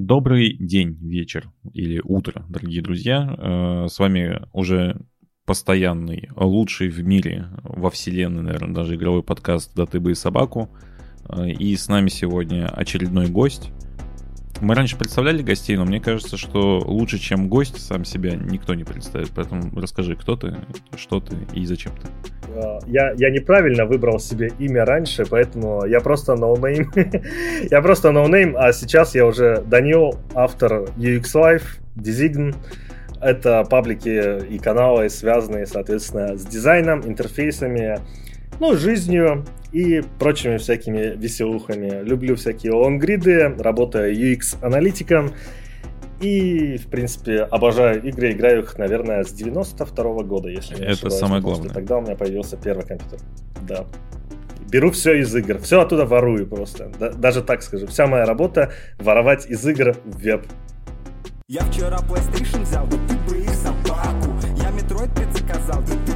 Добрый день, вечер или утро, дорогие друзья. Э, с вами уже постоянный, лучший в мире, во вселенной, наверное, даже игровой подкаст «Да ты бы и собаку». Э, и с нами сегодня очередной гость. Мы раньше представляли гостей, но мне кажется, что лучше, чем гость сам себя, никто не представит. Поэтому расскажи, кто ты, что ты и зачем ты. А, я, я неправильно выбрал себе имя раньше, поэтому я просто noname. я просто noname, а сейчас я уже Данил, автор UX Live, Design. Это паблики и каналы, связанные, соответственно, с дизайном, интерфейсами, ну, жизнью и прочими всякими веселухами. Люблю всякие лонгриды, работаю UX-аналитиком. И, в принципе, обожаю игры, играю их, наверное, с 92 -го года, если не Это ошибаюсь, самое главное. Тогда у меня появился первый компьютер. Да. Беру все из игр, все оттуда ворую просто. Да, даже так скажу. Вся моя работа воровать из игр в веб. Я вчера PlayStation взял, да ты бы и собаку. Я Metroid предзаказал, да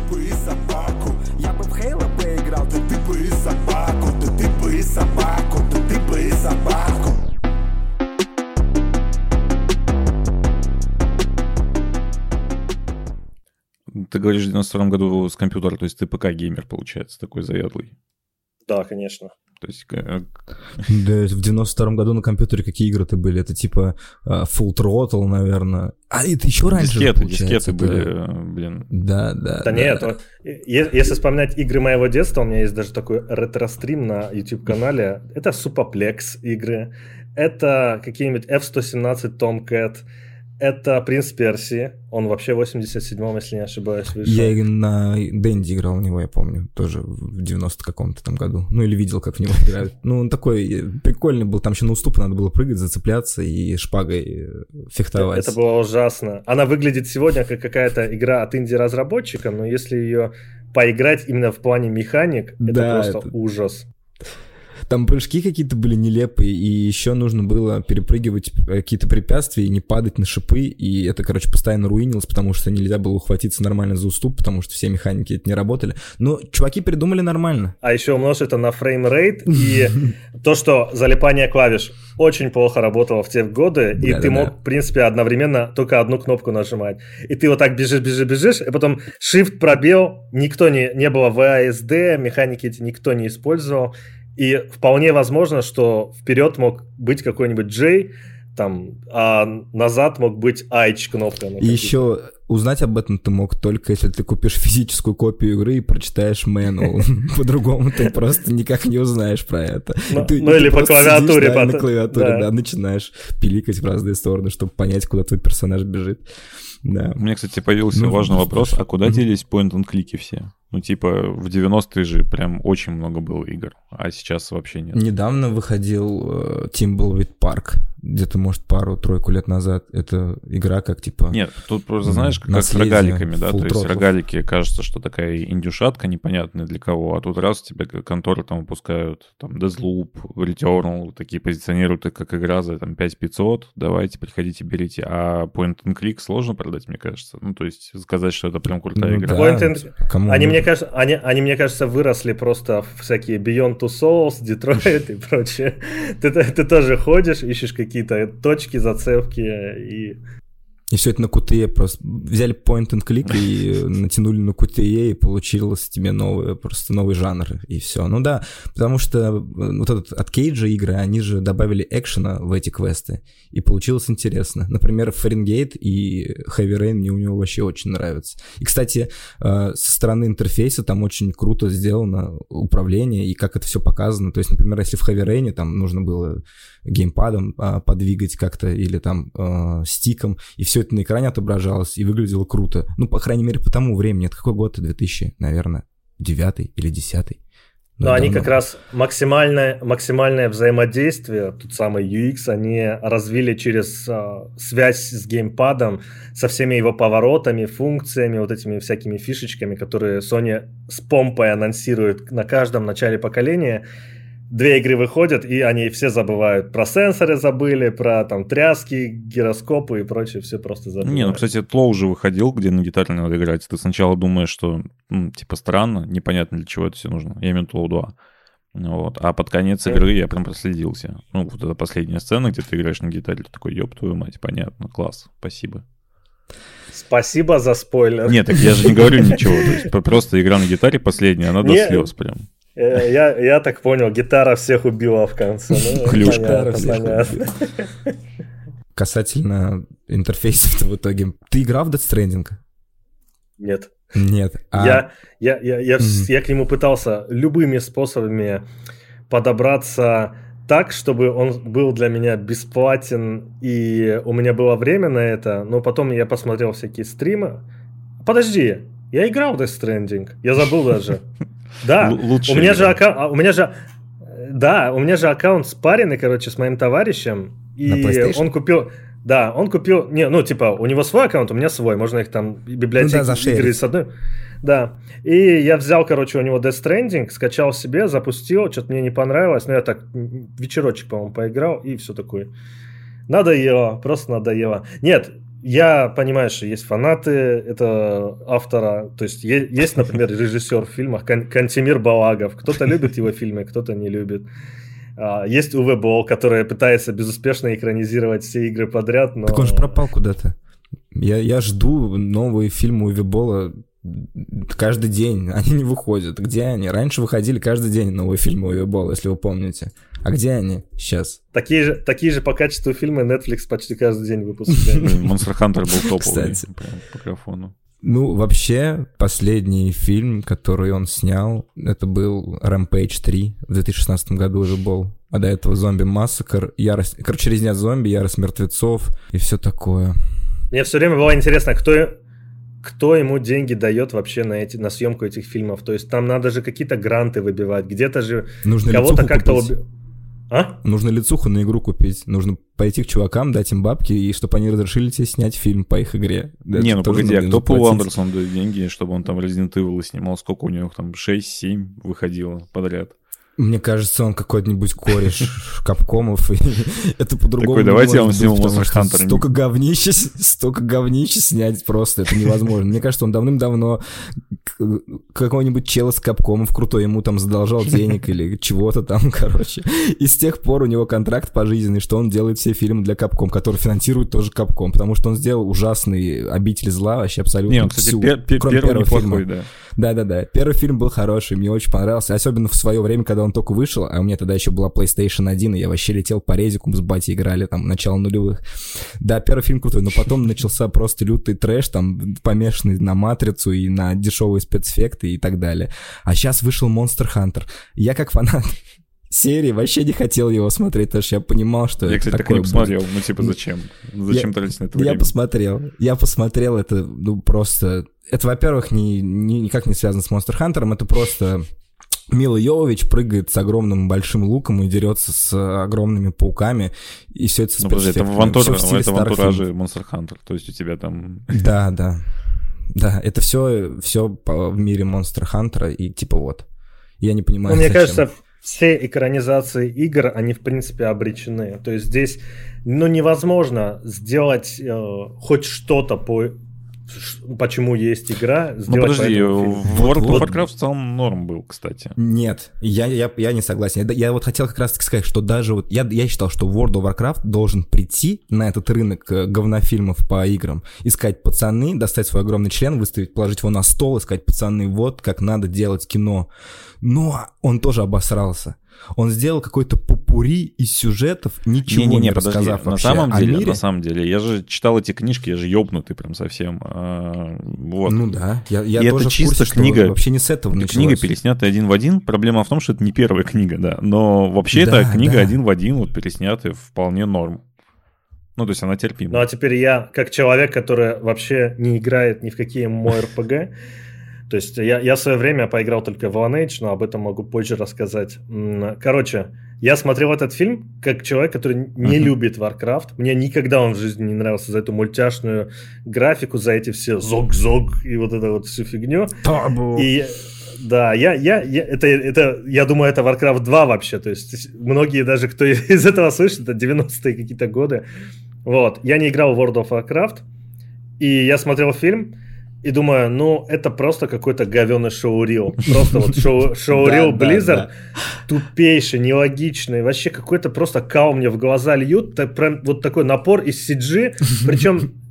Ты говоришь, в 92 году с компьютера, то есть ты ПК-геймер, получается, такой заядлый. Да, конечно. То есть... Э, да, в 92 году на компьютере какие игры-то были? Это типа uh, Full Throttle, наверное. А, это еще раньше Дискеты, дискеты были, э, блин. Да, да. Да, да нет, вот, если вспоминать игры моего детства, у меня есть даже такой ретро-стрим на YouTube-канале. Это Supaplex игры, это какие-нибудь F-117 Tomcat, это «Принц Персии». Он вообще в 87-м, если не ошибаюсь, вышел. Я на Дэнди играл в него, я помню, тоже в 90 каком-то там году. Ну, или видел, как в него играют. Ну, он такой э, прикольный был. Там еще на уступы надо было прыгать, зацепляться и шпагой э, фехтовать. Это было ужасно. Она выглядит сегодня как какая-то игра от инди-разработчика, но если ее поиграть именно в плане механик, это да, просто это... ужас. Там прыжки какие-то были нелепые, и еще нужно было перепрыгивать какие-то препятствия и не падать на шипы, и это, короче, постоянно руинилось, потому что нельзя было ухватиться нормально за уступ, потому что все механики это не работали. Но чуваки придумали нормально. А еще умножь это на фреймрейт, и то, что залипание клавиш очень плохо работало в те годы, и ты мог, в принципе, одновременно только одну кнопку нажимать. И ты вот так бежишь, бежишь, бежишь, и потом shift пробел, никто не, не было WASD, механики эти никто не использовал, и вполне возможно, что вперед мог быть какой-нибудь J, там, а назад мог быть H кнопка. И еще узнать об этом ты мог только если ты купишь физическую копию игры и прочитаешь мануал. По-другому ты просто никак не узнаешь про это. Ну, ну или по клавиатуре. На клавиатуре, да, начинаешь пиликать в разные стороны, чтобы понять, куда твой персонаж бежит. Да. У меня, кстати, появился важный вопрос, а куда делись point-and-клики все? Ну, типа, в 90-е же прям очень много было игр, а сейчас вообще нет. Недавно выходил э, Timbleweed Park, где-то, может, пару-тройку лет назад. Это игра как, типа... Нет, тут просто, знаешь, как с рогаликами, да? То есть рогалики, кажется, что такая индюшатка непонятная для кого, а тут раз тебе конторы там выпускают там Deathloop, Returnal, такие позиционируют их как игра за там 5500, давайте, приходите, берите. А Point and Click сложно продать, мне кажется. Ну, то есть сказать, что это прям крутая ну, игра. Да. Point and... Кому Они, мне мне кажется, они, они, мне кажется, выросли просто в всякие Beyond Two Souls, Detroit и прочее. Ты, ты тоже ходишь, ищешь какие-то точки, зацепки и и все это на QTE просто взяли point and click и натянули на QTE, и получилось тебе новый, просто новый жанр, и все. Ну да, потому что э, вот этот от Кейджа игры, они же добавили экшена в эти квесты, и получилось интересно. Например, Фаренгейт и Heavy Rain мне у него вообще очень нравятся. И, кстати, э, со стороны интерфейса там очень круто сделано управление, и как это все показано. То есть, например, если в Heavy Rain там нужно было геймпадом а, подвигать как-то или там э, стиком, и все это на экране отображалось и выглядело круто. Ну, по крайней мере, по тому времени. Это какой год? 2000, наверное, девятый или десятый. Но давно. они как раз максимальное, максимальное взаимодействие, тут самый UX, они развили через э, связь с геймпадом, со всеми его поворотами, функциями, вот этими всякими фишечками, которые Sony с помпой анонсирует на каждом начале поколения две игры выходят, и они все забывают. Про сенсоры забыли, про там тряски, гироскопы и прочее, все просто забыли. Не, ну, кстати, Тло уже выходил, где на гитаре надо играть. Ты сначала думаешь, что, ну, типа, странно, непонятно, для чего это все нужно. Я имею в виду Тлоу 2. Вот. А под конец игры я прям проследился. Ну, вот эта последняя сцена, где ты играешь на гитаре, ты такой, ёб твою мать, понятно, класс, спасибо. Спасибо за спойлер. Нет, так я же не говорю ничего. То есть просто игра на гитаре последняя, она до слез прям. Э, я, я так понял, гитара всех убила в конце. Ну, Ключ. понятно, понятно. Касательно интерфейсов в итоге. Ты играл в Death Stranding? Нет. Нет. А... Я, я, я, я, mm. я к нему пытался любыми способами подобраться так, чтобы он был для меня бесплатен, и у меня было время на это, но потом я посмотрел всякие стримы. Подожди, я играл в Death Stranding, я забыл даже. Да, у меня же аккаунт, а, у меня же, да, у меня же аккаунт спаренный, короче, с моим товарищем, и он купил, да, он купил, не, ну, типа, у него свой аккаунт, у меня свой, можно их там, библиотеки, ну, да, игры с одной. Да, и я взял, короче, у него Death Stranding, скачал себе, запустил, что-то мне не понравилось, но я так вечерочек, по-моему, поиграл, и все такое. Надоело, просто надоело. Нет, я понимаю, что есть фанаты этого автора, то есть есть, например, режиссер в фильмах Кантимир Балагов, кто-то любит его фильмы, кто-то не любит. А, есть Уве Бол, который пытается безуспешно экранизировать все игры подряд, но... Так он же пропал куда-то. Я, я жду новые фильмы Уве Бола каждый день. Они не выходят. Где они? Раньше выходили каждый день новые фильмы Уве Бола, если вы помните. А где они сейчас? Такие же, такие же по качеству фильмы Netflix почти каждый день выпускает. Monster Hunter был топовый по графону. Ну, вообще, последний фильм, который он снял, это был Rampage 3 в 2016 году уже был. А до этого зомби массакр, ярость... Короче, резня зомби, ярость мертвецов и все такое. Мне все время было интересно, кто, кто ему деньги дает вообще на, эти, на съемку этих фильмов. То есть там надо же какие-то гранты выбивать, где-то же Нужно кого-то как-то... Уб... А? Нужно лицуху на игру купить. Нужно пойти к чувакам, дать им бабки, и чтобы они разрешили тебе снять фильм по их игре. Не, Это ну погоди, а кто Пол Андерсон дает деньги, чтобы он там Resident Evil снимал? Сколько у него там? 6-7 выходило подряд. Мне кажется, он какой-нибудь кореш капкомов, и это по-другому Такой, давайте я вам сниму Monster Hunter. Столько говнища, столько говнища снять просто, это невозможно. Мне кажется, он давным-давно какого-нибудь чела с капкомов крутой ему там задолжал денег или чего-то там, короче. И с тех пор у него контракт пожизненный, что он делает все фильмы для Капком, которые финансирует тоже Капком, потому что он сделал ужасный «Обитель зла», вообще абсолютно Не, он, кстати, всю, пер- пер- кроме первого фильма. да. Да-да-да. Первый фильм был хороший, мне очень понравился. Особенно в свое время, когда он только вышел, а у меня тогда еще была PlayStation 1, и я вообще летел по резику, мы с батей играли там начало нулевых. Да, первый фильм крутой, но потом начался просто лютый трэш, там помешанный на матрицу и на дешевые спецэффекты и так далее. А сейчас вышел Monster Hunter. Я как фанат серии вообще не хотел его смотреть, потому что я понимал, что я, это кстати, такое так не посмотрел. Ну, типа, зачем? Зачем я, тратить на это время? Я посмотрел. Я посмотрел это, ну, просто... Это, во-первых, не, не, никак не связано с Monster Hunter, это просто... Мила Йовович прыгает с огромным большим луком и дерется с огромными пауками, и все это Ну, подожди, это в, антур... это в антураже Monster Hunter, то есть у тебя там... Да, да. Да, это все, все в мире Monster Hunter, и типа вот. Я не понимаю, ну, Мне зачем. кажется, все экранизации игр, они в принципе обречены. То есть здесь ну, невозможно сделать э, хоть что-то по почему есть игра. Ну подожди, в World of Warcraft в целом норм был, кстати. Нет, я, я, я не согласен. Я, я вот хотел как раз таки сказать, что даже вот я, я считал, что World of Warcraft должен прийти на этот рынок э, говнофильмов по играм, искать пацаны, достать свой огромный член, выставить, положить его на стол, искать пацаны, вот как надо делать кино. Но он тоже обосрался. Он сделал какой-то попури из сюжетов, ничего не, не, не, не рассказав подожди, на самом деле, мире. На самом деле, я же читал эти книжки, я же ёбнутый прям совсем. А, вот. Ну да, я, я и тоже это чисто курсе, книга, вообще не с этого началось. Книга переснятая один в один. Проблема в том, что это не первая книга, да. Но вообще да, это книга да. один в один, вот переснятая, вполне норм. Ну, то есть она терпима. Ну, а теперь я, как человек, который вообще не играет ни в какие МОРПГ, то есть я, я в свое время поиграл только в Lineage, но об этом могу позже рассказать. Короче, я смотрел этот фильм как человек, который не uh-huh. любит Warcraft. Мне никогда он в жизни не нравился за эту мультяшную графику, за эти все зог-зог и вот эту вот всю фигню. Табу. И да, я, я, я, это, это, я думаю, это Warcraft 2 вообще. То есть многие даже, кто из этого слышит, это 90-е какие-то годы. Вот, я не играл в World of Warcraft, и я смотрел фильм, и думаю, ну, это просто какой-то говёный шоу-рил. Просто вот шоу, шоу-рил Blizzard тупейший, нелогичный. Вообще какой-то просто кау мне в глаза льют. Прям вот такой напор из CG. Причем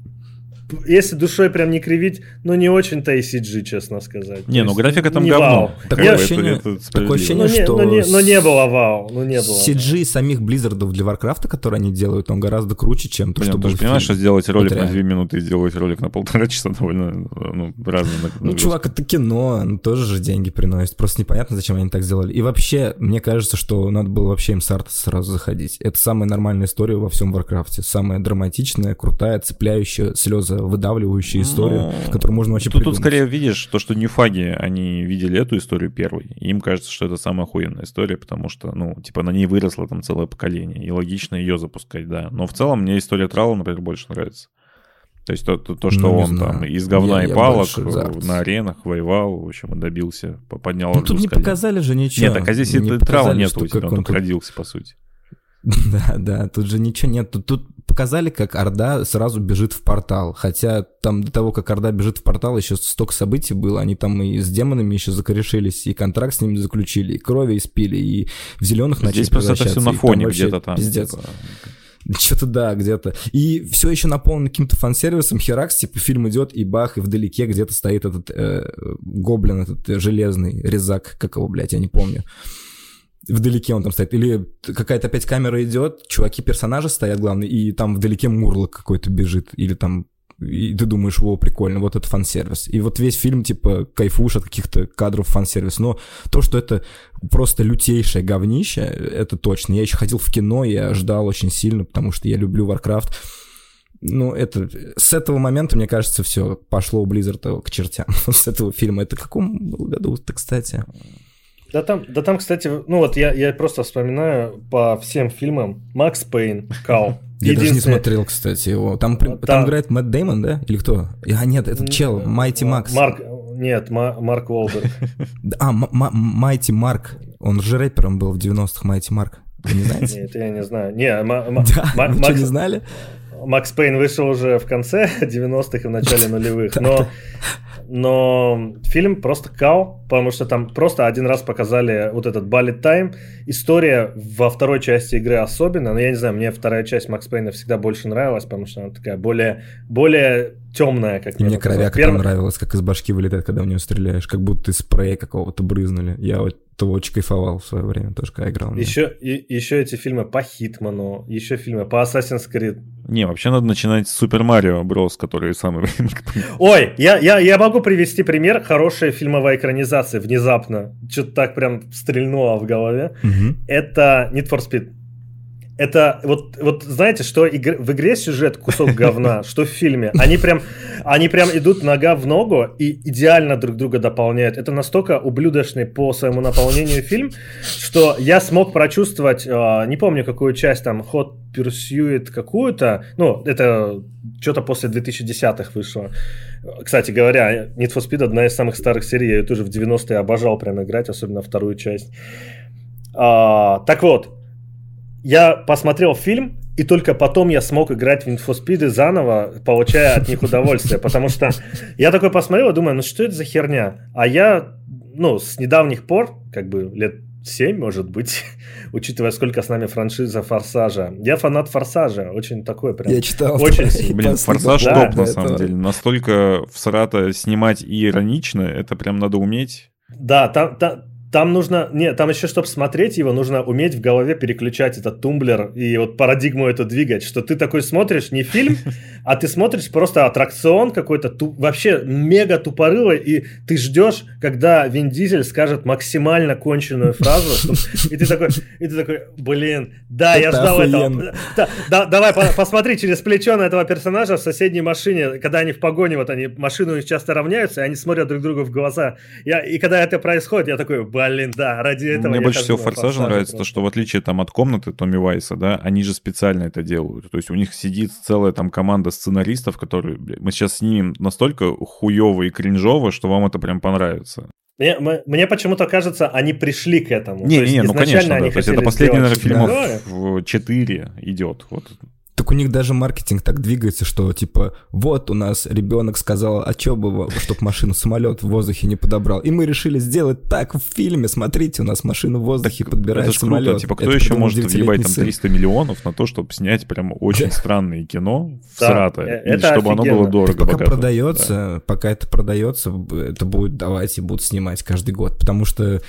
если душой прям не кривить, ну не очень-то и CG, честно сказать. Не, ну графика там говно. Такое ощущение, такое ощущение ну, что... Но не, но не было вау, ну не было. CG самих Близзардов для Варкрафта, которые они делают, он гораздо круче, чем то, Блин, что ты было же понимаешь, что сделать ролик на 2 минуты и сделать ролик на полтора часа довольно ну, разные. Ну, чувак, это кино, ну, тоже же деньги приносит. Просто непонятно, зачем они так сделали. И вообще, мне кажется, что надо было вообще им с Артаса сразу заходить. Это самая нормальная история во всем Варкрафте. Самая драматичная, крутая, цепляющая, слезы выдавливающая историю, ну, которую можно вообще тут, тут скорее видишь то, что ньюфаги, они видели эту историю первой, и им кажется, что это самая охуенная история, потому что, ну, типа, на ней выросло там целое поколение, и логично ее запускать, да. Но в целом мне история Трала, например, больше нравится. То есть то, то, то что ну, он знаю. там из говна я, и палок на аренах воевал, в общем, добился, поднял... Ну, тут не показали же ничего. Нет, так а здесь не трава нет у тебя, он только родился, по сути. Да, да, тут же ничего нет. Тут, тут показали, как Орда сразу бежит в портал. Хотя там до того, как Орда бежит в портал, еще столько событий было. Они там и с демонами еще закорешились, и контракт с ними заключили, и крови испили, и в зеленых начали Здесь просто это все на фоне где-то там. Пиздец. Что-то да, где-то. И все еще наполнено каким-то фан-сервисом. Херакс, типа, фильм идет, и бах, и вдалеке где-то стоит этот э, гоблин, этот э, железный резак, как его, блядь, я не помню вдалеке он там стоит, или какая-то опять камера идет, чуваки-персонажи стоят главные, и там вдалеке Мурлок какой-то бежит, или там и ты думаешь, о, прикольно, вот это фан-сервис. И вот весь фильм, типа, кайфуешь от каких-то кадров фан-сервис. Но то, что это просто лютейшее говнище, это точно. Я еще ходил в кино, я ждал очень сильно, потому что я люблю Warcraft. Ну, это... С этого момента, мне кажется, все пошло у Blizzard к чертям. С этого фильма. Это в каком году-то, кстати? Да там, да там, кстати, ну вот я, я просто вспоминаю по всем фильмам Макс Пейн, Кал. Я даже не смотрел, кстати, его. Там, там, там играет Мэтт Деймон, да? Или кто? А, нет, этот чел, Майти Макс. Марк, нет, Марк Уолберг. А, Майти Марк. Он же рэпером был в 90-х, Майти Марк. Вы не знаете? Нет, я не знаю. Не, да, вы что, не знали? Макс Пейн вышел уже в конце 90-х и в начале нулевых. Но но фильм просто кал, потому что там просто один раз показали вот этот Bullet Time. История во второй части игры особенно, но я не знаю, мне вторая часть Макс Пейна всегда больше нравилась, потому что она такая более, более темная, как мне Мне кровяка Перв... там нравилась, как из башки вылетает, когда в нее стреляешь, как будто из спрея какого-то брызнули. Я вот того очень кайфовал в свое время, тоже когда играл. Еще, и, еще эти фильмы по Хитману, еще фильмы по Assassin's Creed. Не, вообще надо начинать с Супер Марио Брос, который самый... Ой, я, я, я могу привести пример хорошей фильмовой экранизации внезапно. Что-то так прям стрельнуло в голове. Угу. Это Need for Speed это вот, вот знаете, что игр, в игре сюжет кусок говна, что в фильме. Они прям, они прям идут нога в ногу и идеально друг друга дополняют. Это настолько ублюдочный по своему наполнению фильм, что я смог прочувствовать, э, не помню какую часть там, Hot Pursuit какую-то, ну, это что-то после 2010-х вышло. Кстати говоря, Need for Speed одна из самых старых серий, я ее тоже в 90-е обожал прям играть, особенно вторую часть. А, так вот, я посмотрел фильм, и только потом я смог играть в инфоспиды заново, получая от них удовольствие. Потому что я такой посмотрел и думаю, ну что это за херня? А я, ну, с недавних пор, как бы лет 7, может быть, учитывая, сколько с нами франшиза Форсажа. Я фанат Форсажа, очень такой прям. Я читал. Очень Блин, Форсаж да, топ, на самом деле. Настолько в Сарата снимать и иронично, это прям надо уметь. Да, там, там, там нужно, не, там еще, чтобы смотреть его, нужно уметь в голове переключать этот тумблер и вот парадигму эту двигать, что ты такой смотришь не фильм, а ты смотришь просто аттракцион какой-то, ту, вообще мега тупорылый, и ты ждешь, когда Вин Дизель скажет максимально конченую фразу, чтобы, и ты такой, и ты такой, блин, да, Это я ждал охуенно. этого. Да, да, давай по, посмотри через плечо на этого персонажа в соседней машине, когда они в погоне, вот они машину часто равняются, и они смотрят друг другу в глаза. Я, и когда это происходит, я такой, Блин, да, ради этого. Мне больше всего Форсажа нравится то, что в отличие там от комнаты Томми Вайса, да, они же специально это делают. То есть у них сидит целая там команда сценаристов, которые, блядь, мы сейчас снимем настолько хуево и кринжово, что вам это прям понравится. Мне, мне почему-то кажется, они пришли к этому. Не, не, ну конечно, да. То есть это последний, наверное, фильмов в 4 идет. Вот Так у них даже маркетинг так двигается, что типа, вот у нас ребенок сказал, а чё бы, чтоб машину самолет в воздухе не подобрал. И мы решили сделать так в фильме. Смотрите, у нас машину в воздухе так, подбирает это самолет. Круто. Типа, кто это еще может въебать там 300 миллионов на то, чтобы снять прям очень странное кино в Срата, э, чтобы оно было дорого, Пока продается, пока это продается, это будет давать и будут снимать каждый год, потому что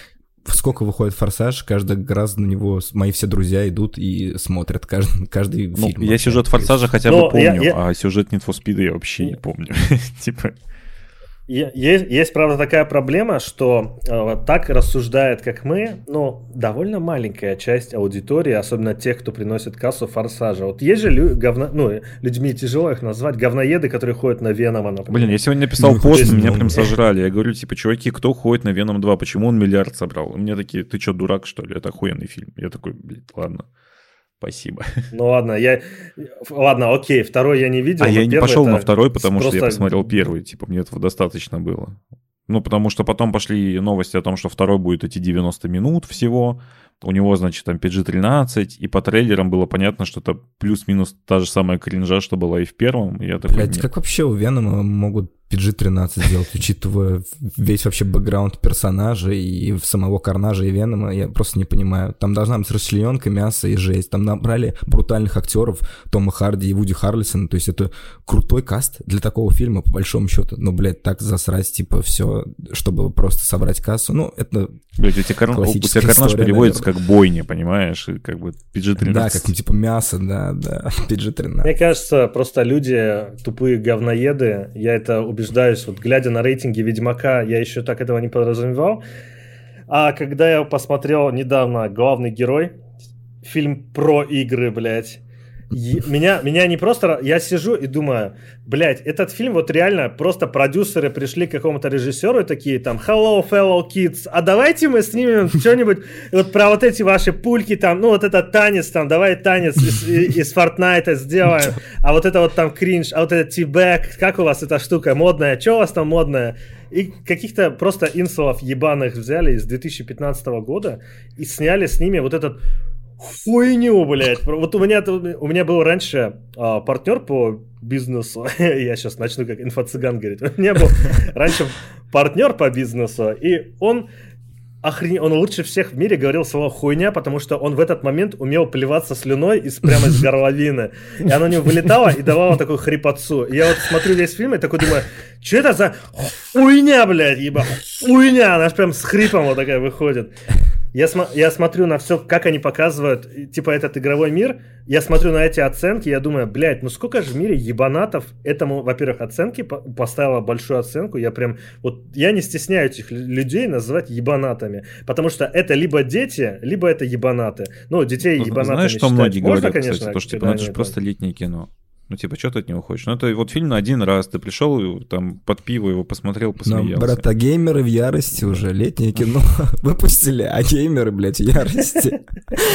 сколько выходит «Форсаж», каждый раз на него мои все друзья идут и смотрят каждый, каждый ну, фильм. Я сюжет «Форсажа» хотя бы помню, я, я... а сюжет «Need for Speed» я вообще не помню. типа... Есть, есть, правда, такая проблема, что э, так рассуждает, как мы, но довольно маленькая часть аудитории, особенно тех, кто приносит кассу форсажа. Вот есть же лю- говно, ну, людьми тяжело их назвать, говноеды, которые ходят на Венома, например. Блин, я сегодня написал ну, пост, меня прям сожрали. Я говорю, типа, чуваки, кто ходит на Веном 2? Почему он миллиард собрал? У меня такие, ты что, дурак, что ли? Это охуенный фильм. Я такой, блин, ладно. Спасибо. Ну ладно, я... Ладно, окей, второй я не видел. А я не пошел на второй, потому просто... что я посмотрел первый. Типа, мне этого достаточно было. Ну, потому что потом пошли новости о том, что второй будет эти 90 минут всего. У него, значит, там PG-13, и по трейлерам было понятно, что это плюс-минус та же самая кринжа, что была и в первом. Я такой, Блядь, как вообще у Венома могут PG-13 сделать, учитывая весь вообще бэкграунд персонажа и самого Карнажа и Венома, я просто не понимаю. Там должна быть расчлененка, мясо и жесть. Там набрали брутальных актеров Тома Харди и Вуди Харлисона, то есть это крутой каст для такого фильма, по большому счету. Но, блядь, так засрать, типа, все, чтобы просто собрать кассу, ну, это Блядь, у тебя, кар... у тебя Карнаж переводится. Как бойня, понимаешь? И как бы PG-13. Да, как типа мясо, да, да, PG-13. Мне кажется, просто люди тупые говноеды, я это убеждаю убеждаюсь, вот глядя на рейтинги Ведьмака, я еще так этого не подразумевал. А когда я посмотрел недавно «Главный герой», фильм про игры, блядь, меня, меня не просто... Я сижу и думаю, блядь, этот фильм вот реально просто продюсеры пришли к какому-то режиссеру и такие там «Hello, fellow kids, а давайте мы снимем что-нибудь вот про вот эти ваши пульки там, ну вот этот танец там, давай танец из, из Fortnite сделаем, а вот это вот там кринж, а вот это тибэк, как у вас эта штука модная, что у вас там модная?» И каких-то просто инсолов ебаных взяли из 2015 года и сняли с ними вот этот хуйню, блядь. Вот у меня, у меня был раньше а, партнер по бизнесу. Я сейчас начну как инфо-цыган говорить. У меня был раньше партнер по бизнесу, и он охрен... он лучше всех в мире говорил слово хуйня, потому что он в этот момент умел плеваться слюной из, прямо из горловины. И оно у него вылетало и давало такую хрипотцу. И я вот смотрю весь фильм и такой думаю, что это за хуйня, блядь, еба, хуйня, она аж прям с хрипом вот такая выходит. Я, см- я смотрю на все, как они показывают, типа, этот игровой мир, я смотрю на эти оценки, я думаю, блядь, ну сколько же в мире ебанатов этому, во-первых, оценки, по- поставила большую оценку, я прям, вот, я не стесняю этих людей называть ебанатами, потому что это либо дети, либо это ебанаты. Ну, детей ну, ебанатами Знаешь, что считать. многие Можно, говорят, конечно, кстати, то, что, типа, ну, это же просто летнее кино. Ну, типа, что ты от него хочешь? Ну, это вот фильм на один раз. Ты пришел, там, под пиво его посмотрел, посмеялся. Но, брата, геймеры в ярости уже. Летнее кино выпустили, а геймеры, блядь, в ярости.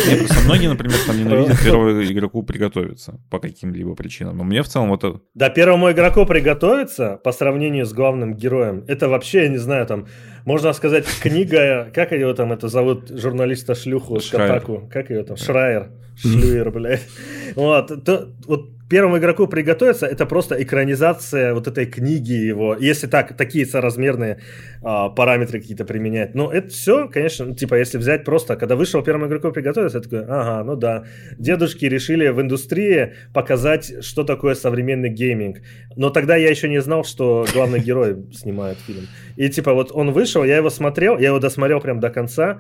Не, просто многие, например, там ненавидят первому игроку приготовиться по каким-либо причинам. Но мне в целом вот это... Да, первому игроку приготовиться по сравнению с главным героем, это вообще, я не знаю, там, можно сказать, книга, как его там это зовут, журналиста шлюху, Катаку, как ее там, Шрайер, Шлюер, блядь. Вот, то, вот первому игроку приготовиться, это просто экранизация вот этой книги его, если так, такие соразмерные а, параметры какие-то применять. Но это все, конечно, ну, типа, если взять просто, когда вышел первому игроку приготовиться, я такой, ага, ну да, дедушки решили в индустрии показать, что такое современный гейминг. Но тогда я еще не знал, что главный герой снимает фильм. И типа вот он вышел, я его смотрел, я его досмотрел прям до конца,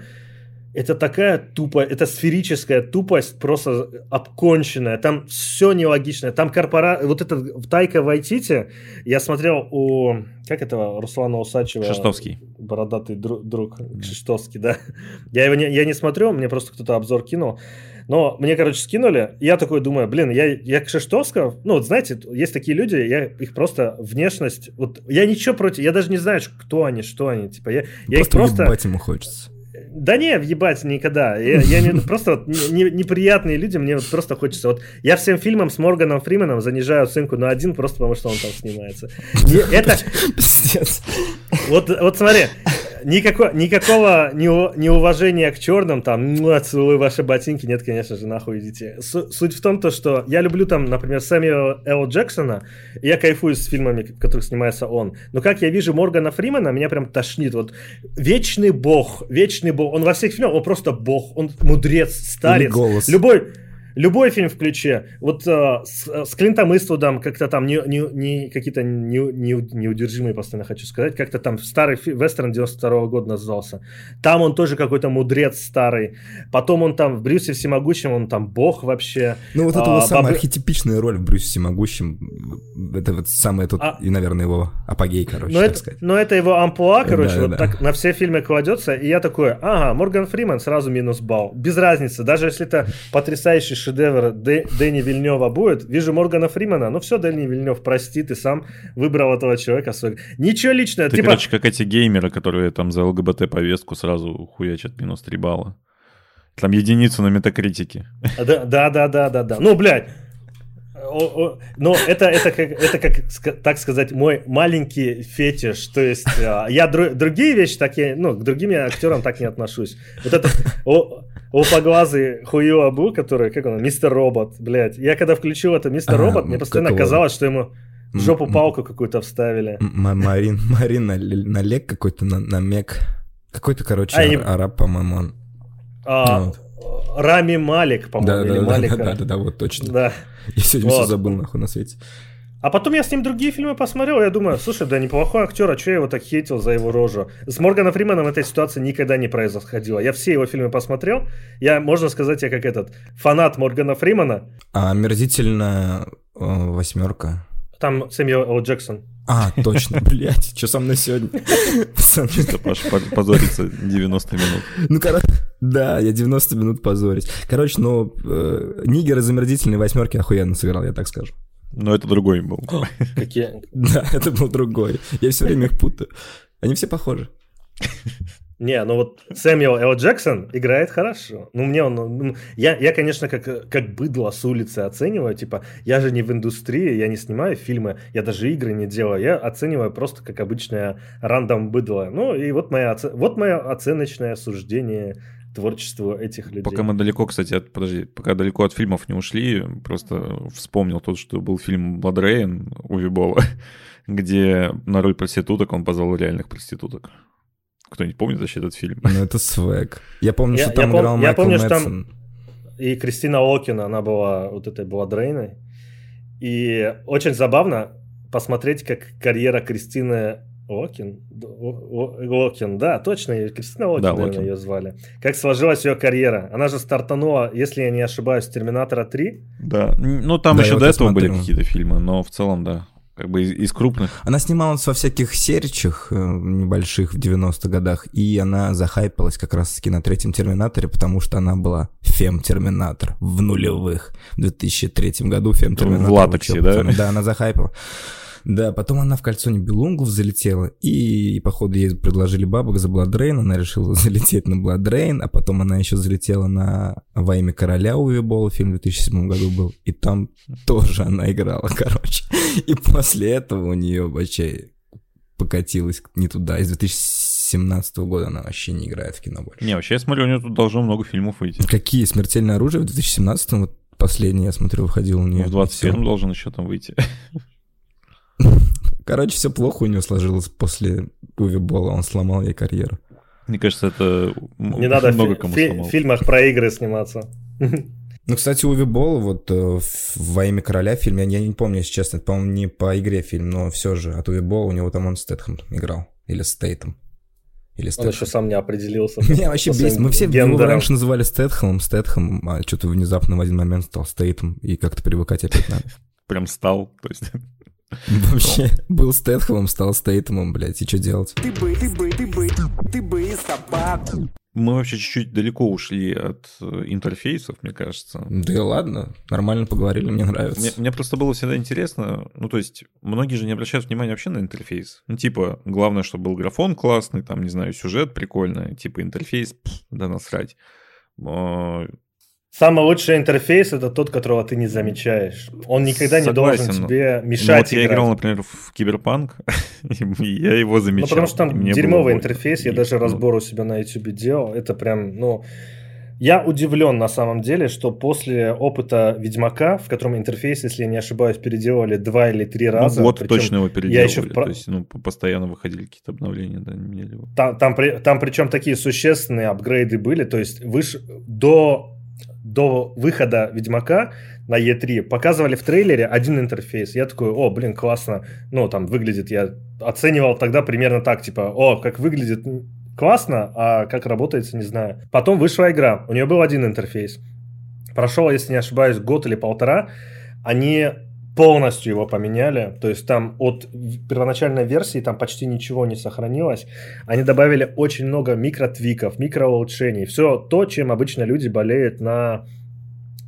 это такая тупая, это сферическая тупость, просто обконченная. Там все нелогичное. Там корпора... Вот этот Тайка Вайтити, я смотрел у... Как этого? Руслана Усачева. Шестовский. Бородатый друг. друг mm. Шестовский, да. Я его не, я не смотрю, мне просто кто-то обзор кинул. Но мне, короче, скинули. Я такой думаю, блин, я, я к Шештовскому... Ну, вот знаете, есть такие люди, я их просто внешность... Вот я ничего против... Я даже не знаю, кто они, что они. Типа, я, я просто их просто... ему хочется. Да не, въебать никогда. Я, я не, просто вот, не, неприятные люди, мне вот просто хочется. Вот я всем фильмам с Морганом Фрименом занижаю оценку на один, просто потому что он там снимается. Это... Вот, вот смотри, никакого, никакого неуважения к черным, там, ну, целую ваши ботинки, нет, конечно же, нахуй идите. Суть в том, то, что я люблю там, например, Сэмюэла Л. Джексона, я кайфую с фильмами, в которых снимается он. Но как я вижу Моргана Фримена, меня прям тошнит. Вот вечный бог, вечный бог, он во всех фильмах, он просто бог, он мудрец, старец. голос. Любой, любой фильм в ключе. Вот э, с, с Клинтом Иствудом как-то там не, не, не какие-то не, не, неудержимые, постоянно хочу сказать, как-то там старый вестерн 92 -го года назывался. Там он тоже какой-то мудрец старый. Потом он там в Брюсе Всемогущем, он там бог вообще. Ну вот это а, его самая баб... архетипичная роль в Брюсе Всемогущем. Это вот самое тут, а... и, наверное, его апогей, короче, но это, сказать. Но это его амплуа, короче, да, вот да. так на все фильмы кладется, и я такой, ага, Морган Фриман, сразу минус балл. Без разницы, даже если это потрясающий шедевр Дэнни Вильнева будет. Вижу Моргана Фримана, ну все, Дэнни Вильнев, прости, ты сам выбрал этого человека. Ничего личного. Ты, типа... короче, как эти геймеры, которые там за ЛГБТ-повестку сразу хуячат минус 3 балла. Там единицу на метакритике. Да, да, да, да, да. да. Ну, блядь, но это, это, как, это как, так сказать, мой маленький фетиш. То есть а, я дру, другие вещи такие, ну, к другим актерам так не отношусь. Вот это о, опоглазый Хую Абу, который, как он, мистер Робот, блядь. Я когда включил это мистер Робот, мне постоянно казалось, что ему в жопу палку какую-то вставили. Марин, Марин налег какой-то на, на мег. Какой-то, короче, а, араб, по-моему, он. А, вот. Рами Малик, по-моему, да, или да, Малик. Да, да, да, да, вот точно. Да. Я сегодня вот. все забыл, нахуй, на свете. А потом я с ним другие фильмы посмотрел, я думаю, слушай, да неплохой актер, а что я его так хейтил за его рожу? С Морганом Фриманом эта ситуация никогда не происходила. Я все его фильмы посмотрел, я, можно сказать, я как этот, фанат Моргана Фримана. А омерзительная э, восьмерка. Там Сэмюэл Л. Джексон. А, точно, блядь, что со мной сегодня? Чисто Паш позориться 90 минут. Ну, короче, да, я 90 минут позорюсь. Короче, ну, э, Нигер из омерзительной восьмерки охуенно сыграл, я так скажу. Но это другой был. Какие? Да, это был другой. Я все время их путаю. Они все похожи. Не, ну вот Сэмюэл Л. Джексон играет хорошо. Ну, мне он... Ну, я, я, конечно, как, как быдло с улицы оцениваю. Типа, я же не в индустрии, я не снимаю фильмы, я даже игры не делаю. Я оцениваю просто как обычное рандом быдло. Ну, и вот, моя, вот мое оценочное суждение творчеству этих людей. Пока мы далеко, кстати, от, подожди, пока далеко от фильмов не ушли, просто вспомнил тот, что был фильм «Бладрейн» у Вибола, где на роль проституток он позвал реальных проституток. Кто-нибудь помнит вообще этот фильм? Ну, это свек. Я помню, я, что там я играл пом- Майкл Я помню, Мэтсон. что там и Кристина Окина, она была вот этой Бладрейной. И очень забавно посмотреть, как карьера Кристины Окин, Окин, да, точно, Кристина Окин, да, наверное, ее звали. Как сложилась ее карьера? Она же стартанула, если я не ошибаюсь, Терминатора 3. Да, ну там да, еще до этого смотрю. были какие-то фильмы, но в целом, да, как бы из, из крупных. Она снималась во всяких серичах э, небольших в 90-х годах, и она захайпалась как раз-таки на третьем Терминаторе, потому что она была фем-терминатор в нулевых. В 2003 году фем-терминатор. В латексе, да? Да, она захайпала. Да, потом она в «Кольцо Нибелунгов» залетела, и, походу ей предложили бабок за Бладрейн, она решила залететь на Бладрейн, а потом она еще залетела на «Во имя короля» Уве Болла, фильм в 2007 году был, и там тоже она играла, короче. И после этого у нее вообще покатилась не туда, и с 2017 года она вообще не играет в кино больше. Не, вообще я смотрю, у нее тут должно много фильмов выйти. Какие? «Смертельное оружие» в 2017 вот последний, я смотрю, выходил у нее. В 21 должен еще там выйти. Короче, все плохо у него сложилось после Уви Бола, он сломал ей карьеру. Мне кажется, это Не надо много кому фи- в фильмах про игры сниматься. Ну, кстати, Уви Болл, вот э, «Во имя короля» фильм, я, я не помню, если честно, это, по-моему, не по игре фильм, но все же от Уви Болла у него там он Стэтхэм играл. Или Стейтом. Или Стэтхэм. Он еще сам не определился. Меня вообще бесит. Мы все его раньше называли Стэтхэмом, Стэтхэмом, а что-то внезапно в один момент стал Стейтом, и как-то привыкать опять надо. Прям стал, то есть... Вообще, был Стэтхэмом, стал Стейтемом, блядь, и что делать? Ты бы, ты бы, ты бы, ты бы собака. Мы вообще чуть-чуть далеко ушли от э, интерфейсов, мне кажется. Да и ладно, нормально поговорили, мне нравится. Мне, мне просто было всегда интересно, ну то есть многие же не обращают внимания вообще на интерфейс. Ну типа, главное, чтобы был графон классный, там, не знаю, сюжет прикольный, типа интерфейс, пф, да насрать. Самый лучший интерфейс это тот, которого ты не замечаешь. Он никогда Согласен, не должен тебе мешать. Ну, вот я играл, например, в Киберпанк, и я его замечал. Ну, потому что там дерьмовый интерфейс, я даже разбор у себя на YouTube делал. Это прям, ну, я удивлен на самом деле, что после опыта Ведьмака, в котором интерфейс, если я не ошибаюсь, переделали два или три ну, раза. Ну, вот точно его переделали. Я еще в... То есть, ну, постоянно выходили какие-то обновления, да, не меняли его. Там, там, там причем такие существенные апгрейды были, то есть выше... до, до выхода Ведьмака на E3 показывали в трейлере один интерфейс. Я такой, о, блин, классно. Ну, там выглядит, я оценивал тогда примерно так, типа, о, как выглядит классно, а как работается, не знаю. Потом вышла игра, у нее был один интерфейс. Прошел, если не ошибаюсь, год или полтора, они полностью его поменяли, то есть там от первоначальной версии там почти ничего не сохранилось. Они добавили очень много микротвиков, микроулучшений, все то, чем обычно люди болеют на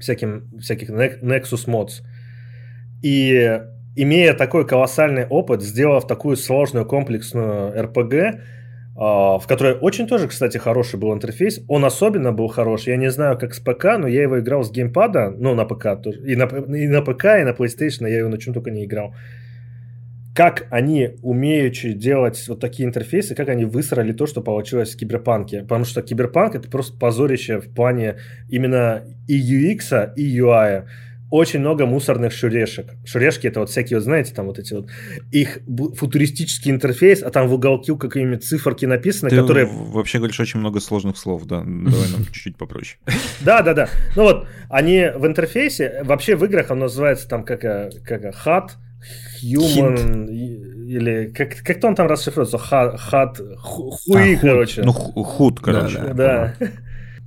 всяким, всяких Nexus Mods. И имея такой колоссальный опыт, сделав такую сложную комплексную RPG, в которой очень тоже, кстати, хороший был интерфейс. Он особенно был хорош. Я не знаю, как с ПК, но я его играл с геймпада, ну, на ПК тоже. И на, и на ПК, и на PlayStation я его на чем только не играл. Как они умеют делать вот такие интерфейсы, как они высрали то, что получилось в Киберпанке. Потому что Киберпанк это просто позорище в плане именно и UX, и UI очень много мусорных шурешек. Шурешки это вот всякие, вот знаете, там вот эти вот их футуристический интерфейс, а там в уголке какие-нибудь циферки написаны, Ты которые... вообще говоришь очень много сложных слов, да. Давай нам чуть-чуть попроще. Да, да, да. Ну вот, они в интерфейсе, вообще в играх он называется там как, как HUD, Human, или как, как-то он там расшифруется, HUD, хуи, короче. Ну, худ, короче. Да.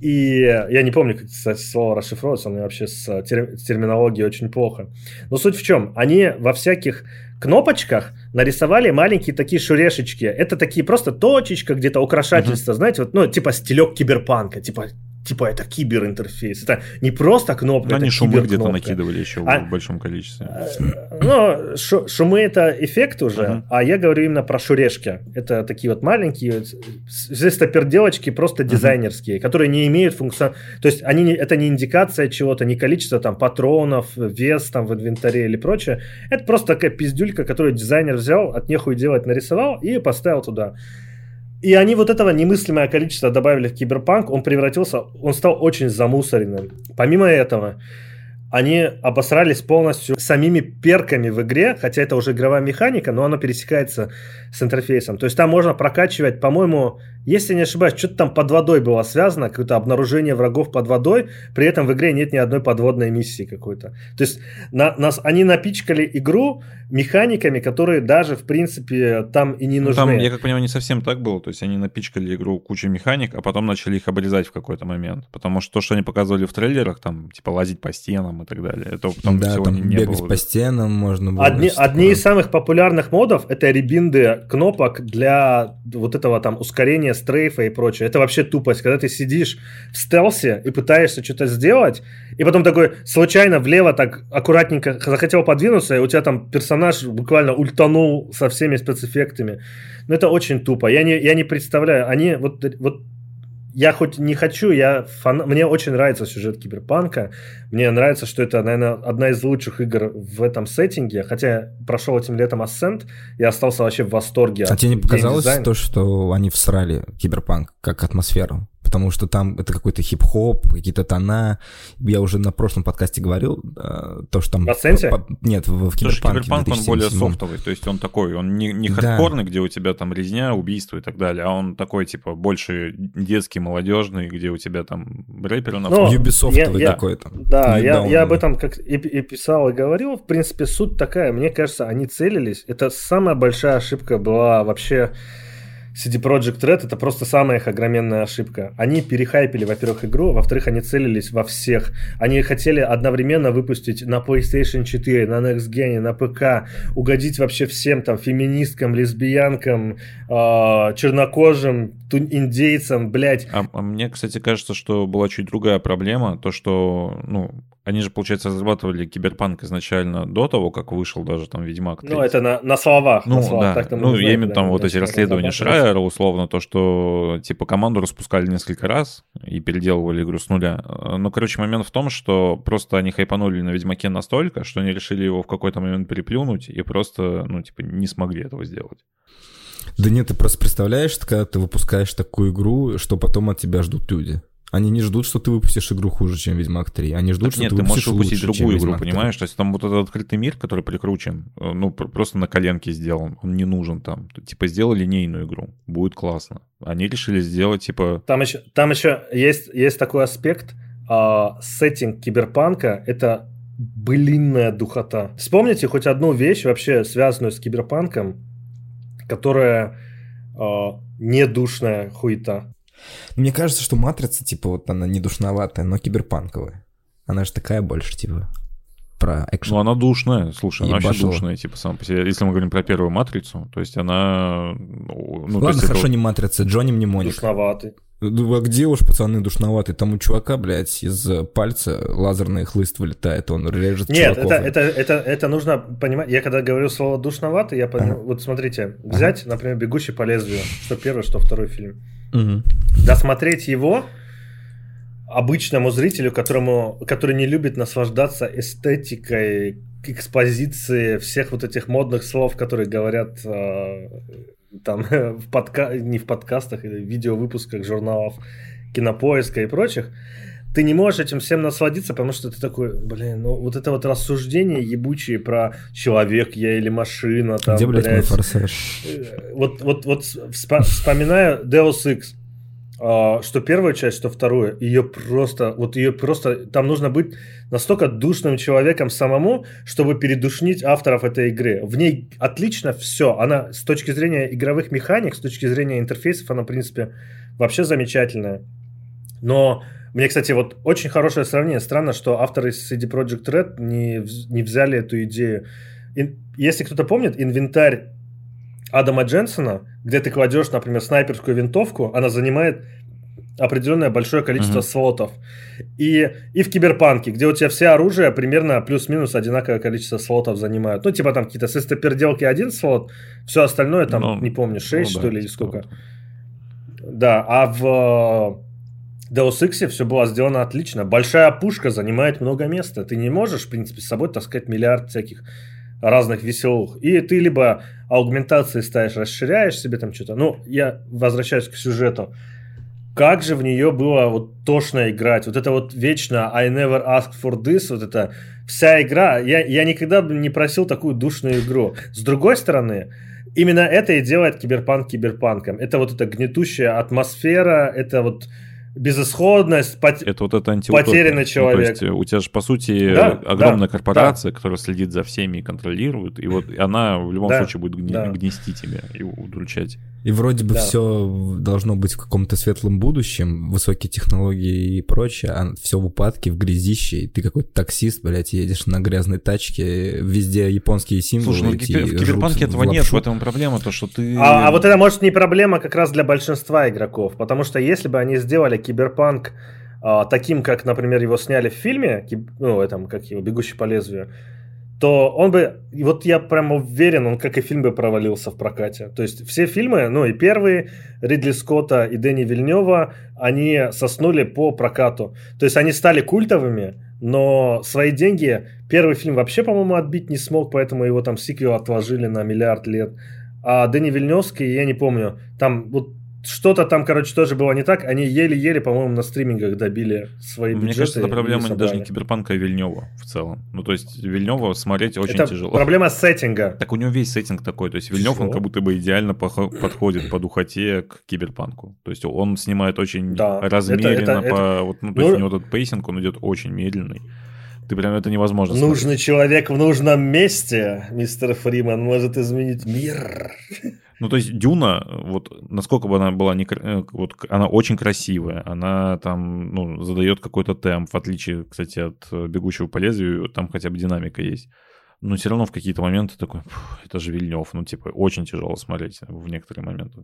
И я не помню, как, кстати, слово расшифровывается, у меня вообще с, тер, с терминологией очень плохо. Но суть в чем? Они во всяких кнопочках нарисовали маленькие такие шурешечки. Это такие просто точечка, где-то украшательства, uh-huh. знаете, вот, ну, типа стилек киберпанка, типа типа это киберинтерфейс. Это не просто кнопка, Но это они шумы где-то накидывали еще а, в большом количестве. Э, ну, шумы это эффект уже, uh-huh. а я говорю именно про шурешки. Это такие вот маленькие, здесь перделочки просто дизайнерские, uh-huh. которые не имеют функцион... То есть они, это не индикация чего-то, не количество там патронов, вес там в инвентаре или прочее. Это просто такая пиздюлька, которую дизайнер взял, от нехуй делать нарисовал и поставил туда. И они вот этого немыслимое количество добавили в Киберпанк, он превратился, он стал очень замусоренным. Помимо этого, они обосрались полностью самими перками в игре, хотя это уже игровая механика, но она пересекается с интерфейсом. То есть там можно прокачивать, по-моему, если не ошибаюсь, что-то там под водой было связано, какое-то обнаружение врагов под водой, при этом в игре нет ни одной подводной миссии какой-то. То есть на, нас, они напичкали игру механиками, которые даже, в принципе, там и не ну, нужны. там, я как понимаю, не совсем так было, то есть они напичкали игру кучей механик, а потом начали их обрезать в какой-то момент, потому что то, что они показывали в трейлерах, там, типа, лазить по стенам и так далее, это потом да, всего там не, не бегать было. по стенам можно было. Одни, одни из самых популярных модов — это ребинды кнопок для вот этого там ускорения движения стрейфа и прочее. Это вообще тупость, когда ты сидишь в стелсе и пытаешься что-то сделать, и потом такой случайно влево так аккуратненько захотел подвинуться, и у тебя там персонаж буквально ультанул со всеми спецэффектами. Но это очень тупо. Я не, я не представляю. Они вот, вот я хоть не хочу, я фан... мне очень нравится сюжет Киберпанка. Мне нравится, что это, наверное, одна из лучших игр в этом сеттинге. Хотя прошел этим летом Ascent, я остался вообще в восторге. А тебе не показалось то, что они всрали Киберпанк как атмосферу? Потому что там это какой-то хип-хоп, какие-то тона. Я уже на прошлом подкасте говорил, э, то, что там... В? По, нет, в, в Киберпанке. Киберпанк, он более софтовый, то есть он такой, он не, не хардкорный, да. где у тебя там резня, убийство и так далее, а он такой, типа, больше детский, молодежный, где у тебя там рэперы на Ubisoft такой там. Да, я, я об этом как и, и писал, и говорил. В принципе, суть такая, мне кажется, они целились. Это самая большая ошибка была вообще CD Projekt Red это просто самая их огроменная ошибка. Они перехайпили, во-первых, игру, во-вторых, они целились во всех. Они хотели одновременно выпустить на PlayStation 4, на Next Gen, на ПК, угодить вообще всем там феминисткам, лесбиянкам, э, чернокожим, индейцам, блядь. А, а мне, кстати, кажется, что была чуть другая проблема, то, что, ну, они же, получается, разрабатывали Киберпанк изначально до того, как вышел даже там Ведьмак 3. Ну, это на, на словах. Ну, на словах, да. ну, я имею в виду там вот эти расследования Шрая Square, условно, то, что, типа, команду распускали несколько раз и переделывали игру с нуля. Но, короче, момент в том, что просто они хайпанули на Ведьмаке настолько, что они решили его в какой-то момент переплюнуть и просто, ну, типа, не смогли этого сделать. Да нет, ты просто представляешь, когда ты выпускаешь такую игру, что потом от тебя ждут люди. Они не ждут, что ты выпустишь игру хуже, чем Ведьмак 3. Они ждут, так что нет, ты, ты можешь выпустить лучше, другую чем игру, Ведьмак 3. понимаешь? То есть там вот этот открытый мир, который прикручен, э, ну, пр- просто на коленке сделан, он не нужен там. Типа, сделай линейную игру, будет классно. Они решили сделать, типа, Там еще, там еще есть, есть такой аспект. а, сеттинг киберпанка — это былинная духота. Вспомните хоть одну вещь, вообще связанную с киберпанком, которая а, не душная хуета. Мне кажется, что Матрица, типа, вот она не душноватая, но киберпанковая. Она же такая больше, типа, про экшен. ну, она душная, слушай, она вообще душная, типа, сам по себе. Если мы говорим про первую матрицу, то есть она... Ну, ну, Ладно, есть это хорошо, вот- не Матрица, Джонни Мнемоник. Душноватый. Ну, а где уж, пацаны, душноватый? Там у чувака, блядь, из пальца лазерный хлыст вылетает, он режет Нет, чуваков. это, это, это, это нужно понимать. Я когда говорю слово душноватый, я понимаю. Ага. Вот смотрите, взять, например, «Бегущий по лезвию», что первый, что второй фильм. Мгм. Досмотреть его обычному зрителю, которому, который не любит наслаждаться эстетикой, экспозиции всех вот этих модных слов, которые говорят э, там в подка... не в подкастах, или в видеовыпусках журналов Кинопоиска и прочих, ты не можешь этим всем насладиться, потому что ты такой, блин, ну вот это вот рассуждение ебучие про человек я или машина, там, Где, блядь, мой блядь, форсаж? Э, вот, вот, вот вспо- вспоминаю Deus Ex, а, что первую часть, что вторую, ее просто, вот ее просто, там нужно быть настолько душным человеком самому, чтобы передушнить авторов этой игры. В ней отлично все. Она с точки зрения игровых механик, с точки зрения интерфейсов, она, в принципе, вообще замечательная. Но мне, кстати, вот очень хорошее сравнение. Странно, что авторы CD Projekt Red не, не взяли эту идею. Если кто-то помнит, инвентарь Адама Дженсона, где ты кладешь, например, снайперскую винтовку, она занимает определенное большое количество Мгм. слотов. И, и в Киберпанке, где у тебя все оружие примерно плюс-минус одинаковое количество слотов занимают. Ну, типа там какие-то свистоперделки один слот, все остальное там, Ну, не помню, 6 ну что да, ли, или типа сколько. того. Да, а в э, Deus Ex все было сделано отлично. Большая пушка занимает много места. Ты не можешь, в принципе, с собой таскать миллиард всяких разных веселых. И ты либо аугментации ставишь, расширяешь себе там что-то. Ну, я возвращаюсь к сюжету. Как же в нее было вот тошно играть. Вот это вот вечно I never asked for this, вот это вся игра. Я, я никогда бы не просил такую душную игру. С другой стороны, именно это и делает киберпанк киберпанком. Это вот эта гнетущая атмосфера, это вот безысходность, пот- Это вот это антиутопия. Потерянный Ну, то человек. есть, э, у тебя же, по сути, Да, огромная да, корпорация, которая следит за всеми и контролирует, и вот она в любом Да, случае будет гне- да. гнести тебя и удручать. И вроде бы Да. все должно быть в каком-то светлом будущем, высокие технологии и прочее, а все в упадке, в грязище, и ты какой-то таксист, блядь, едешь на грязной тачке, везде японские символы. Слушай, ну в кибер- в киберпанке в этого нет, лапшу. в этом проблема, то, что ты... А, а вот это может не проблема как раз для большинства игроков, потому что если бы они сделали киберпанк а, таким, как, например, его сняли в фильме, ну, этом, как его, «Бегущий по лезвию», то он бы, вот я прям уверен, он как и фильм бы провалился в прокате. То есть все фильмы, ну и первые, Ридли Скотта и Дэнни Вильнева, они соснули по прокату. То есть они стали культовыми, но свои деньги первый фильм вообще, по-моему, отбить не смог, поэтому его там сиквел отложили на миллиард лет. А Дэнни Вильневский, я не помню, там вот что-то там, короче, тоже было не так. Они еле-еле, по-моему, на стримингах добили свои Мне бюджеты. кажется, это проблема даже не Киберпанка, а Вильнева в целом. Ну, то есть Вильнева смотреть очень Это тяжело. проблема сеттинга. Так у него весь сеттинг такой, то есть Вильнев, он как будто бы идеально подходит по духоте к киберпанку. То есть он снимает очень Да, размеренно, это- это- по, вот, ну, то Ну, есть у него этот pacing, он идет очень медленный. Ты прям это невозможно Нужный человек в нужном месте, мистер Фриман, может изменить мир. Ну, то есть Дюна, вот насколько бы она была не, э, вот она очень красивая, она там, ну, задает какой-то темп, в отличие, кстати, от э, «Бегущего по лезвию», там хотя бы динамика есть. Но все равно в какие-то моменты такой, «Фух, это же Вильнев, ну, типа, очень тяжело смотреть в некоторые моменты.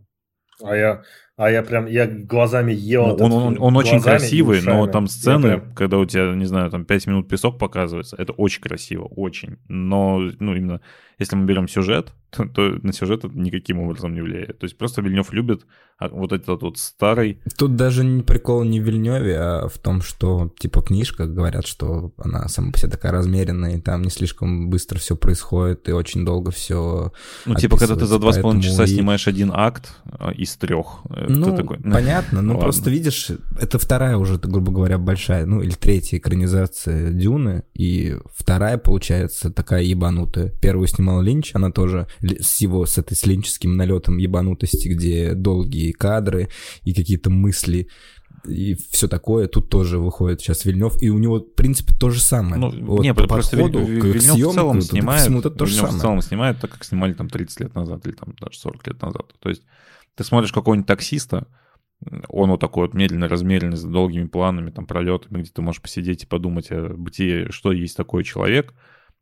А я, а я прям, я глазами ел. Ну, этот он, он, он очень Глазами и красивый, но там Я сцены, прям- когда у тебя, не знаю, там 5 минут песок показывается, это очень красиво, очень. Но, ну, именно, если мы берем сюжет, то, то на сюжет это никаким образом не влияет. То есть просто Вильнев любит а вот этот вот старый... Тут даже не прикол не в Вильневе, а в том, что, типа, книжка, говорят, что она сама по себе такая размеренная, и там не слишком быстро все происходит, и очень долго все Ну, типа, когда ты за два с половиной часа и... снимаешь один акт а, из трех, ну, такой... понятно, ну, просто видишь, это вторая уже, грубо говоря, большая, ну, или третья экранизация Дюны, и вторая, получается, такая ебанутая. Первую снимал Линч, она тоже с его, с этой с линческим налетом ебанутости, где долгие кадры, и какие-то мысли, и все такое. Тут тоже выходит сейчас Вильнев, и у него, в принципе, то же самое. Ну, вот не, по подходу Виль, к съемке, в целом снимает, всему, это то же самое. в целом снимает так, как снимали там 30 лет назад или там даже 40 лет назад. То есть ты смотришь какого-нибудь таксиста, он вот такой вот медленно размеренный, с долгими планами, там, пролетами, где ты можешь посидеть и подумать о бытие, что есть такой человек.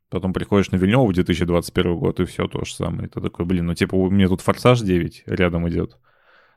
Потом приходишь на Вильнёва в 2021 год, и все то же самое. И ты такой, блин, ну типа у меня тут «Форсаж 9» рядом идет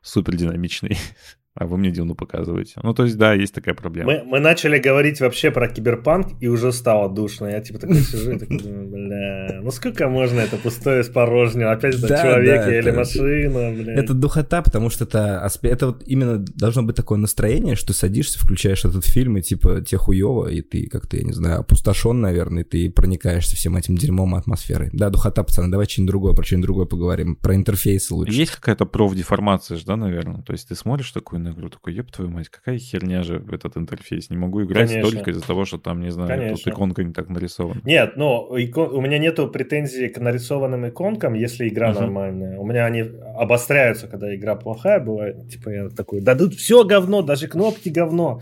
супер динамичный. А вы мне Дюну показываете. Ну, то есть, да, есть такая проблема. Мы, мы начали говорить вообще про киберпанк, и уже стало душно. Я типа такой сижу и такой думаю, бля, ну сколько можно это пустое с порожнего? Опять это да, человек да, или это, машина, бля. Это духота, потому что это, это вот именно должно быть такое настроение, что садишься, включаешь этот фильм, и типа тебе хуево, и ты как-то, я не знаю, опустошен, наверное, и ты проникаешься всем этим дерьмом и атмосферой. Да, духота, пацаны, давай что-нибудь другое, про что-нибудь другое поговорим, про интерфейсы лучше. Есть какая-то профдеформация же, да, наверное? То есть ты смотришь такую на игру, такой, еб твою мать, какая херня же этот интерфейс. Не могу играть Конечно. только из-за того, что там, не знаю, Конечно. тут иконка не так нарисована. Нет, но икон... у меня нету претензий к нарисованным иконкам, если игра uh-huh. нормальная. У меня они обостряются, когда игра плохая бывает. Типа я такой, да тут все говно, даже кнопки говно.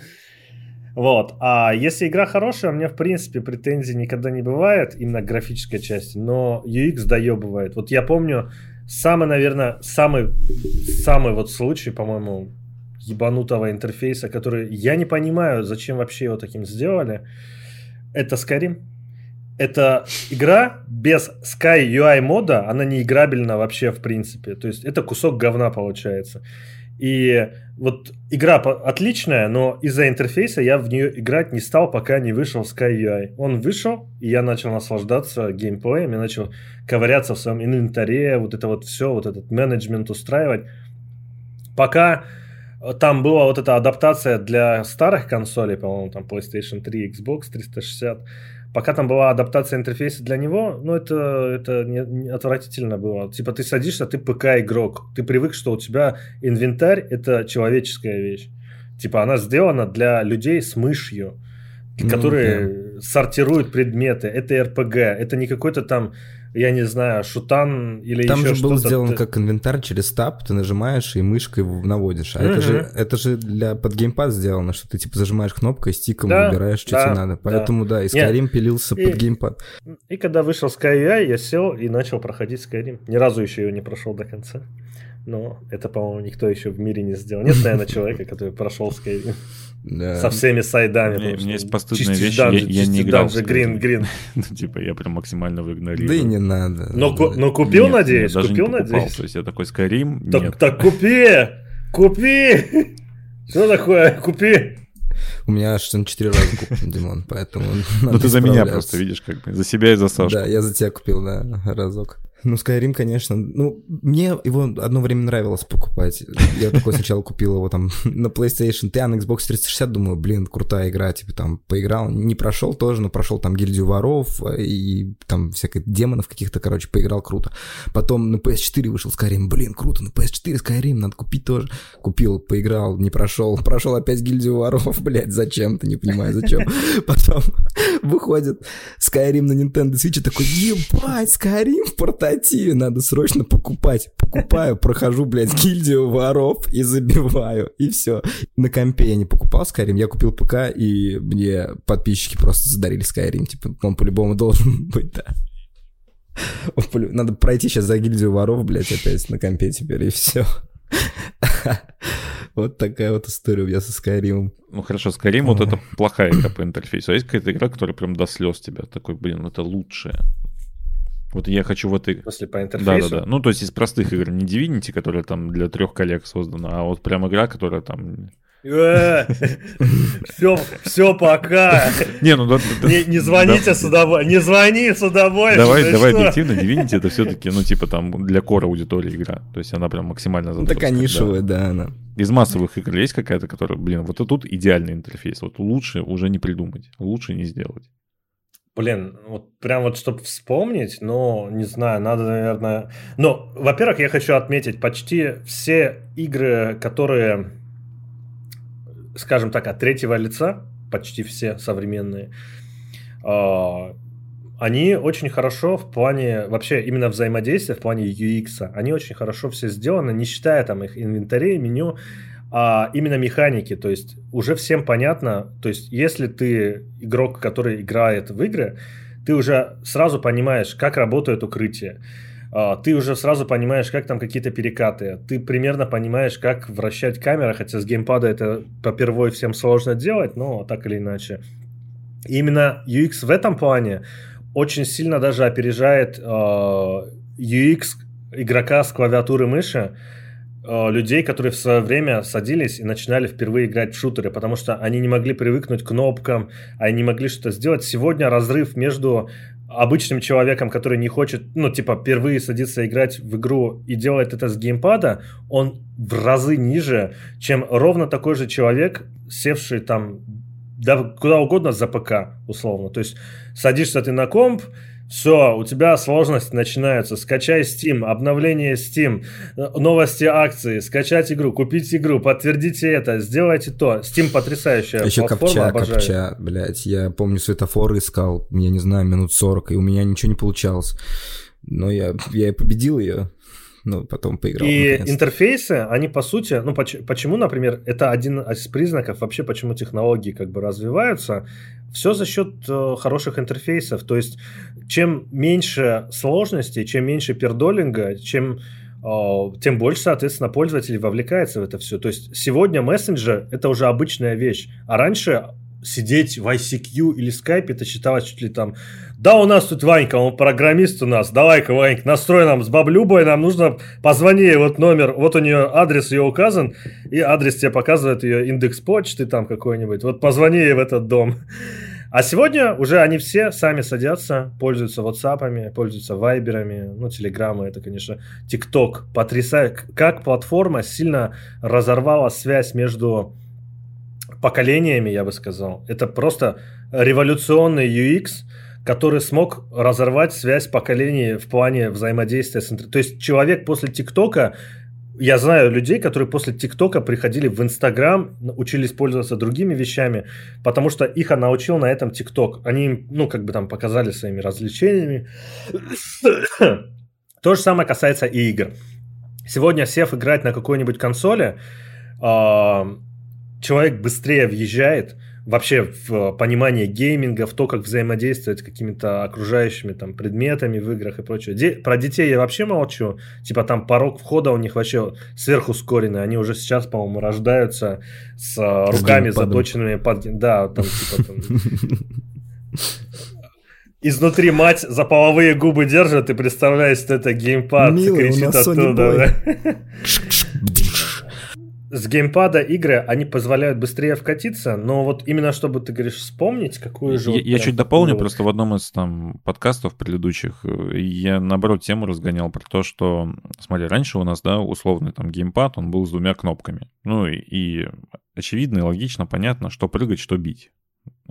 Вот. А если игра хорошая, у меня, в принципе, претензий никогда не бывает, именно к графической части, но UX доебывает. Вот я помню, самый, наверное, самый, самый вот случай, по-моему, ебанутого интерфейса, который я не понимаю, зачем вообще его таким сделали. Это Skyrim. Это игра без Sky UI мода, она не играбельна вообще в принципе. То есть это кусок говна получается. И вот игра отличная, но из-за интерфейса я в нее играть не стал, пока не вышел Sky UI. Он вышел, и я начал наслаждаться геймплеем, я начал ковыряться в своем инвентаре, вот это вот все, вот этот менеджмент устраивать. Пока там была вот эта адаптация для старых консолей, по-моему, там PlayStation 3, Xbox 360. Пока там была адаптация интерфейса для него, ну, это, это не, не отвратительно было. Типа ты садишься, ты ПК-игрок. Ты привык, что у тебя инвентарь — это человеческая вещь. Типа она сделана для людей с мышью, ну, которые да. сортируют предметы. Это РПГ. Это не какой-то там я не знаю, шутан или Там еще же был сделан как инвентарь через таб, ты нажимаешь и мышкой наводишь. А mm-hmm. это, же, это же для под геймпад сделано, что ты типа зажимаешь кнопкой, стиком да, выбираешь, что да, тебе надо. Поэтому да, да и Skyrim Нет. пилился и, под геймпад. И когда вышел SkyUI, я сел и начал проходить Skyrim. Ни разу еще его не прошел до конца. Но это, по-моему, никто еще в мире не сделал. Нет, наверное, человека, который прошел Skyrim. Да. Со всеми сайдами. У меня есть постыдная вещь, данжи, я, я не играл. Данжи, грин, грин. ну, типа, я прям максимально выигнорирую. Да и не надо. Но, да. но купил, нет, надеюсь? Даже купил, надеюсь? То есть я такой, Skyrim, так, нет. Так купи! Купи! Что такое? Купи! У меня аж на 4 раза куплен, Димон, поэтому Ну ты за меня просто видишь, как бы, за себя и за Сашу. Да, я за тебя купил, да, разок. Ну, Skyrim, конечно. Ну, мне его одно время нравилось покупать. Я такой сначала купил его там на PlayStation 3, а на Xbox 360 думаю, блин, крутая игра, типа там поиграл. Не прошел тоже, но прошел там гильдию воров и там всяких демонов каких-то, короче, поиграл круто. Потом на PS4 вышел Skyrim, блин, круто, на PS4 Skyrim надо купить тоже. Купил, поиграл, не прошел. Прошел опять гильдию воров, блядь, зачем-то, не понимаю, зачем. Потом выходит Skyrim на Nintendo Switch, такой, ебать, Skyrim в порта кооперативе надо срочно покупать. Покупаю, прохожу, блядь, гильдию воров и забиваю. И все. На компе я не покупал Skyrim, я купил ПК, и мне подписчики просто задарили Skyrim. Типа, он по-любому должен быть, да. Надо пройти сейчас за гильдию воров, блядь, опять на компе теперь, и все. Вот такая вот история у меня со Skyrim. Ну хорошо, Skyrim вот это плохая игра по интерфейсу. А есть какая-то игра, которая прям до слез тебя такой, блин, это лучшая. Вот я хочу в этой... После по интерфейсу? Да, да, да. Ну, то есть из простых игр, не Divinity, которая там для трех коллег создана, а вот прям игра, которая там Все, все, пока. Не, ну не, звоните с удовольствием. Не звони с удовольствием. Давай, давай объективно, Divinity это все-таки, ну, типа там для кора аудитории игра. То есть она прям максимально Ну, такая нишевая, да, она. Из массовых игр есть какая-то, которая, блин, вот тут идеальный интерфейс. Вот лучше уже не придумать, лучше не сделать. Блин, вот прям вот чтобы вспомнить, ну, не знаю, надо, наверное... Ну, во-первых, я хочу отметить, почти все игры, которые скажем так, от третьего лица, почти все современные, а, они очень хорошо в плане, вообще именно взаимодействия, в плане UX, они очень хорошо все сделаны, не считая там их инвентарей, меню, а именно механики, то есть уже всем понятно, то есть если ты игрок, который играет в игры, ты уже сразу понимаешь, как работает укрытие, а, ты уже сразу понимаешь, как там какие-то перекаты, ты примерно понимаешь, как вращать камеру, хотя с геймпада это попервой всем сложно делать, но так или иначе. И именно UX в этом плане очень сильно даже опережает а, UX игрока с клавиатуры мыши, людей, которые в свое время садились и начинали впервые играть в шутеры, потому что они не могли привыкнуть к кнопкам, они не могли что-то сделать. Сегодня разрыв между обычным человеком, который не хочет, ну, типа, впервые садиться играть в игру и делает это с геймпада, он в разы ниже, чем ровно такой же человек, севший там да, куда угодно за ПК, условно. То есть садишься ты на комп, все, у тебя сложности начинаются. Скачай Steam, обновление Steam, новости акции, скачать игру, купить игру, подтвердите это, сделайте то. Steam потрясающая Еще платформа, копча, обожаю. копча, блядь. Я помню, светофоры искал, я не знаю, минут 40, и у меня ничего не получалось. Но я, я и победил ее ну, потом поиграл. И интерфейсы, они по сути, ну, поч- почему, например, это один из признаков вообще, почему технологии как бы развиваются, все за счет э, хороших интерфейсов. То есть, чем меньше сложностей, чем меньше пердолинга, чем э, тем больше, соответственно, пользователей вовлекается в это все. То есть сегодня мессенджер это уже обычная вещь, а раньше сидеть в ICQ или Skype, это считалось чуть ли там, да, у нас тут Ванька, он программист у нас, давай-ка, Ванька, настрой нам с баблюбой, нам нужно, позвони, вот номер, вот у нее адрес ее указан, и адрес тебе показывает ее индекс почты там какой-нибудь, вот позвони ей в этот дом. А сегодня уже они все сами садятся, пользуются WhatsApp, пользуются Вайберами, ну, Телеграммы, это, конечно, ТикТок. Потрясает, как платформа сильно разорвала связь между поколениями, я бы сказал. Это просто революционный UX, который смог разорвать связь поколений в плане взаимодействия с интернетом. То есть человек после ТикТока, я знаю людей, которые после ТикТока приходили в Инстаграм, учились пользоваться другими вещами, потому что их научил на этом ТикТок. Они им, ну, как бы там показали своими развлечениями. То же самое касается и игр. Сегодня, сев играть на какой-нибудь консоли, а, человек быстрее въезжает вообще в понимание гейминга, в то, как взаимодействовать с какими-то окружающими там предметами в играх и прочее. Де- про детей я вообще молчу. Типа там порог входа у них вообще сверхускоренный. Они уже сейчас, по-моему, рождаются с руками заточенными под... Да, там типа там... Изнутри мать за половые губы держит и представляешь, что это геймпад Милый, кричит оттуда. Да? с геймпада игры, они позволяют быстрее вкатиться, но вот именно чтобы, ты говоришь, вспомнить, какую же... Я, вот я чуть дополню, вот... просто в одном из там подкастов предыдущих э, я, наоборот, тему разгонял про то, что, смотри, раньше у нас, да, условный там геймпад, он был с двумя кнопками. Ну и, и очевидно и логично, понятно, что прыгать, что бить.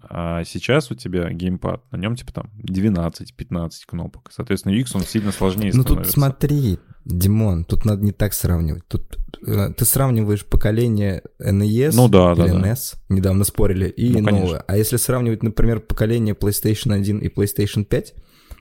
А сейчас у тебя геймпад, на нем типа там 12-15 кнопок. Соответственно, UX он сильно сложнее становится. Ну тут смотри, Димон, тут надо не так сравнивать. Тут э, ты сравниваешь поколение NES ну, да, или да, NES, да. недавно спорили, и ну, новое. Конечно. А если сравнивать, например, поколение PlayStation 1 и PlayStation 5,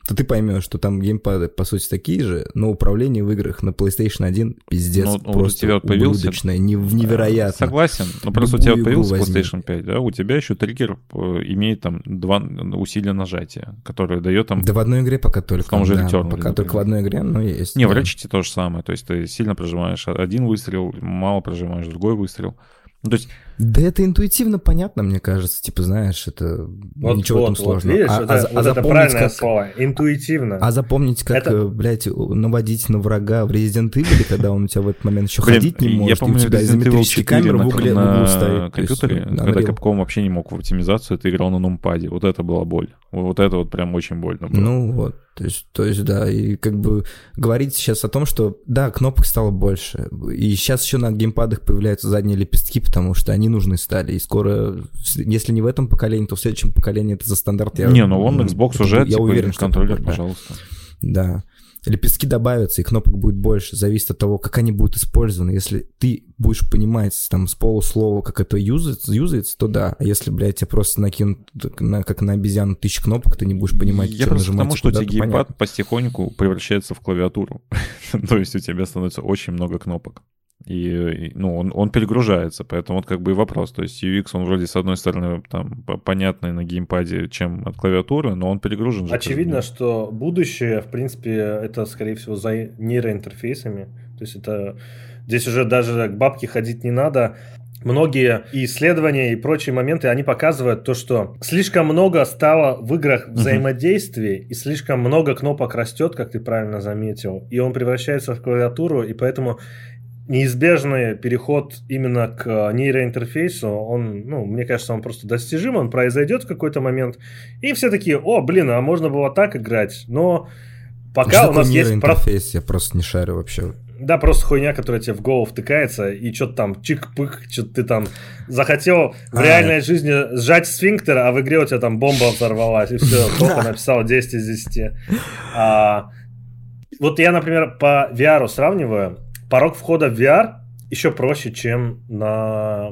то ты поймешь, что там геймпады, по сути, такие же, но управление в играх на PlayStation 1 пиздец, ну, просто у тебя появился... невероятно. Согласен, но просто у тебя появился PlayStation 5, да, у тебя еще триггер э, имеет там два усилия нажатия, которые дает там... Да в одной игре пока только, в том же да, Returnal, пока только в одной игре, но есть. Не, да. в Ratchet то же самое, то есть ты сильно прожимаешь один выстрел, мало прожимаешь другой выстрел. Ну, то есть Да это интуитивно понятно, мне кажется. Типа, знаешь, это вот, ничего вот, этом сложного. Вот, видишь, а, это, а, вот а это правильное как, слово. Интуитивно. А запомнить, как, это... блядь, наводить на врага в Resident Evil, когда он у тебя в этот момент еще ходить не может, я помню, и у тебя изометрические камеры в угле, на, стоят. компьютере, есть, когда Capcom вообще не мог в оптимизацию, ты играл на нумпаде. Вот это была боль. Вот это вот прям очень больно было. Ну вот. То есть, то есть, да, и как бы говорить сейчас о том, что, да, кнопок стало больше, и сейчас еще на геймпадах появляются задние лепестки, потому что они нужны стали, и скоро, если не в этом поколении, то в следующем поколении это за стандарт. Я, не, ну вон Xbox уже, я типа, уверен, что контроллер, пожалуйста. Да лепестки добавятся, и кнопок будет больше. Зависит от того, как они будут использованы. Если ты будешь понимать там с полуслова, как это юзается, юзается то да. А если, блядь, тебе просто накинут, на, как на обезьяну тысяч кнопок, ты не будешь понимать, Я что просто нажимать. Потому что у тебя геймпад понятно. потихоньку превращается в клавиатуру. то есть у тебя становится очень много кнопок. И, ну, он, он перегружается, поэтому вот как бы и вопрос. То есть UX, он вроде с одной стороны там понятный на геймпаде, чем от клавиатуры, но он перегружен. Же Очевидно, что будущее, в принципе, это, скорее всего, за нейроинтерфейсами. То есть это здесь уже даже к бабке ходить не надо. Многие исследования и прочие моменты, они показывают то, что слишком много стало в играх взаимодействий, uh-huh. и слишком много кнопок растет, как ты правильно заметил, и он превращается в клавиатуру, и поэтому неизбежный переход именно к нейроинтерфейсу, он, ну, мне кажется, он просто достижим, он произойдет в какой-то момент, и все такие, о, блин, а можно было так играть, но пока что у нас есть... интерфейс, я просто не шарю вообще. Да, просто хуйня, которая тебе в голову втыкается, и что-то там чик-пык, что-то ты там захотел в а, реальной жизни сжать сфинктер, а в игре у тебя там бомба взорвалась, и все, только написал 10 из 10. А, вот я, например, по VR сравниваю, порог входа в VR еще проще, чем на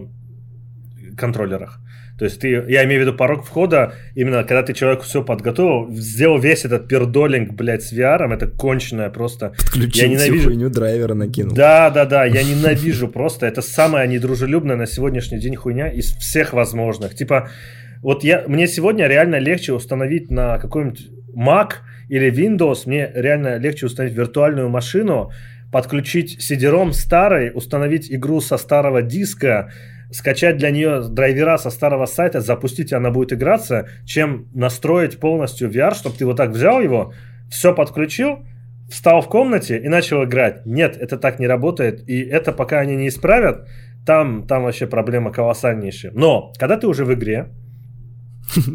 контроллерах. То есть ты, я имею в виду порог входа, именно когда ты человеку все подготовил, сделал весь этот пердолинг, блядь, с VR, это конченое просто. Подключил я ненавижу... хуйню драйвера накинул. Да, да, да, я ненавижу просто. Это самая недружелюбная на сегодняшний день хуйня из всех возможных. Типа, вот я, мне сегодня реально легче установить на какой-нибудь Mac или Windows, мне реально легче установить виртуальную машину, подключить CD-ROM старый, установить игру со старого диска, скачать для нее драйвера со старого сайта, запустить, и она будет играться, чем настроить полностью VR, чтобы ты вот так взял его, все подключил, встал в комнате и начал играть. Нет, это так не работает, и это пока они не исправят, там, там вообще проблема колоссальнейшая. Но, когда ты уже в игре,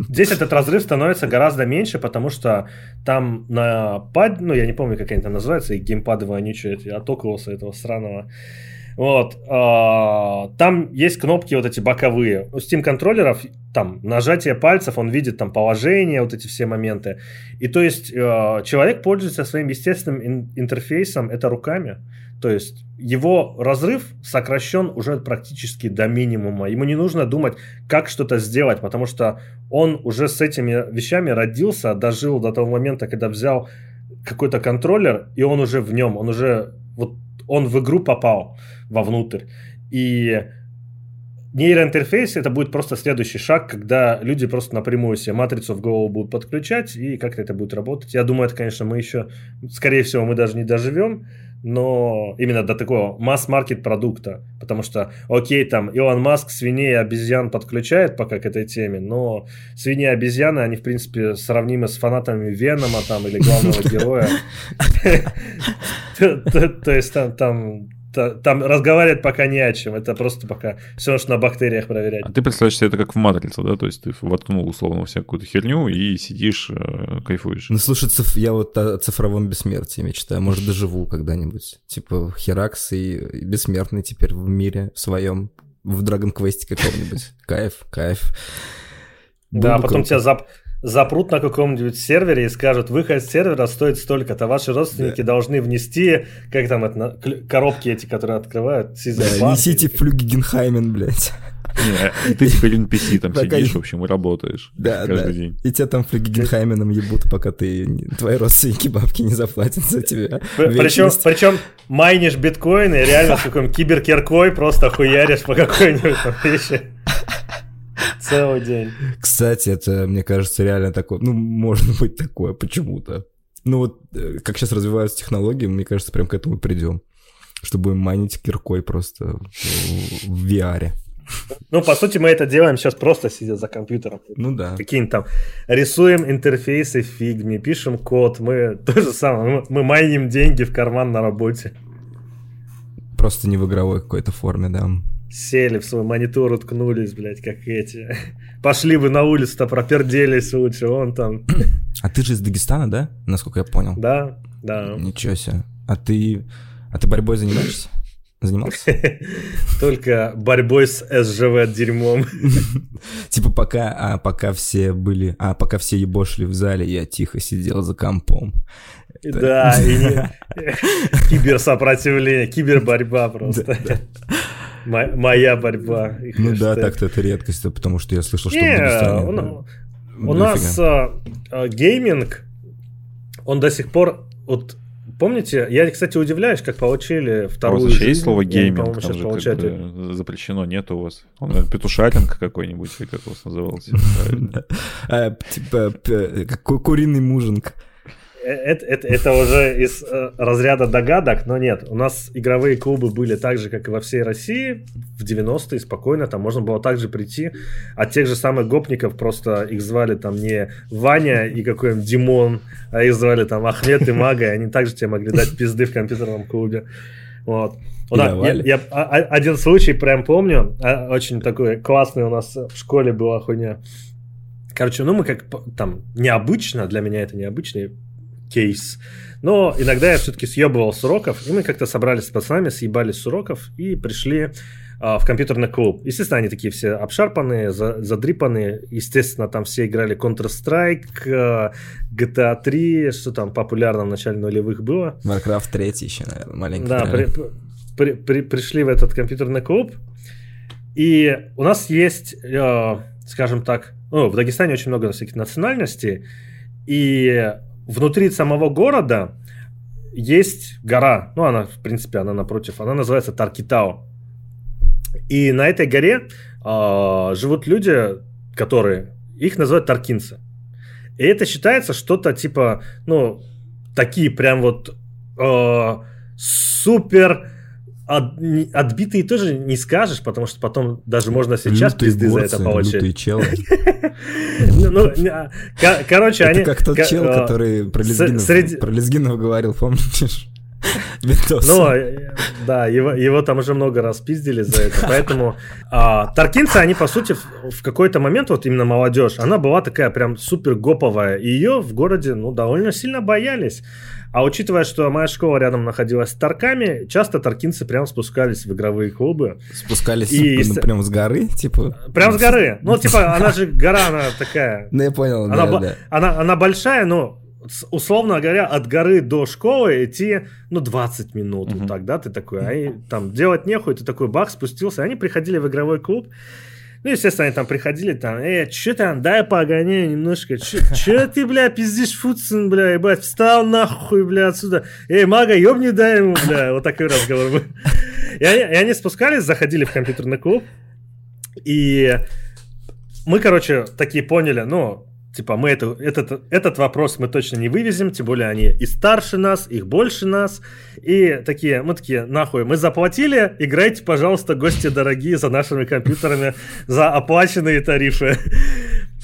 Здесь этот разрыв становится гораздо меньше, потому что там на пад, ну я не помню, как они там называются, и геймпады вонючие, от Oculus этого сраного. Вот, э, там есть кнопки вот эти боковые. У Steam контроллеров там нажатие пальцев, он видит там положение, вот эти все моменты. И то есть э, человек пользуется своим естественным интерфейсом, это руками. То есть его разрыв сокращен уже практически до минимума. Ему не нужно думать, как что-то сделать, потому что он уже с этими вещами родился, дожил до того момента, когда взял какой-то контроллер, и он уже в нем, он уже вот он в игру попал вовнутрь. И нейроинтерфейс это будет просто следующий шаг, когда люди просто напрямую себе матрицу в голову будут подключать, и как-то это будет работать. Я думаю, это, конечно, мы еще, скорее всего, мы даже не доживем, но именно до такого масс-маркет продукта, потому что, окей, там Илон Маск свиней и обезьян подключает пока к этой теме, но свиньи и обезьяны, они, в принципе, сравнимы с фанатами Венома там или главного героя. То есть там там разговаривать пока не о чем. Это просто пока все нужно на бактериях проверять. А ты представляешь себе это как в матрице, да? То есть ты воткнул условно всякую херню и сидишь, э, кайфуешь. Ну, слушай, циф... я вот о цифровом бессмертии мечтаю. Может, доживу когда-нибудь. Типа Херакс и, и бессмертный теперь в мире своем. В Dragon Quest каком-нибудь. Кайф, кайф. Да, потом тебя зап запрут на каком-нибудь сервере и скажут, выход с сервера стоит столько-то, ваши родственники да. должны внести, как там это, коробки эти, которые открывают, да, несите флюги Генхаймен, блядь. Не, и ты теперь NPC там сидишь, в общем, и работаешь да, каждый да. день. И тебя там флюгигенхайменом ебут, пока ты твои родственники бабки не заплатят за тебя. Причем, причем майнишь биткоины, реально с каким киберкиркой просто хуяришь по какой-нибудь вещи. Целый день. Кстати, это, мне кажется, реально такое, ну, может быть такое почему-то. Ну вот, э, как сейчас развиваются технологии, мне кажется, прям к этому придем. Что будем майнить киркой просто в VR. Ну, по сути, мы это делаем сейчас просто сидя за компьютером. Ну да. Какие-нибудь там рисуем интерфейсы в фигме, пишем код. Мы то же самое. Мы, мы майним деньги в карман на работе. Просто не в игровой какой-то форме, да. Сели в свой монитор, уткнулись, блядь, как эти. Пошли бы на улицу-то, проперделись лучше, вон там. А ты же из Дагестана, да? Насколько я понял. Да, да. Ничего себе. А ты, а ты борьбой занимаешься? Занимался? Только борьбой с СЖВ дерьмом. Типа пока, а пока все были, а пока все ебошили в зале, я тихо сидел за компом. Да, и киберсопротивление, киберборьба просто. Моя борьба. Ну да, так-то это редкость, потому что я слышал, что в Дагестане... У нас а, а, гейминг, он до сих пор вот Помните, я, кстати, удивляюсь, как получили вторую У вас есть слово гейминг, там же получать... как бы запрещено, нет у вас. Он, петушатинг какой-нибудь, или как у вас назывался? Типа, куриный мужинг. Это, это, это уже из э, разряда догадок, но нет. У нас игровые клубы были так же, как и во всей России в 90-е, спокойно. Там можно было также прийти. От тех же самых гопников просто их звали там не Ваня и какой-нибудь Димон, а их звали там Ахмед и Мага, и они также тебе могли дать пизды в компьютерном клубе. Вот. Да, я, я а, а, один случай прям помню, а, очень такой классный у нас в школе была хуйня. Короче, ну мы как там необычно, для меня это необычно, кейс. Но иногда я все-таки съебывал с уроков, и мы как-то собрались с пацанами, съебались с уроков и пришли а, в компьютерный клуб. Естественно, они такие все обшарпанные, за, задрипанные. Естественно, там все играли Counter-Strike, а, GTA 3, что там популярно в начале нулевых было. Warcraft 3 еще, наверное, маленький. Да, при, при, при, пришли в этот компьютерный клуб, и у нас есть, э, скажем так, ну, в Дагестане очень много всяких национальностей, и внутри самого города есть гора, ну она, в принципе, она напротив, она называется Таркитао. И на этой горе э, живут люди, которые, их называют таркинцы. И это считается что-то типа, ну, такие прям вот э, супер от, отбитые тоже не скажешь, потому что потом даже можно сейчас лютые пизды горцы, за это получить. Лютые челы. Ну, ну короче, они... как тот чел, а, который про лезгинов говорил, помнишь? Ну, э, да, его, его там уже много раз пиздили за это, поэтому а, таркинцы, они, по сути, в, в какой-то момент, вот именно молодежь, она была такая прям супер гоповая, и ее в городе, ну, довольно сильно боялись. А учитывая, что моя школа рядом находилась с Тарками, часто таркинцы прям спускались в игровые клубы. Спускались и... ну, прям с горы, типа? Прям с горы. Ну, типа, она же гора, она такая... Ну, я понял, она, да, да. Она, она большая, но условно говоря, от горы до школы идти, ну, 20 минут, uh-huh. вот так, да, ты такой, а там делать нехуй, ты такой бах, спустился, они приходили в игровой клуб, ну, естественно, они там приходили, там, э, что там, дай погоняю немножко, что ты, бля, пиздишь, Фудсен, бля, ебать, встал нахуй, бля, отсюда, эй, мага, ёбни дай ему, бля, вот такой разговор был. И они, и они спускались, заходили в компьютерный клуб, и мы, короче, такие поняли, ну, типа, мы это, этот, этот вопрос мы точно не вывезем, тем более они и старше нас, их больше нас, и такие, мы такие, нахуй, мы заплатили, играйте, пожалуйста, гости дорогие, за нашими компьютерами, за оплаченные тарифы.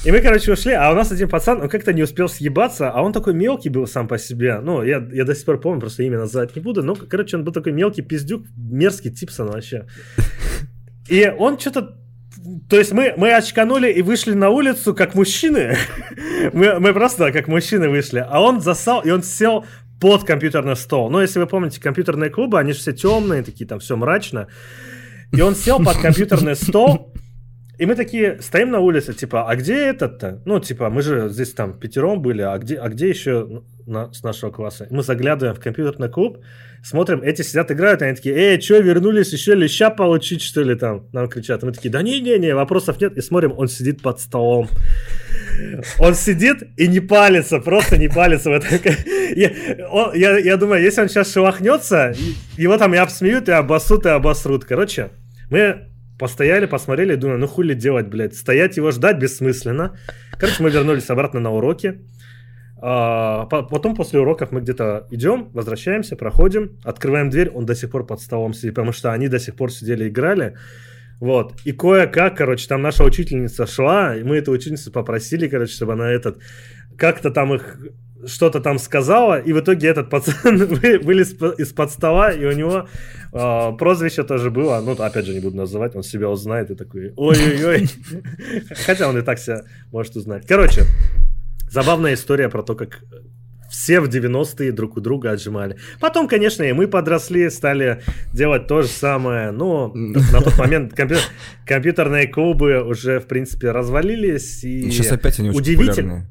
И мы, короче, ушли, а у нас один пацан, он как-то не успел съебаться, а он такой мелкий был сам по себе. Ну, я, я до сих пор помню, просто имя назвать не буду. Ну, короче, он был такой мелкий пиздюк, мерзкий типсон вообще. И он что-то то есть мы, мы очканули и вышли на улицу как мужчины. мы, мы просто как мужчины вышли. А он засал, и он сел под компьютерный стол. Ну, если вы помните, компьютерные клубы, они же все темные, такие там все мрачно. И он сел под компьютерный стол, и мы такие стоим на улице, типа, а где этот-то? Ну, типа, мы же здесь там пятером были, а где, а где еще на, с нашего класса? И мы заглядываем в компьютерный клуб, смотрим, эти сидят, играют, они такие, эй, что, вернулись еще леща получить, что ли, там? Нам кричат. Мы такие, да не-не-не, вопросов нет. И смотрим, он сидит под столом. Он сидит и не палится, просто не палится. В это. Я, я, я думаю, если он сейчас шелохнется, его там и обсмеют, и обосрут, и обосрут. Короче, мы постояли, посмотрели, думаю, ну хули делать, блядь, стоять его ждать бессмысленно. Короче, мы вернулись обратно на уроки. А, потом после уроков мы где-то идем, возвращаемся, проходим, открываем дверь, он до сих пор под столом сидит, потому что они до сих пор сидели играли. Вот. И кое-как, короче, там наша учительница шла, и мы эту учительницу попросили, короче, чтобы она этот как-то там их что-то там сказала, и в итоге этот пацан вылез из-под стола, и у него э, прозвище тоже было, ну, опять же, не буду называть, он себя узнает и такой, ой-ой-ой. Хотя он и так себя может узнать. Короче, забавная история про то, как все в 90-е друг у друга отжимали. Потом, конечно, и мы подросли, стали делать то же самое. Но на тот момент компью... компьютерные клубы уже, в принципе, развалились. И Сейчас опять они очень удивительно.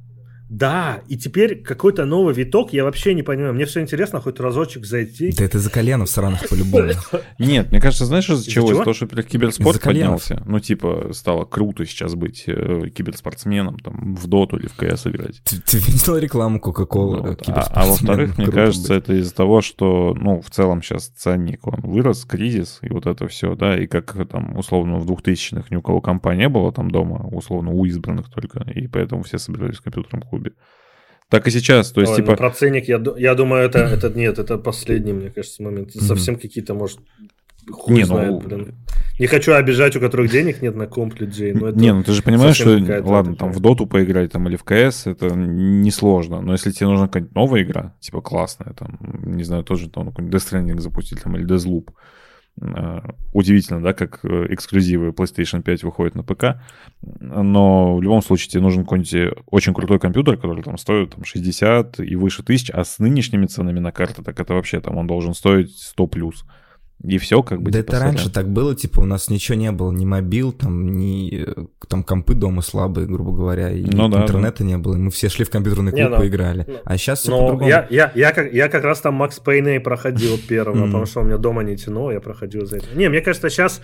Да, и теперь какой-то новый виток, я вообще не понимаю. Мне все интересно хоть разочек зайти. Да это за коленов сраных по-любому. Нет, мне кажется, знаешь, из-за чего? Из-за того, что киберспорт поднялся. Ну, типа, стало круто сейчас быть э, киберспортсменом, там, в доту или в КС играть. Ты, видел рекламу Кока-Колы? А, а во-вторых, мне кажется, это из-за того, что, ну, в целом сейчас ценник, он вырос, кризис, и вот это все, да, и как там, условно, в 2000-х ни у кого компании не было там дома, условно, у избранных только, и поэтому все собирались в компьютерном клубе клубе. Так и сейчас, то есть, Ой, ну, типа... Ну, про ценник, я, я думаю, это, это нет, это последний, мне кажется, момент. Mm-hmm. Совсем какие-то, может, хуй не, ну, знает, ну... блин. Не хочу обижать, у которых денег нет на комп людей, но это Не, ну ты же понимаешь, что, ладно, там в доту поиграть там или в КС, это несложно, но если тебе нужна какая-нибудь новая игра, типа классная, там, не знаю, тоже там какой-нибудь Death Stranding запустить там или Deathloop, удивительно, да, как э, эксклюзивы PlayStation 5 выходят на ПК, но в любом случае тебе нужен какой-нибудь очень крутой компьютер, который там стоит там, 60 и выше тысяч, а с нынешними ценами на карты, так это вообще там он должен стоить 100 плюс. И все как бы. Да типа, это сорян. раньше так было, типа у нас ничего не было, ни мобил, там, ни там компы дома слабые, грубо говоря, и ну, да, интернета да. не было, и мы все шли в компьютерный клуб не, ну, поиграли. Ну, а сейчас все ну, я, я, я, как, я как раз там Макс Пейне проходил первым, потому что у меня дома не тянуло, я проходил за это. Не, мне кажется, сейчас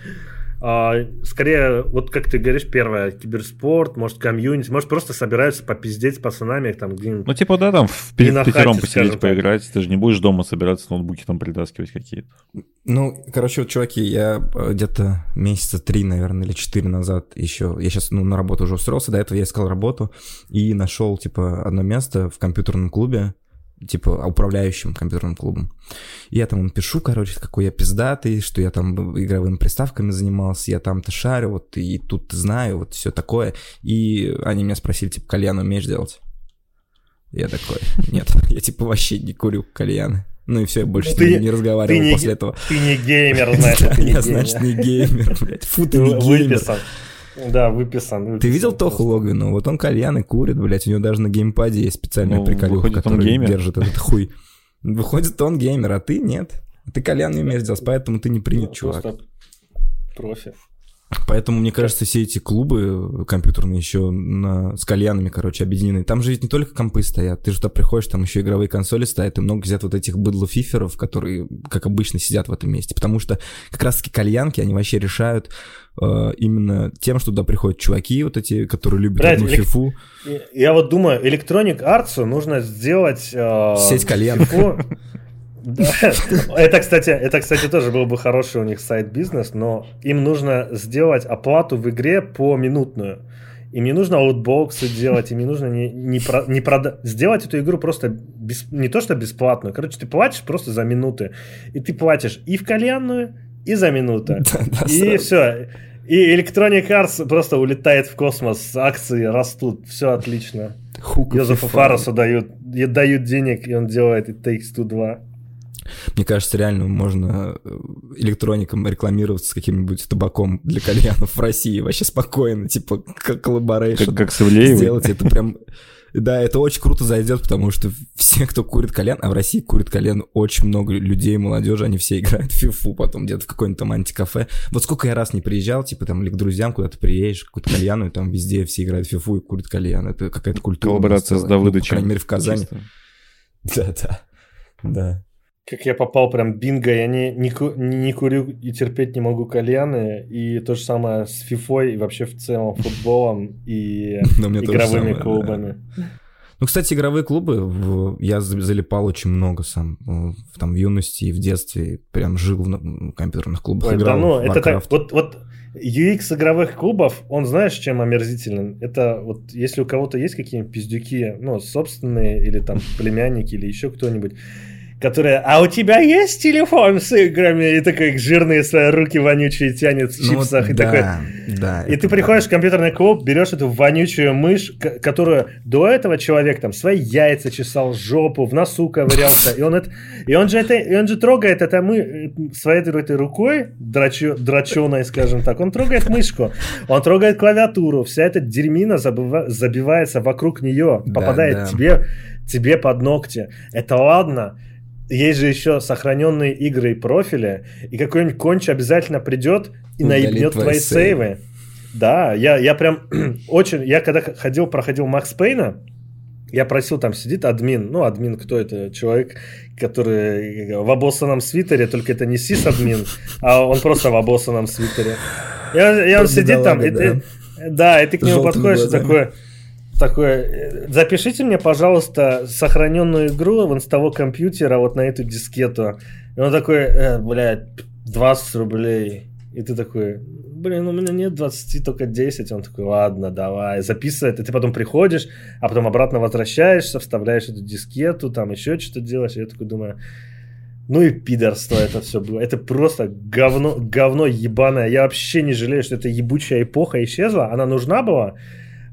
скорее, вот как ты говоришь, первое, киберспорт, может, комьюнити, может, просто собираются попиздеть с пацанами там где-нибудь. Ну, типа, да, там в пятером посидеть, поиграть, ты же не будешь дома собираться, ноутбуки там притаскивать какие-то. Ну, короче, вот, чуваки, я э, где-то месяца три, наверное, или четыре назад еще, я сейчас, ну, на работу уже устроился, до этого я искал работу и нашел, типа, одно место в компьютерном клубе, типа управляющим компьютерным клубом. И я там им пишу, короче, какой я пиздатый, что я там игровыми приставками занимался, я там-то шарю, вот, и тут знаю, вот все такое. И они меня спросили, типа, кальян умеешь делать? Я такой, нет, я типа вообще не курю кальяны. Ну и все, я больше ты, с ним не разговаривал ты не, после этого. Ты не геймер, значит. Я, значит, не геймер, блядь. Фу, ты не геймер. Да, выписан. выписан Ты видел Тоху Логвину? Вот он кальяны курит, блядь, у него даже на геймпаде есть специальная ну, приколюха, которая держит этот хуй. Выходит, он геймер, а ты нет. Ты кальян не умеешь делать, поэтому ты не принят, ну, чувак. Профи. Поэтому, мне кажется, все эти клубы компьютерные еще на, с кальянами, короче, объединены. Там же ведь не только компы стоят. Ты же туда приходишь, там еще игровые консоли стоят, и много сидят вот этих быдло-фиферов, которые, как обычно, сидят в этом месте. Потому что как раз-таки кальянки, они вообще решают э, именно тем, что туда приходят чуваки вот эти, которые любят Блядь, одну элек... фифу. Я вот думаю, Electronic Arts нужно сделать... Э, Сеть кальянов. Да. Это, кстати, это, кстати, тоже был бы хороший у них сайт-бизнес, но им нужно сделать оплату в игре по минутную. Им не нужно аутбоксы делать, им не нужно не, не, про, не прода... сделать эту игру просто без, не то что бесплатную. Короче, ты платишь просто за минуты. И ты платишь и в кальянную, и за минуту. и все. И Electronic Arts просто улетает в космос, акции растут, все отлично. Йозефу Фаресу дают, дают денег, и он делает и Takes Two 2. Мне кажется, реально можно э, электроником рекламироваться с каким-нибудь табаком для кальянов в России вообще спокойно, типа collaboration. Как, как с Ивлеевой. Сделать это прям... Да, это очень круто зайдет, потому что все, кто курит кальян, а в России курит кальян очень много людей, молодежи, они все играют в фифу, потом где-то в какое-нибудь там антикафе. Вот сколько я раз не приезжал, типа там или к друзьям куда-то приедешь, какую-то кальяну, и там везде все играют в фифу и курят кальян. Это какая-то культура. Коллаборация с Давыдычем. Ну, по крайней мере, в Казани. Да-да. Да. Как я попал прям бинго, я не, не, не курю и терпеть не могу кальяны, и то же самое с фифой, и вообще в целом футболом, и игровыми клубами. Ну, кстати, игровые клубы, я залипал очень много сам, там в юности и в детстве, прям жил в компьютерных клубах, Ой, играл да, ну, это так, вот, вот UX игровых клубов, он знаешь, чем омерзителен? Это вот если у кого-то есть какие-нибудь пиздюки, ну, собственные, или там племянники, или еще кто-нибудь, которая, а у тебя есть телефон с играми? И такой жирные свои руки вонючие тянет в ну, чипсах. и да, такой... да. И ты приходишь в компьютерный клуб, берешь эту вонючую мышь, которую до этого человек там свои яйца чесал, жопу, в носу ковырялся. И он, это, и он, же, это, и он же трогает это мы своей этой рукой, драчу, драченой, скажем так, он трогает мышку, он трогает клавиатуру, вся эта дерьмина забыва, забивается вокруг нее, попадает да, да. тебе тебе под ногти. Это ладно, есть же еще сохраненные игры и профили, и какой-нибудь конч обязательно придет и Удалит наебнет твои сейвы. сейвы. Да, я, я прям очень... Я когда ходил, проходил Макс Пейна, я просил, там сидит админ, ну, админ кто это? Человек, который в обоссанном свитере, только это не сис-админ, а он просто в обоссанном свитере. И он, и он сидит там. И ты, да, и ты к нему подходишь и такой, такое, запишите мне, пожалуйста, сохраненную игру в инстого компьютера вот на эту дискету. И он такой, э, блядь, 20 рублей. И ты такой, блин, у меня нет 20, только 10. Он такой, ладно, давай, записывает. И ты потом приходишь, а потом обратно возвращаешься, вставляешь эту дискету, там еще что-то делаешь. И я такой думаю, ну и пидорство это все было. Это просто говно, говно ебаное. Я вообще не жалею, что эта ебучая эпоха исчезла. Она нужна была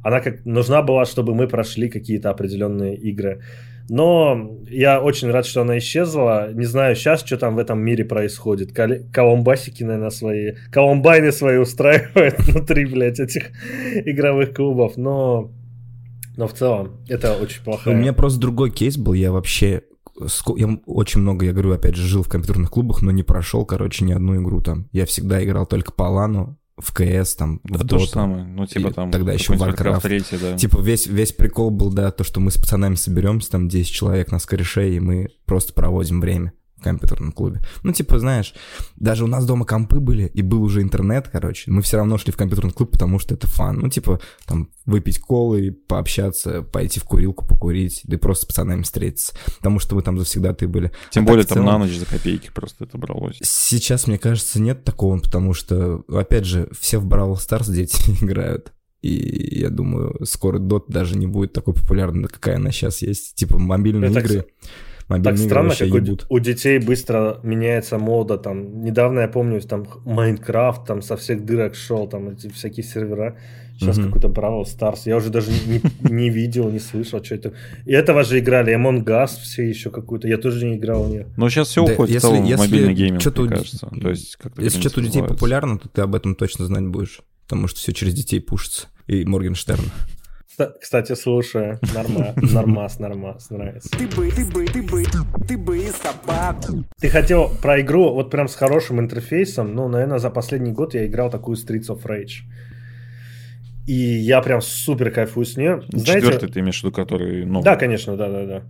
она как нужна была, чтобы мы прошли какие-то определенные игры. Но я очень рад, что она исчезла. Не знаю сейчас, что там в этом мире происходит. Кол- колумбасики, наверное, свои... Колумбайны свои устраивают внутри, блядь, этих игровых клубов. Но... Но в целом это очень плохо. У меня просто другой кейс был. Я вообще я очень много, я говорю, опять же, жил в компьютерных клубах, но не прошел, короче, ни одну игру там. Я всегда играл только по лану, в КС, там, да в то же самое, ну, типа там... Тогда еще Warcraft. 3, да. Типа весь, весь прикол был, да, то, что мы с пацанами соберемся, там 10 человек на скореше, и мы просто проводим время компьютерном клубе. Ну, типа, знаешь, даже у нас дома компы были, и был уже интернет, короче, мы все равно шли в компьютерный клуб, потому что это фан. Ну, типа, там, выпить колы, пообщаться, пойти в курилку покурить, да и просто с пацанами встретиться, потому что мы там завсегда ты были. Тем а более там целом... на ночь за копейки просто это бралось. Сейчас, мне кажется, нет такого, потому что, опять же, все в Brawl Stars дети играют. И я думаю, скоро Dot даже не будет такой популярной, какая она сейчас есть. Типа мобильные это, игры. Мобильные так странно, как ебут. у, детей быстро меняется мода. Там недавно я помню, там Майнкрафт там со всех дырок шел, там эти всякие сервера. Сейчас mm-hmm. какой-то Бравл Старс. Я уже даже не, не видел, не слышал, что это. И этого же играли. Among Us все еще какую-то. Я тоже не играл в нее. Но сейчас все да, уходит если, в целом если мобильный гейминг, что-то мне кажется. То есть, если что-то у детей популярно, то ты об этом точно знать будешь. Потому что все через детей пушится. И Моргенштерн. Кстати, слушаю. Норма, нормас, нормас, нравится. Ты бы, ты бы, ты бы, ты бы собак. Ты хотел про игру вот прям с хорошим интерфейсом. Ну, наверное, за последний год я играл такую Streets of Rage. И я прям супер кайфую с нее. Знаете, Четвертый ты имеешь в виду, который... Ну... Да, конечно, да-да-да.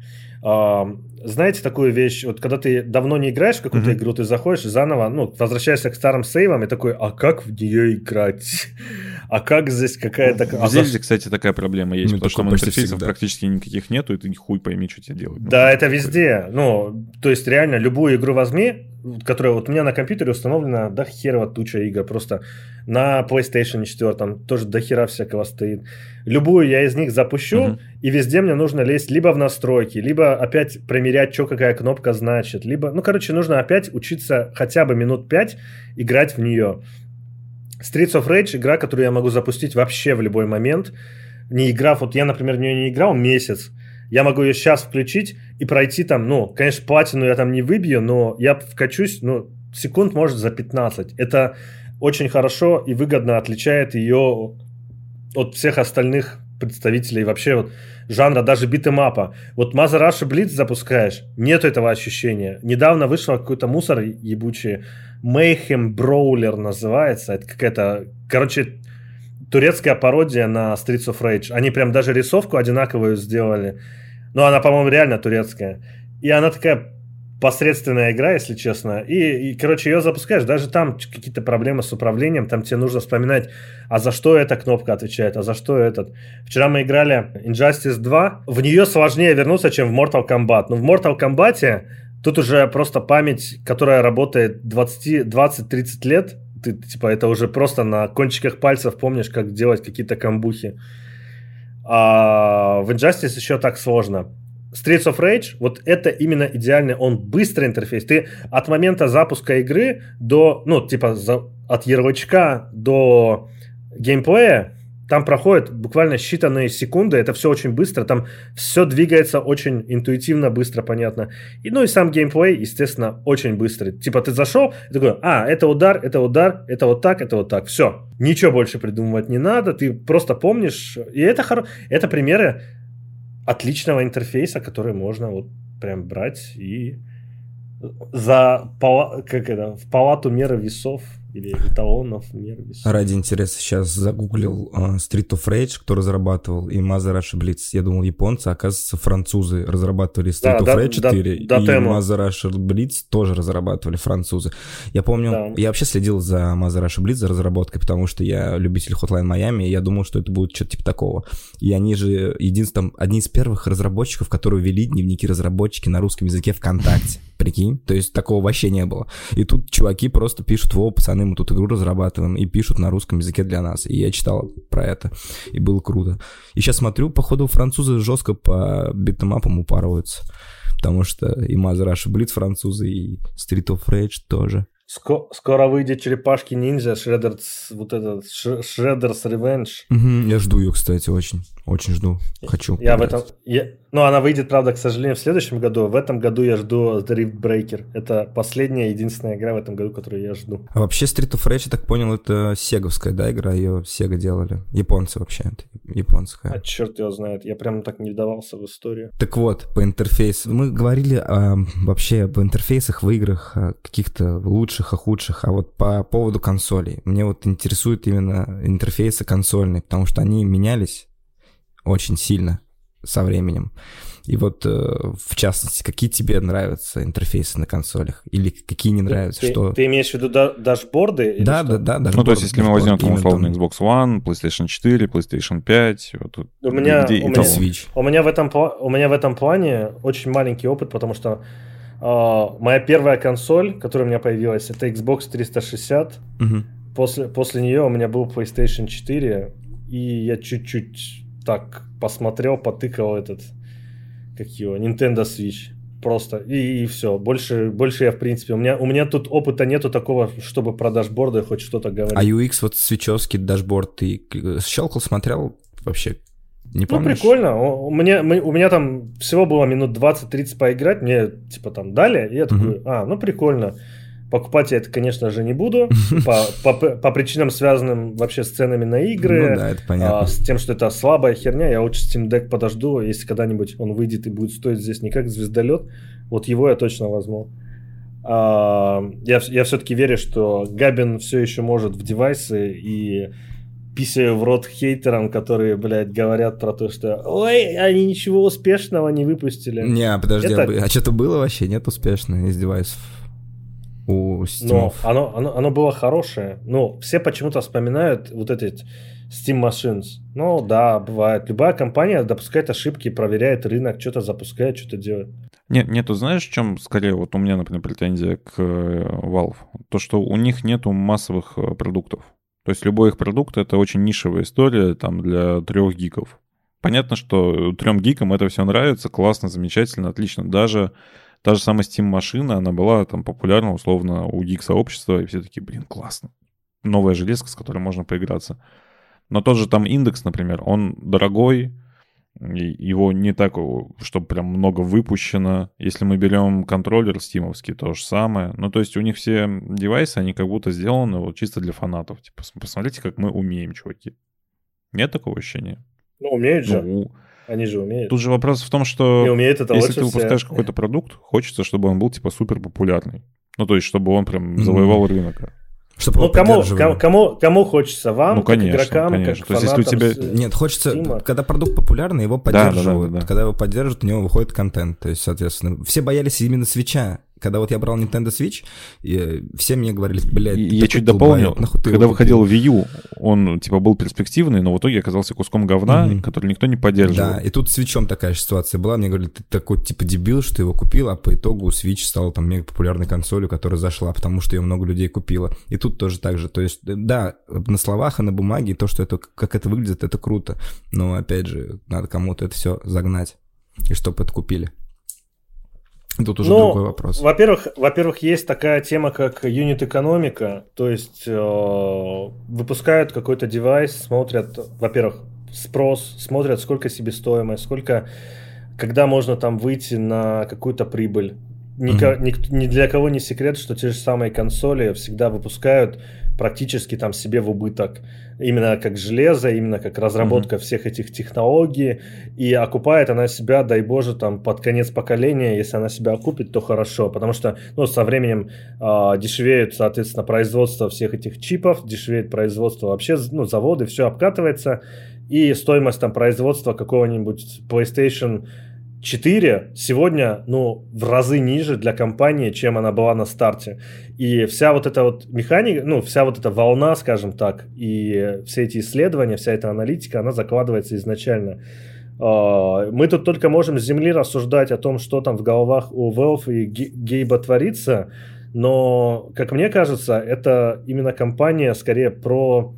А, знаете такую вещь, вот когда ты давно не играешь в какую-то mm-hmm. игру, ты заходишь заново, ну, возвращаешься к старым сейвам и такой, а как в нее играть? А как здесь какая-то... В а Зельде, кстати, такая проблема есть, ну, потому что интерфейсов всегда. практически никаких нету, и ты хуй пойми, что тебе делать. Да, ну, это везде. Ну, то есть реально любую игру возьми, которая вот у меня на компьютере установлена до херова туча игр, просто на PlayStation 4 тоже до хера всякого стоит. Любую я из них запущу, uh-huh. и везде мне нужно лезть либо в настройки, либо опять примерять, что какая кнопка значит, либо, ну, короче, нужно опять учиться хотя бы минут 5 играть в нее. Streets of Rage игра, которую я могу запустить вообще в любой момент, не играв, вот я, например, в нее не играл месяц, я могу ее сейчас включить и пройти там, ну, конечно, платину я там не выбью, но я вкачусь, ну, секунд, может, за 15. Это очень хорошо и выгодно отличает ее от всех остальных представителей вообще вот жанра, даже битэмапа. Вот Mother Russia Blitz запускаешь, нет этого ощущения. Недавно вышел какой-то мусор ебучий, Mayhem Brawler называется. Это какая-то, короче, турецкая пародия на Streets of Rage. Они прям даже рисовку одинаковую сделали. Но она, по-моему, реально турецкая. И она такая посредственная игра, если честно. И, и, короче, ее запускаешь, даже там какие-то проблемы с управлением, там тебе нужно вспоминать, а за что эта кнопка отвечает, а за что этот. Вчера мы играли Injustice 2, в нее сложнее вернуться, чем в Mortal Kombat. Но в Mortal Kombat тут уже просто память, которая работает 20-30 лет, ты, типа, это уже просто на кончиках пальцев помнишь, как делать какие-то камбухи. А в Injustice еще так сложно. Streets of Rage, вот это именно идеальный, он быстрый интерфейс. Ты от момента запуска игры до, ну, типа, за, от ярлычка до геймплея, там проходит буквально считанные секунды, это все очень быстро, там все двигается очень интуитивно, быстро, понятно. И, ну и сам геймплей, естественно, очень быстрый. Типа ты зашел, и такой, а, это удар, это удар, это вот так, это вот так, все. Ничего больше придумывать не надо, ты просто помнишь. И это, хоро... это примеры отличного интерфейса, который можно вот прям брать и за пала... как это, в палату меры весов или эталонов весов. Ради интереса сейчас загуглил uh, Street of Rage, кто разрабатывал, и Mazarashi Blitz. Я думал, японцы, а оказывается, французы разрабатывали Street да, of Rage 4, да, да, и Mazarashi Blitz тоже разрабатывали французы. Я помню, да. я вообще следил за Mazarashi Blitz, за разработкой, потому что я любитель Hotline Miami, и я думал, что это будет что-то типа такого. И они же единственным, одни из первых разработчиков, которые вели дневники разработчики на русском языке ВКонтакте. Прикинь? То есть такого вообще не было. И тут чуваки просто пишут, во, пацаны, мы тут игру разрабатываем, и пишут на русском языке для нас. И я читал про это, и было круто. И сейчас смотрю, походу, французы жестко по битэмапам упарываются. Потому что и Russia Blitz французы, и Street of Rage тоже. Скоро выйдет черепашки ниндзя, Shredder's, вот этот, Shredder's Revenge. Угу, я жду ее, кстати, очень. Очень жду. Хочу. Я в этом... Я, ну, она выйдет, правда, к сожалению, в следующем году. В этом году я жду The Rift Breaker. Это последняя, единственная игра в этом году, которую я жду. А вообще Street of Rage, я так понял, это сеговская, да, игра? Ее Sega делали. Японцы вообще. Это японская. А черт его знает. Я прям так не вдавался в историю. Так вот, по интерфейсу. Мы говорили о, вообще об интерфейсах в играх, каких-то лучших, а худших. А вот по поводу консолей. Мне вот интересует именно интерфейсы консольные, потому что они менялись очень сильно со временем. И вот, э, в частности, какие тебе нравятся интерфейсы на консолях? Или какие не нравятся? Ты, что... ты имеешь в виду да, дашборды? Да, да, да, да. Ну, то есть, если мы возьмем там условно Xbox One, PlayStation 4, PlayStation 5, вот тут, у меня, где у меня, Switch. У меня, в этом, у меня в этом плане очень маленький опыт, потому что моя первая консоль, которая у меня появилась, это Xbox 360. Угу. После, после нее у меня был PlayStation 4, и я чуть-чуть так посмотрел, потыкал этот, как его, Nintendo Switch. Просто. И, и все. Больше, больше я, в принципе, у меня, у меня тут опыта нету такого, чтобы про дашборды хоть что-то говорить. А UX, вот свечевский дашборд, ты щелкал, смотрел вообще? Не ну, помнишь? Ну, прикольно. У меня, у меня там всего было минут 20-30 поиграть. Мне, типа, там дали. И я такой, uh-huh. а, ну, прикольно. Покупать я это, конечно же, не буду, по, по, по причинам, связанным вообще с ценами на игры, ну, да, это понятно. А, с тем, что это слабая херня. Я лучше Steam Deck подожду, если когда-нибудь он выйдет и будет стоить здесь не как звездолет, вот его я точно возьму. А, я, я все-таки верю, что Габин все еще может в девайсы и писаю в рот хейтерам, которые, блядь, говорят про то, что ой, они ничего успешного не выпустили. Не, подожди, это... а, а что-то было вообще? Нет успешно из девайсов? у Steam. Но оно, оно, оно было хорошее. Ну, все почему-то вспоминают вот эти Steam Machines. Ну, да, бывает. Любая компания допускает ошибки, проверяет рынок, что-то запускает, что-то делает. Нет, нету, знаешь, в чем скорее вот у меня, например, претензия к э, Valve? То, что у них нету массовых э, продуктов. То есть любой их продукт — это очень нишевая история там для трех гиков. Понятно, что трем гикам это все нравится, классно, замечательно, отлично. Даже Та же самая Steam-машина, она была там популярна условно у гик-сообщества, и все такие, блин, классно. Новая железка, с которой можно поиграться. Но тот же там индекс, например, он дорогой, его не так, чтобы прям много выпущено. Если мы берем контроллер стимовский, то же самое. Ну, то есть у них все девайсы, они как будто сделаны вот чисто для фанатов. Типа, посмотрите, как мы умеем, чуваки. Нет такого ощущения? Ну, умеют же. Ну, они же умеют. Тут же вопрос в том, что не умеет это если ты выпускаешь какой-то продукт, хочется, чтобы он был типа супер популярный. Ну, то есть, чтобы он прям завоевал mm-hmm. рынок. Чтобы ну, кому, кому, кому, кому хочется? Вам, ну, конечно, как игрокам, конечно. как То есть, если у тебя... Нет, хочется, Steam. когда продукт популярный, его поддерживают. Да, да, да, да. Когда его поддерживают, у него выходит контент. То есть, соответственно, все боялись именно свеча когда вот я брал Nintendo Switch, и все мне говорили, блядь, Я чуть дополнил, когда выходил Wii U, он, типа, был перспективный, но в итоге оказался куском говна, mm-hmm. который никто не поддерживал. Да, и тут с Switch такая же ситуация была. Мне говорили, ты такой, типа, дебил, что его купил, а по итогу Switch стал там мега популярной консолью, которая зашла, потому что ее много людей купило. И тут тоже так же. То есть, да, на словах и на бумаге то, что это, как это выглядит, это круто. Но, опять же, надо кому-то это все загнать. и что подкупили? Тут уже ну, другой вопрос. Во-первых, во-первых, есть такая тема, как юнит-экономика. То есть э, выпускают какой-то девайс, смотрят, во-первых, спрос, смотрят, сколько себестоимость, сколько, когда можно там выйти на какую-то прибыль. Ни, mm-hmm. ни, ни для кого не секрет, что те же самые консоли всегда выпускают практически там себе в убыток. Именно как железо, именно как разработка mm-hmm. всех этих технологий. И окупает она себя, дай боже, там под конец поколения, если она себя окупит, то хорошо. Потому что ну, со временем э, дешевеет, соответственно, производство всех этих чипов, дешевеет производство вообще, ну, заводы, все обкатывается. И стоимость там производства какого-нибудь PlayStation 4 сегодня, ну, в разы ниже для компании, чем она была на старте. И вся вот эта вот механика, ну, вся вот эта волна, скажем так, и все эти исследования, вся эта аналитика, она закладывается изначально. А, мы тут только можем с земли рассуждать о том, что там в головах у Valve и Гейба творится, но, как мне кажется, это именно компания скорее про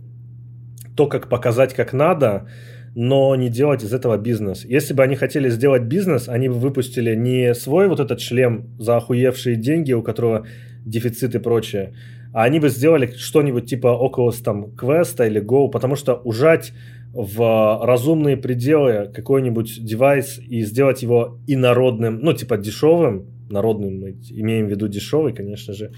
то, как показать, как надо, но не делать из этого бизнес. Если бы они хотели сделать бизнес, они бы выпустили не свой вот этот шлем за охуевшие деньги, у которого дефицит и прочее, а они бы сделали что-нибудь типа около там квеста или Go, потому что ужать в разумные пределы какой-нибудь девайс и сделать его инородным, ну типа дешевым, народным мы имеем в виду дешевый, конечно же,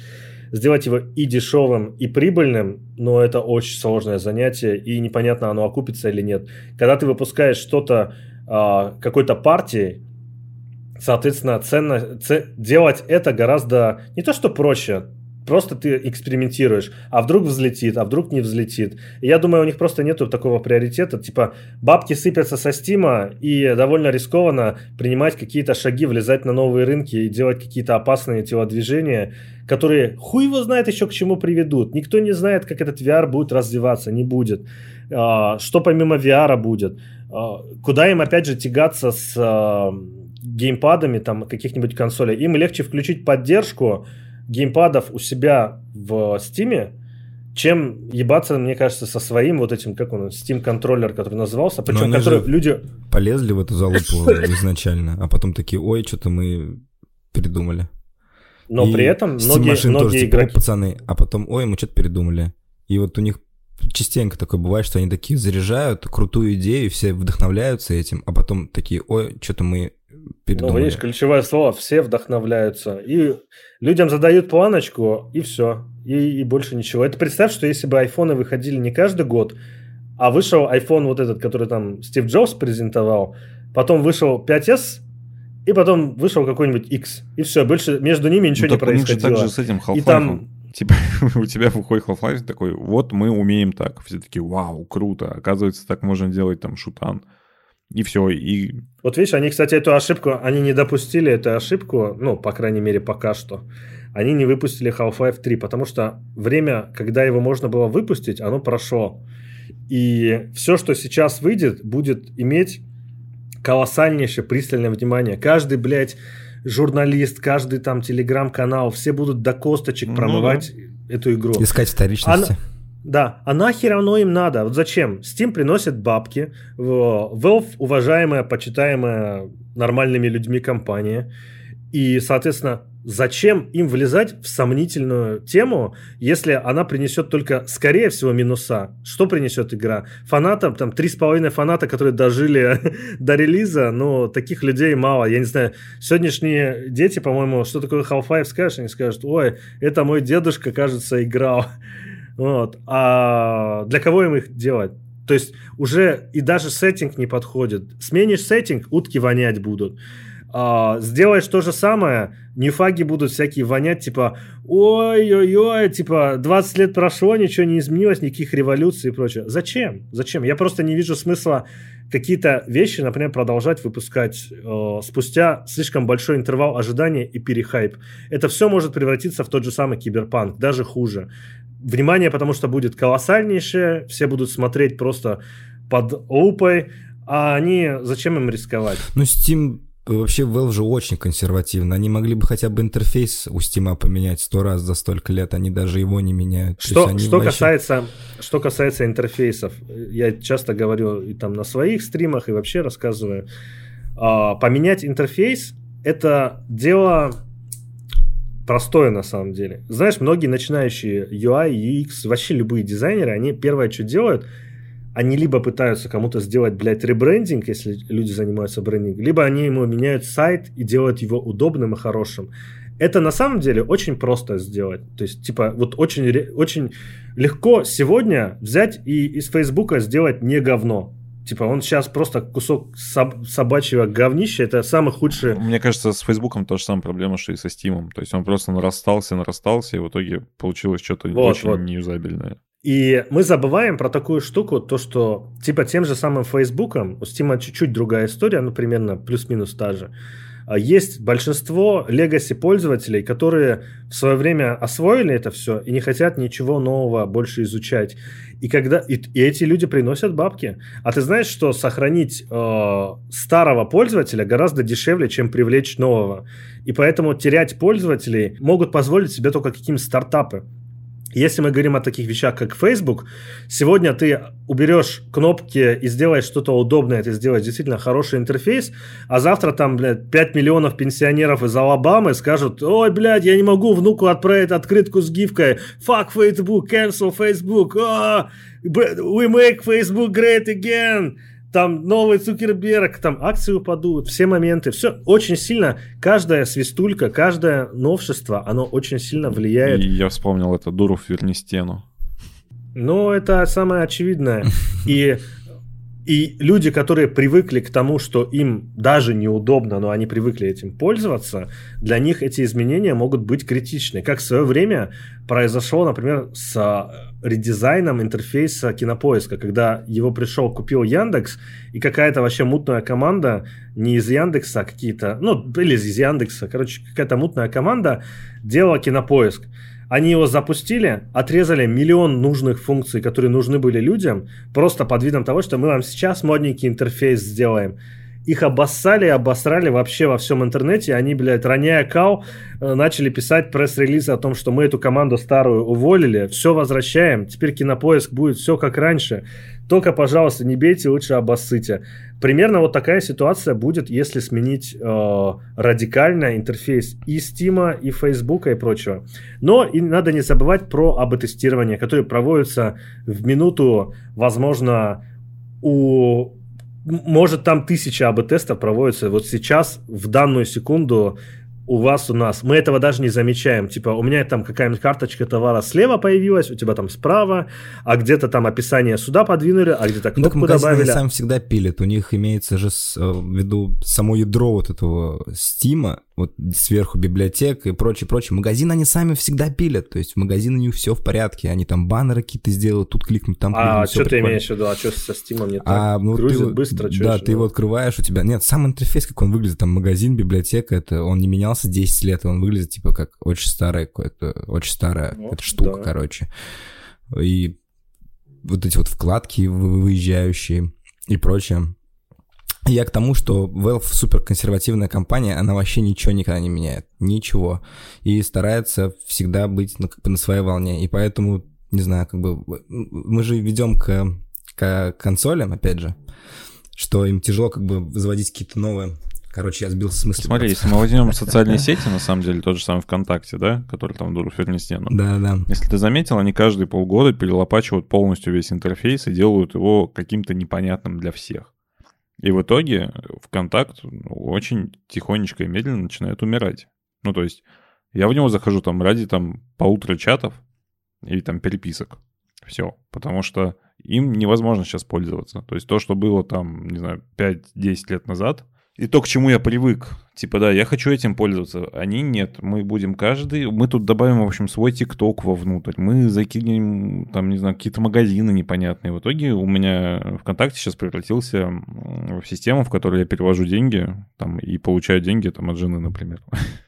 сделать его и дешевым, и прибыльным, но это очень сложное занятие, и непонятно, оно окупится или нет. Когда ты выпускаешь что-то э, какой-то партии, соответственно, ценно, ц... делать это гораздо не то что проще, Просто ты экспериментируешь. А вдруг взлетит, а вдруг не взлетит. И я думаю, у них просто нету такого приоритета. Типа, бабки сыпятся со стима, и довольно рискованно принимать какие-то шаги, влезать на новые рынки и делать какие-то опасные телодвижения, которые хуй его знает еще к чему приведут. Никто не знает, как этот VR будет развиваться, не будет. А, что помимо VR будет. А, куда им, опять же, тягаться с а, геймпадами там каких-нибудь консолей. Им легче включить поддержку, геймпадов у себя в Steam, чем ебаться, мне кажется, со своим вот этим, как он, Steam контроллер, который назывался, причем который люди... Полезли в эту залупу изначально, а потом такие, ой, что-то мы придумали. Но и при этом многие, многие тоже, типа, игроки... пацаны, а потом, ой, мы что-то передумали. И вот у них частенько такое бывает, что они такие заряжают крутую идею, все вдохновляются этим, а потом такие, ой, что-то мы передумали. Ну, видишь, ключевое слово, все вдохновляются. И людям задают планочку, и все. И, и больше ничего. Это представь, что если бы айфоны выходили не каждый год, а вышел iPhone вот этот, который там Стив Джобс презентовал, потом вышел 5s, и потом вышел какой-нибудь X. И все, больше между ними ничего ну, не происходило. так же с этим Half-Life. И там... Типа у тебя выходит Half-Life такой, вот мы умеем так. Все такие, вау, круто. Оказывается, так можно делать там шутан. И все, и... Вот видишь, они, кстати, эту ошибку, они не допустили эту ошибку, ну, по крайней мере, пока что. Они не выпустили Half-Life 3, потому что время, когда его можно было выпустить, оно прошло. И все, что сейчас выйдет, будет иметь колоссальнейшее пристальное внимание. Каждый, блядь, журналист, каждый там телеграм-канал, все будут до косточек ну, промывать да. эту игру. Искать вторичности. Она... Да, а нахер оно им надо? Вот зачем? Steam приносит бабки, Valve уважаемая, почитаемая нормальными людьми компания, и, соответственно, зачем им влезать в сомнительную тему, если она принесет только, скорее всего, минуса? Что принесет игра? Фанатам, там, три с половиной фаната, которые дожили до релиза, но таких людей мало. Я не знаю, сегодняшние дети, по-моему, что такое Half-Life скажешь, они скажут, ой, это мой дедушка, кажется, играл. Вот. А для кого им их делать? То есть уже и даже сеттинг не подходит. Сменишь сеттинг, утки вонять будут. А, сделаешь то же самое, нефаги будут всякие вонять, типа, ой-ой-ой, типа, 20 лет прошло, ничего не изменилось, никаких революций и прочее. Зачем? Зачем? Я просто не вижу смысла какие-то вещи, например, продолжать выпускать э, спустя слишком большой интервал ожидания и перехайп. Это все может превратиться в тот же самый киберпанк, даже хуже внимание, потому что будет колоссальнейшее, все будут смотреть просто под лупой, а они, зачем им рисковать? Ну, Steam Вообще Valve же очень консервативно. Они могли бы хотя бы интерфейс у Steam поменять сто раз за столько лет, они даже его не меняют. Что, что, вообще... касается, что касается интерфейсов, я часто говорю и там на своих стримах, и вообще рассказываю. э, поменять интерфейс это дело простое на самом деле. Знаешь, многие начинающие UI, UX, вообще любые дизайнеры, они первое, что делают, они либо пытаются кому-то сделать, блядь, ребрендинг, если люди занимаются брендингом, либо они ему меняют сайт и делают его удобным и хорошим. Это на самом деле очень просто сделать. То есть, типа, вот очень, очень легко сегодня взять и из Фейсбука сделать не говно. Типа, он сейчас просто кусок соб- собачьего говнища, это самый худший... Мне кажется, с Фейсбуком то же самая проблема, что и со Стимом. То есть он просто нарастался, нарастался, и в итоге получилось что-то вот, очень вот. неюзабельное. И мы забываем про такую штуку, то что типа тем же самым Фейсбуком, у Стима чуть-чуть другая история, ну примерно плюс-минус та же. А есть большинство legacy пользователей, которые в свое время освоили это все и не хотят ничего нового больше изучать. И когда и, и эти люди приносят бабки. А ты знаешь, что сохранить э, старого пользователя гораздо дешевле, чем привлечь нового. И поэтому терять пользователей могут позволить себе только какие-то стартапы. Если мы говорим о таких вещах, как Facebook, сегодня ты уберешь кнопки и сделаешь что-то удобное, ты сделаешь действительно хороший интерфейс, а завтра там, блядь, 5 миллионов пенсионеров из Алабамы скажут, ой, блядь, я не могу внуку отправить открытку с гифкой, fuck Facebook, cancel Facebook, oh, we make Facebook great again, там новый Цукерберг, там акции упадут, все моменты, все очень сильно, каждая свистулька, каждое новшество, оно очень сильно влияет. И я вспомнил это, Дуров верни стену. Ну, это самое очевидное. И и люди, которые привыкли к тому, что им даже неудобно, но они привыкли этим пользоваться, для них эти изменения могут быть критичны. Как в свое время произошло, например, с э, редизайном интерфейса кинопоиска, когда его пришел, купил Яндекс, и какая-то вообще мутная команда, не из Яндекса, а какие-то, ну, или из Яндекса, короче, какая-то мутная команда делала кинопоиск. Они его запустили, отрезали миллион нужных функций, которые нужны были людям, просто под видом того, что мы вам сейчас модненький интерфейс сделаем. Их обоссали и обосрали вообще во всем интернете. Они, блядь, роняя кал, э, начали писать пресс-релизы о том, что мы эту команду старую уволили, все возвращаем, теперь кинопоиск будет все как раньше. Только, пожалуйста, не бейте, лучше обоссыте. Примерно вот такая ситуация будет, если сменить э, радикально интерфейс и Steam, и Facebook и прочего. Но и надо не забывать про АБ-тестирование, которое проводится в минуту, возможно, у может там тысяча АБ-тестов проводится вот сейчас, в данную секунду у вас, у нас. Мы этого даже не замечаем. Типа, у меня там какая-нибудь карточка товара слева появилась, у тебя там справа, а где-то там описание сюда подвинули, а где-то ну, кнопку ну, добавили. сами всегда пилят. У них имеется же э, в виду само ядро вот этого стима, вот сверху библиотека и прочее, прочее. Магазин они сами всегда пилят, то есть в магазин у них все в порядке, они там баннеры какие-то сделают, тут кликнуть, там кликнуть. А что ты имеешь в виду, а что со стимом не так? А, ну, Грузит ты, быстро, что Да, ты его открываешь, у тебя, нет, сам интерфейс, как он выглядит, там магазин, библиотека, это он не менялся 10 лет, он выглядит типа как очень старая какая-то, очень старая ну, штука, да. короче. И вот эти вот вкладки выезжающие и прочее. Я к тому, что Valve супер консервативная компания, она вообще ничего никогда не меняет. Ничего. И старается всегда быть ну, как бы на своей волне. И поэтому, не знаю, как бы мы же ведем к, к консолям, опять же, что им тяжело как бы заводить какие-то новые Короче, я сбился с мысли. Смотри, если мы возьмем социальные сети, на самом деле, тот же самый ВКонтакте, да, который там Дуру верни стену. Да, да. Если ты заметил, они каждые полгода перелопачивают полностью весь интерфейс и делают его каким-то непонятным для всех. И в итоге ВКонтакт очень тихонечко и медленно начинает умирать. Ну, то есть я в него захожу там ради там полутора чатов и там переписок. Все. Потому что им невозможно сейчас пользоваться. То есть то, что было там, не знаю, 5-10 лет назад, и то, к чему я привык. Типа, да, я хочу этим пользоваться. Они нет. Мы будем каждый... Мы тут добавим, в общем, свой ТикТок вовнутрь. Мы закинем, там, не знаю, какие-то магазины непонятные. В итоге у меня ВКонтакте сейчас превратился в систему, в которой я перевожу деньги там, и получаю деньги там, от жены, например.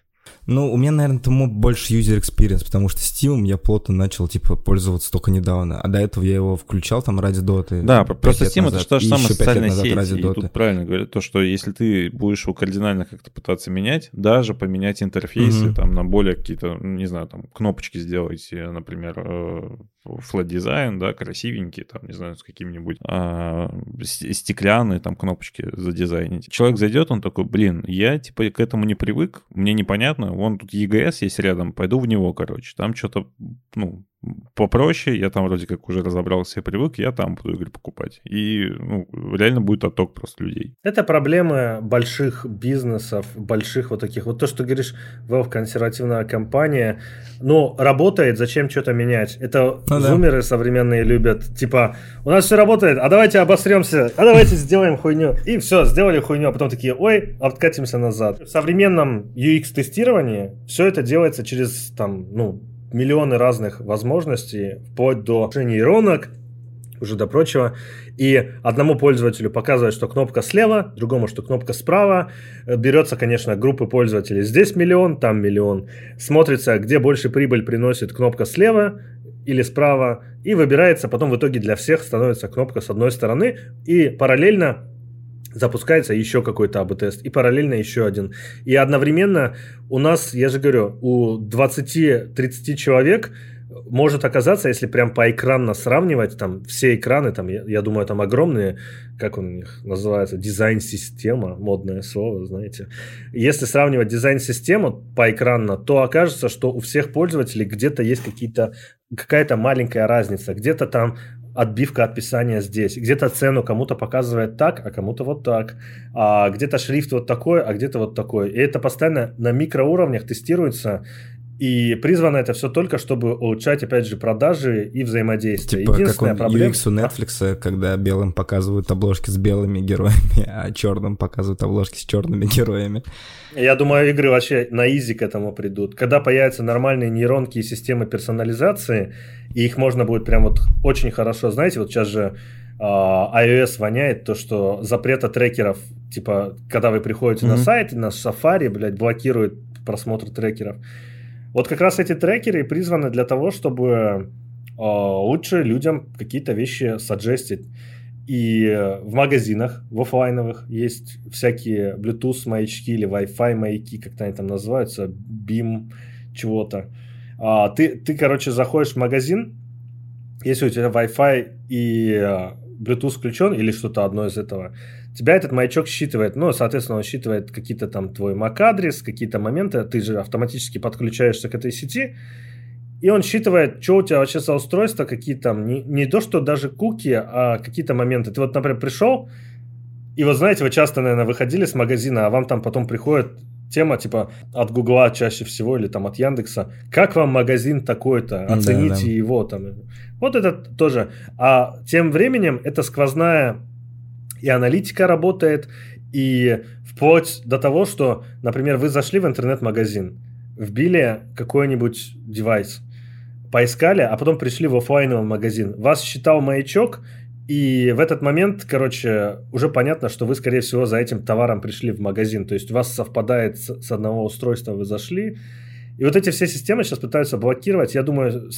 Ну, у меня, наверное, тому больше user experience, потому что Steam я плотно начал, типа, пользоваться только недавно. А до этого я его включал там ради доты. Да, просто Steam назад, это же та же самая социальная сеть. Ради и доты. тут правильно говорят, то, что если ты будешь его кардинально как-то пытаться менять, даже поменять интерфейсы, mm-hmm. там, на более какие-то, не знаю, там, кнопочки сделать, например, flat дизайн, да, красивенький, там, не знаю, с каким-нибудь а, стеклянные там кнопочки задизайнить. Человек зайдет, он такой, блин, я типа к этому не привык, мне непонятно, вон тут EGS есть рядом, пойду в него, короче, там что-то, ну, попроще, я там вроде как уже разобрался и привык, я там буду игры покупать. И ну, реально будет отток просто людей. Это проблемы больших бизнесов, больших вот таких. Вот то, что говоришь, Valve консервативная компания, ну, работает, зачем что-то менять? Это ну, зумеры да. современные любят. Типа, у нас все работает, а давайте обосремся, а давайте сделаем хуйню. И все, сделали хуйню, а потом такие, ой, откатимся назад. В современном UX-тестировании все это делается через, там, ну, миллионы разных возможностей, вплоть до нейронок, уже до прочего. И одному пользователю показывает, что кнопка слева, другому, что кнопка справа. Берется, конечно, группы пользователей. Здесь миллион, там миллион. Смотрится, где больше прибыль приносит кнопка слева или справа. И выбирается потом в итоге для всех становится кнопка с одной стороны. И параллельно запускается еще какой-то АБ-тест, и параллельно еще один. И одновременно у нас, я же говорю, у 20-30 человек может оказаться, если прям поэкранно сравнивать, там все экраны, там, я, я думаю, там огромные, как он у них называется, дизайн-система, модное слово, знаете. Если сравнивать дизайн-систему поэкранно, то окажется, что у всех пользователей где-то есть какие-то какая-то маленькая разница. Где-то там отбивка от писания здесь. Где-то цену кому-то показывает так, а кому-то вот так. А где-то шрифт вот такой, а где-то вот такой. И это постоянно на микроуровнях тестируется. И призвано это все только, чтобы улучшать, опять же, продажи и взаимодействие. Типа Единственная как он, проблема... UX у Netflix, когда белым показывают обложки с белыми героями, а черным показывают обложки с черными героями. Я думаю, игры вообще на изи к этому придут. Когда появятся нормальные нейронки и системы персонализации, и их можно будет прям вот очень хорошо, знаете, вот сейчас же Uh, iOS воняет то, что запрета трекеров, типа, когда вы приходите mm-hmm. на сайт, на Safari, блядь, блокирует просмотр трекеров. Вот как раз эти трекеры призваны для того, чтобы э, лучше людям какие-то вещи саджестить. И в магазинах, в офлайновых, есть всякие Bluetooth маячки или Wi-Fi маяки, как-то они там называются, BIM чего-то. А, ты, ты, короче, заходишь в магазин, если у тебя Wi-Fi и э, Bluetooth включен или что-то одно из этого, тебя этот маячок считывает, ну, соответственно, он считывает какие-то там твой MAC-адрес, какие-то моменты, ты же автоматически подключаешься к этой сети, и он считывает, что у тебя вообще за устройство, какие там, не, не то, что даже куки, а какие-то моменты. Ты вот, например, пришел, и вот знаете, вы часто, наверное, выходили с магазина, а вам там потом приходит тема типа от Гугла чаще всего или там от Яндекса. Как вам магазин такой-то? Оцените да, да. его там. Вот это тоже. А тем временем это сквозная и аналитика работает, и вплоть до того, что, например, вы зашли в интернет-магазин, вбили какой-нибудь девайс, поискали, а потом пришли в офлайновый магазин. Вас считал маячок, и в этот момент, короче, уже понятно, что вы, скорее всего, за этим товаром пришли в магазин. То есть у вас совпадает с, с одного устройства, вы зашли. И вот эти все системы сейчас пытаются блокировать. Я думаю,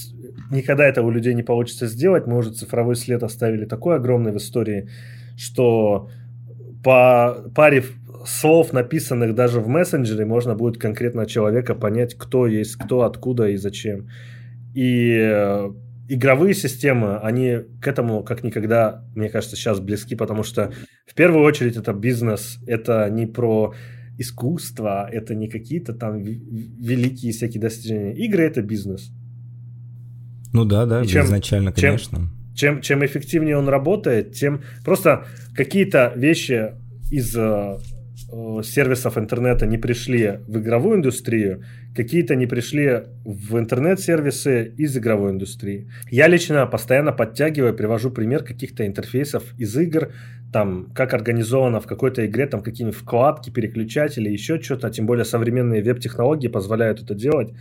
никогда этого у людей не получится сделать. Мы уже цифровой след оставили такой огромный в истории, что по паре слов, написанных даже в мессенджере, можно будет конкретно человека понять, кто есть, кто, откуда и зачем. И э, игровые системы, они к этому как никогда, мне кажется, сейчас близки, потому что в первую очередь это бизнес, это не про искусство, это не какие-то там великие всякие достижения. Игры это бизнес. Ну да, да, чем, изначально, конечно. Чем, чем, эффективнее он работает, тем просто какие-то вещи из э, Э, сервисов интернета не пришли в игровую индустрию, какие-то не пришли в интернет-сервисы из игровой индустрии. Я лично постоянно подтягиваю, привожу пример каких-то интерфейсов из игр, там, как организовано в какой-то игре, там, какие-нибудь вкладки, переключатели, еще что-то, тем более современные веб-технологии позволяют это делать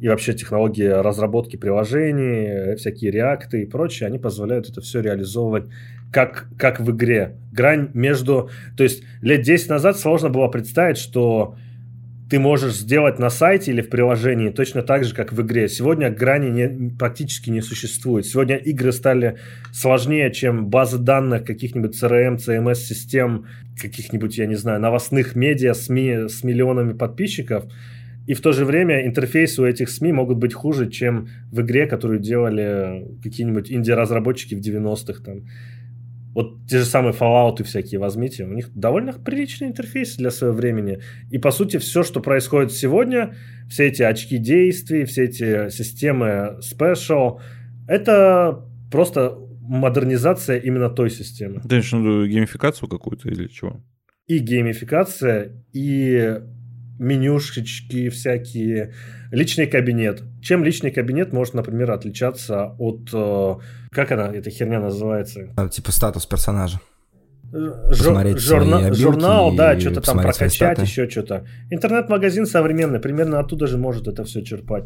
и вообще технологии разработки приложений, всякие реакты и прочее, они позволяют это все реализовывать как, как в игре. Грань между... То есть лет 10 назад сложно было представить, что ты можешь сделать на сайте или в приложении точно так же, как в игре. Сегодня грани не, практически не существует. Сегодня игры стали сложнее, чем базы данных каких-нибудь CRM, CMS-систем, каких-нибудь, я не знаю, новостных медиа, СМИ с миллионами подписчиков. И в то же время интерфейсы у этих СМИ могут быть хуже, чем в игре, которую делали какие-нибудь инди-разработчики в 90-х там. Вот те же самые Fallout и всякие возьмите, у них довольно приличный интерфейс для своего времени. И по сути все, что происходит сегодня, все эти очки действий, все эти системы Special, это просто модернизация именно той системы. Ты имеешь в виду геймификацию какую-то или чего? И геймификация, и менюшечки всякие, личный кабинет. Чем личный кабинет может, например, отличаться от... Э, как она, эта херня называется? А, типа статус персонажа. Жур, журна, журнал, да, что-то там прокачать, еще что-то. Интернет-магазин современный, примерно оттуда же может это все черпать.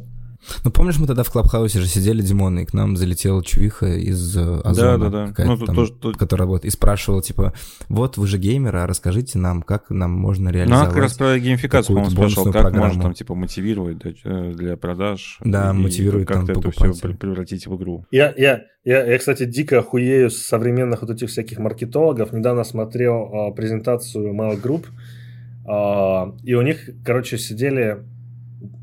Ну, помнишь, мы тогда в Клабхаусе же сидели, Димон, и к нам залетела чувиха из э, Озона, да, да, да. Ну, там, тоже, тоже... которая вот, и спрашивала, типа, вот вы же геймеры, а расскажите нам, как нам можно реализовать Ну, как раз про геймификацию, по-моему, спрашивал, как программу. можно там, типа, мотивировать э, для продаж. Да, мотивировать как там это все превратить в игру. Я, я, я, я, кстати, дико охуею с современных вот этих всяких маркетологов. Недавно смотрел а, презентацию Mail Group, а, и у них, короче, сидели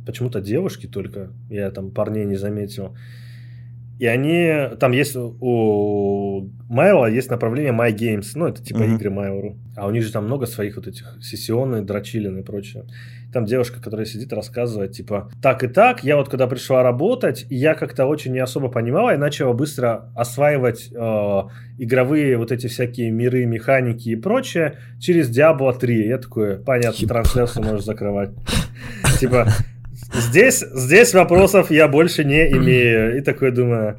почему-то девушки только, я там парней не заметил. И они, там есть у Майла есть направление My Games, ну, это типа mm-hmm. игры Mail.ru. А у них же там много своих вот этих сессионных, дрочилин и прочее. Там девушка, которая сидит, рассказывает, типа, так и так, я вот когда пришла работать, я как-то очень не особо понимала и начала быстро осваивать э, игровые вот эти всякие миры, механики и прочее через Diablo 3. Я такой, понятно, трансляцию можешь закрывать. Типа, Здесь, здесь вопросов я больше не имею. И такой думаю,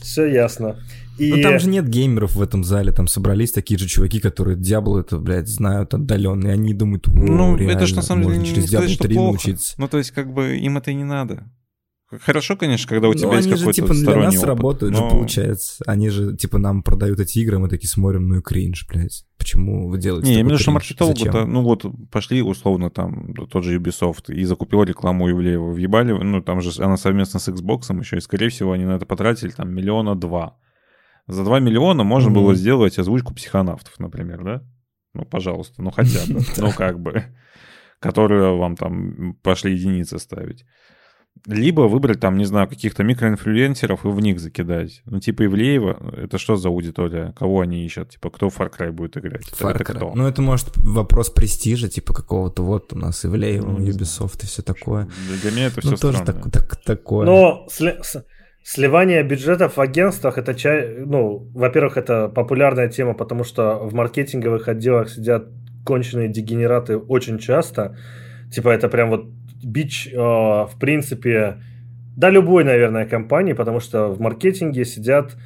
все ясно. И... Ну там же нет геймеров в этом зале, там собрались такие же чуваки, которые Diablo это, блядь, знают отдаленно, и они думают, ну, реально, это же на самом деле не через Diablo 3 плохо. научиться. Ну, то есть, как бы, им это и не надо. Хорошо, конечно, когда у тебя ну, есть какой-то типа, для нас опыт, работают но... же, получается. Они же, типа, нам продают эти игры, мы такие смотрим, ну и кринж, блядь. Почему вы делаете Не, именно что маркетологу-то, ну вот, пошли, условно, там, тот же Ubisoft, и закупил рекламу Ивлеева, въебали, ну, там же она совместно с Xbox еще, и, скорее всего, они на это потратили, там, миллиона два. За два миллиона можно mm-hmm. было сделать озвучку психонавтов, например, да? Ну, пожалуйста, ну хотя бы, ну как бы, которую вам там пошли единицы ставить. Либо выбрать там, не знаю, каких-то микроинфлюенсеров и в них закидать. Ну, типа Ивлеева, это что за аудитория? Кого они ищут? Типа, кто в Far Cry будет играть? Far это кто? Ну, это может вопрос престижа, типа какого-то вот у нас Ивлеева, ну, Ubisoft и все такое. Для меня это ну, все тоже так, так, такое. Но сливание бюджетов в агентствах, это, чай, ну, во-первых, это популярная тема, потому что в маркетинговых отделах сидят конченые дегенераты очень часто. Типа, это прям вот бич, э, в принципе, да, любой, наверное, компании, потому что в маркетинге сидят,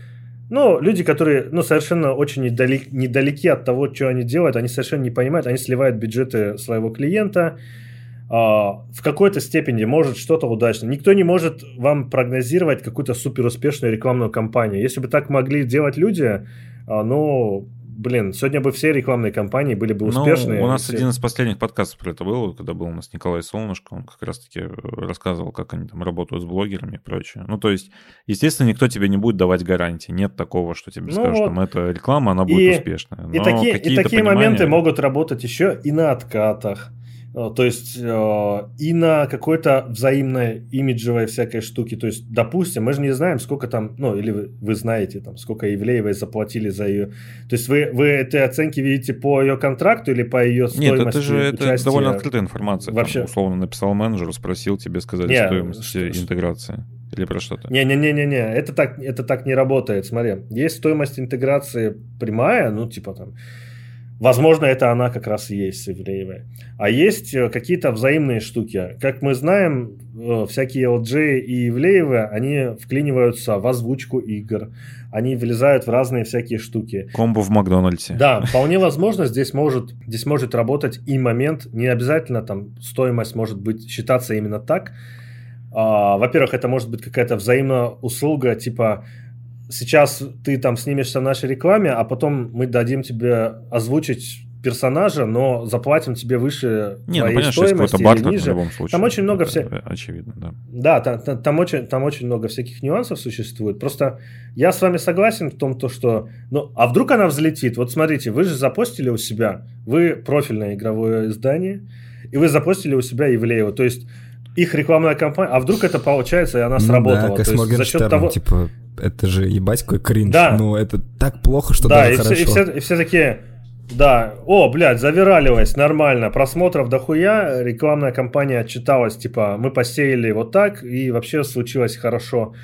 ну, люди, которые, ну, совершенно очень недалек, недалеки от того, что они делают, они совершенно не понимают, они сливают бюджеты своего клиента, э, в какой-то степени может что-то удачно. Никто не может вам прогнозировать какую-то суперуспешную рекламную кампанию. Если бы так могли делать люди, э, ну, блин, сегодня бы все рекламные кампании были бы успешные. Ну, у нас все... один из последних подкастов про это был, когда был у нас Николай Солнышко, он как раз-таки э, рассказывал, как они там работают с блогерами и прочее. Ну, то есть, естественно, никто тебе не будет давать гарантии. Нет такого, что тебе ну скажут, вот. там, эта реклама, она будет и, успешная. Но и такие, и такие понимания... моменты могут работать еще и на откатах. Э, то есть э, и на какой-то взаимной имиджевой всякой штуке. То есть, допустим, мы же не знаем, сколько там, ну, или вы, вы знаете, там, сколько Ивлеевой заплатили за ее. То есть вы, вы эти оценки видите по ее контракту или по ее стоимости Нет, это же это довольно открытая информация. Вообще... Там, условно написал менеджеру, спросил, тебе сказали Нет, стоимость что, интеграции. Или про что-то? Не-не-не-не, это так, это так не работает. Смотри, есть стоимость интеграции прямая, ну, типа там Возможно, это она как раз и есть Ивлеевая. А есть э, какие-то взаимные штуки. Как мы знаем, э, всякие LG и Ивлеевы, они вклиниваются в озвучку игр. Они влезают в разные всякие штуки. Комбо в Макдональдсе. Да, вполне возможно, здесь может, здесь может работать и момент. Не обязательно там стоимость может быть считаться именно так. А, во-первых, это может быть какая-то взаимная услуга, типа сейчас ты там снимешься в нашей рекламе, а потом мы дадим тебе озвучить персонажа, но заплатим тебе выше Не, ну, понятно, стоимости или ниже. В любом случае. Там очень много всяких... Очевидно, да. Да, там, там, там, очень, там очень много всяких нюансов существует. Просто я с вами согласен в том, то, что... Ну, а вдруг она взлетит? Вот смотрите, вы же запостили у себя, вы профильное игровое издание, и вы запостили у себя Ивлеева. То есть их рекламная кампания, а вдруг это получается, и она сработала. Ну, да, как с Моргенштерном, того... типа, это же ебать какой кринж. Да. Ну, это так плохо, что да, даже и хорошо. Все, и, все, и все такие, да, о, блядь, завиралилось, нормально, просмотров дохуя, рекламная кампания отчиталась, типа, мы посеяли вот так, и вообще случилось хорошо.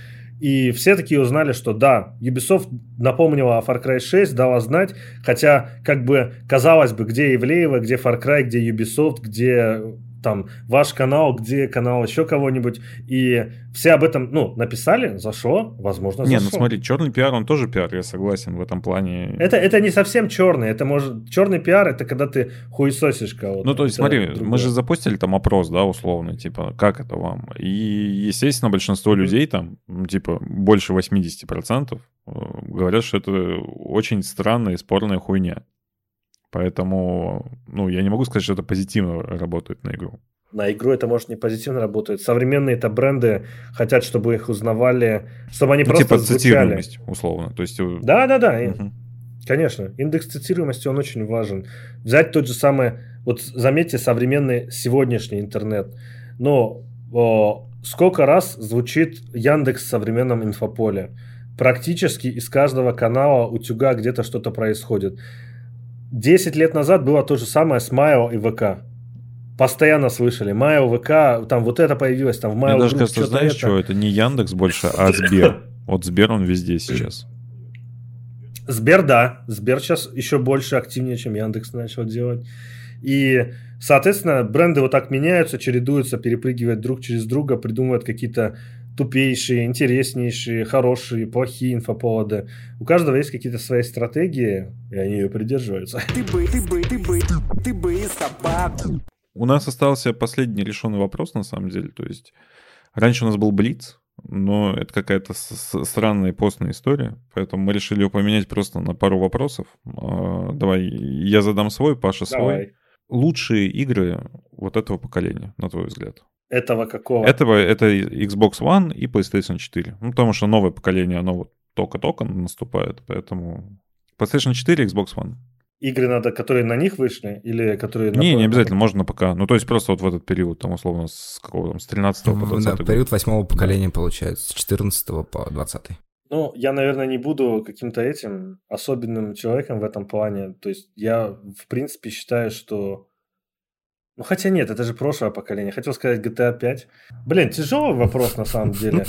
И все такие узнали, что да, Ubisoft напомнила о Far Cry 6, дала знать, хотя, как бы, казалось бы, где Ивлеева, где Far Cry, где Ubisoft, где там ваш канал, где канал еще кого-нибудь, и все об этом, ну, написали, зашло, возможно, зашло. Не, ну смотри, черный пиар, он тоже пиар, я согласен в этом плане. Это, это не совсем черный, это может, черный пиар, это когда ты хуесосишь кого-то. Ну, то есть, смотри, другое. мы же запустили там опрос, да, условно, типа, как это вам? И, естественно, большинство людей там, типа, больше 80% э, говорят, что это очень странная и спорная хуйня. Поэтому, ну, я не могу сказать, что это позитивно работает на игру. На игру это может не позитивно работает. Современные это бренды хотят, чтобы их узнавали, чтобы они ну, просто типа звучали. цитируемость, условно. То есть... Да, да, да. Угу. Конечно. Индекс цитируемости, он очень важен. Взять тот же самый, вот заметьте, современный сегодняшний интернет. Но о, сколько раз звучит Яндекс в современном инфополе? Практически из каждого канала утюга где-то что-то происходит. 10 лет назад было то же самое с Майл и ВК. Постоянно слышали. Майл, ВК, там вот это появилось, там в Майл. Мне даже кажется, знаешь, это. что это не Яндекс больше, а Сбер. Вот Сбер, он везде сейчас. Сбер, да. Сбер сейчас еще больше активнее, чем Яндекс начал делать. И, соответственно, бренды вот так меняются, чередуются, перепрыгивают друг через друга, придумывают какие-то тупейшие, интереснейшие, хорошие, плохие инфоповоды. У каждого есть какие-то свои стратегии, и они ее придерживаются. Ты бы, ты бы, ты бы, ты бы собаку. У нас остался последний решенный вопрос, на самом деле. То есть раньше у нас был Блиц, но это какая-то странная постная история, поэтому мы решили его поменять просто на пару вопросов. А, давай я задам свой, Паша Давай. свой. Лучшие игры вот этого поколения, на твой взгляд? Этого какого? Этого, это Xbox One и PlayStation 4. Ну, потому что новое поколение, оно вот только-только наступает, поэтому PlayStation 4 Xbox One. Игры надо, которые на них вышли, или которые... Не, на... не обязательно, можно ПК. Ну, то есть просто вот в этот период, там, условно, с какого там, с 13 по 20 Да, год. период восьмого поколения, получается, с 14 по 20 ну, я, наверное, не буду каким-то этим особенным человеком в этом плане. То есть я, в принципе, считаю, что ну, хотя нет, это же прошлое поколение. Хотел сказать GTA 5. Блин, тяжелый вопрос на самом деле.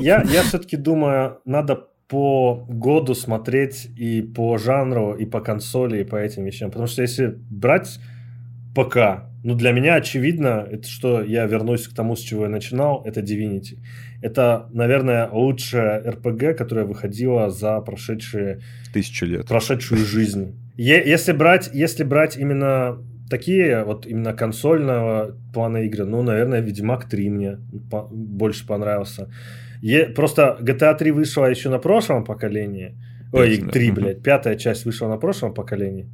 Я, я все-таки думаю, надо по году смотреть и по жанру, и по консоли, и по этим вещам. Потому что если брать ПК, ну, для меня очевидно, это что я вернусь к тому, с чего я начинал, это Divinity. Это, наверное, лучшая RPG, которая выходила за прошедшие... Тысячу лет. Прошедшую жизнь. Если брать, если брать именно такие вот именно консольного плана игры, ну, наверное, Ведьмак 3 мне по- больше понравился. Е- просто GTA 3 вышла еще на прошлом поколении. Ой, 3, блядь, пятая часть вышла на прошлом поколении.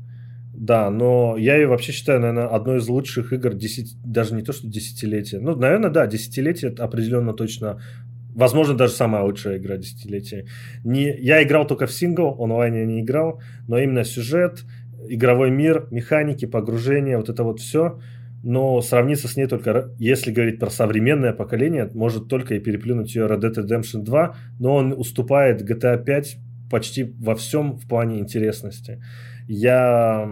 Да, но я ее вообще считаю, наверное, одной из лучших игр 10, даже не то, что десятилетия. Ну, наверное, да, десятилетие определенно точно Возможно, даже самая лучшая игра десятилетия. Не, я играл только в сингл, онлайн я не играл, но именно сюжет, игровой мир, механики, погружение, вот это вот все. Но сравниться с ней только, если говорить про современное поколение, может только и переплюнуть ее Red Dead Redemption 2, но он уступает GTA 5 почти во всем в плане интересности. Я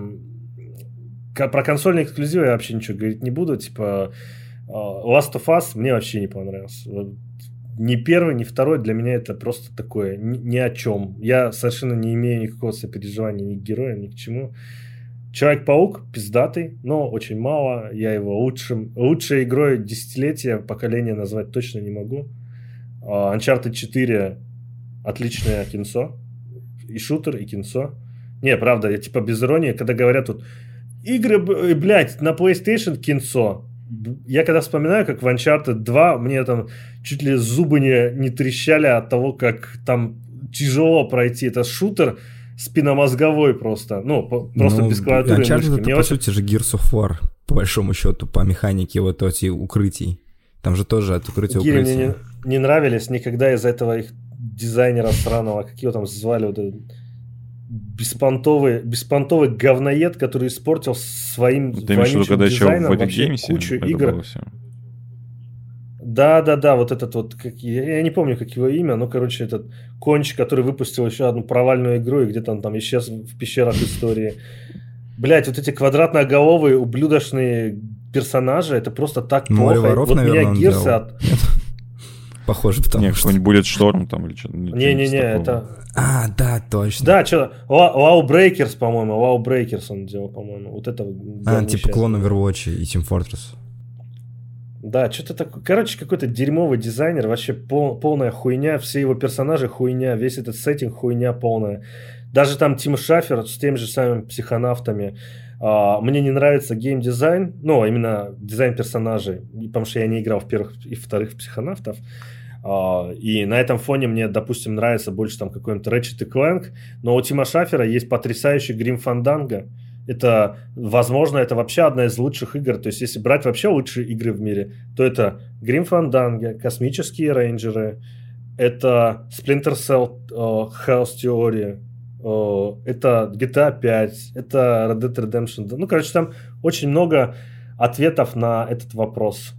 про консольные эксклюзивы я вообще ничего говорить не буду. Типа а, Last of Us мне вообще не понравился ни первый, ни второй для меня это просто такое ни, ни о чем. Я совершенно не имею никакого сопереживания ни к героям, ни к чему. Человек-паук пиздатый, но очень мало. Я его лучшим, лучшей игрой десятилетия поколения назвать точно не могу. Uh, Uncharted 4 отличное кинцо. И шутер, и кинцо. Не, правда, я типа без иронии, когда говорят тут игры, блядь, на PlayStation кинцо я когда вспоминаю, как в Uncharted 2, мне там чуть ли зубы не, не трещали от того, как там тяжело пройти. Это шутер спиномозговой просто. Ну, по, просто ну, без клавиатуры Uncharted это, по очень... сути же Gears of War, по большому счету, по механике вот эти укрытий. Там же тоже от укрытия Гири укрытия. мне не, не нравились никогда из-за этого их дизайнера странного, как его там звали, вот этот беспонтовый, беспонтовый говноед, который испортил своим Ты имеешь в виду, когда еще в Epic Геймсе кучу игр. все? Да, да, да, вот этот вот, как, я, я не помню, как его имя, но, короче, этот конч, который выпустил еще одну провальную игру, и где-то он там исчез в пещерах истории. Блять, вот эти квадратноголовые, ублюдочные персонажи, это просто так Море плохо. воров, вот наверное, меня он Гирсы делал. Похоже, потому Не, что... какой-нибудь Bullet Storm там или что-то. Не-не-не, это... А, да, точно. Да, что, Wow Breakers, по-моему, Wow Breakers он делал, по-моему. Вот это... А, типа клон Overwatch и Team Fortress. Да, что-то такое. Короче, какой-то дерьмовый дизайнер, вообще пол- полная хуйня, все его персонажи хуйня, весь этот сеттинг хуйня полная. Даже там Тим Шафер с теми же самыми психонавтами. А, мне не нравится геймдизайн, ну, именно дизайн персонажей, потому что я не играл в первых и вторых психонавтов. А, и на этом фоне мне, допустим, нравится больше там какой-нибудь Ratchet Clank, но у Тима Шафера есть потрясающий Грим Фанданго. Это, возможно, это вообще одна из лучших игр. То есть, если брать вообще лучшие игры в мире, то это Grim Fandango, Космические рейнджеры, это Splinter Cell uh, Chaos Theory, uh, это GTA 5, это Red Dead Redemption. Ну, короче, там очень много ответов на этот вопрос.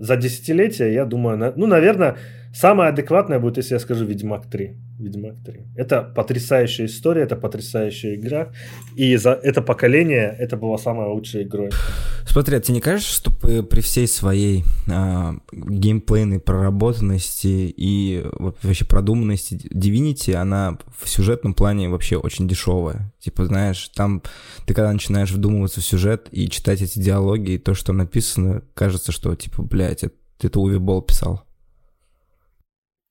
За десятилетие, я думаю, на... ну, наверное, самое адекватное будет, если я скажу Ведьмак 3. Ведьмак 3. Это потрясающая история, это потрясающая игра. И за это поколение это была самая лучшая игрой. Смотри, а тебе не кажется, что при, всей своей а, геймплейной проработанности и вообще продуманности Divinity, она в сюжетном плане вообще очень дешевая. Типа, знаешь, там ты когда начинаешь вдумываться в сюжет и читать эти диалоги, и то, что написано, кажется, что, типа, блядь, это, это Уви Болл писал.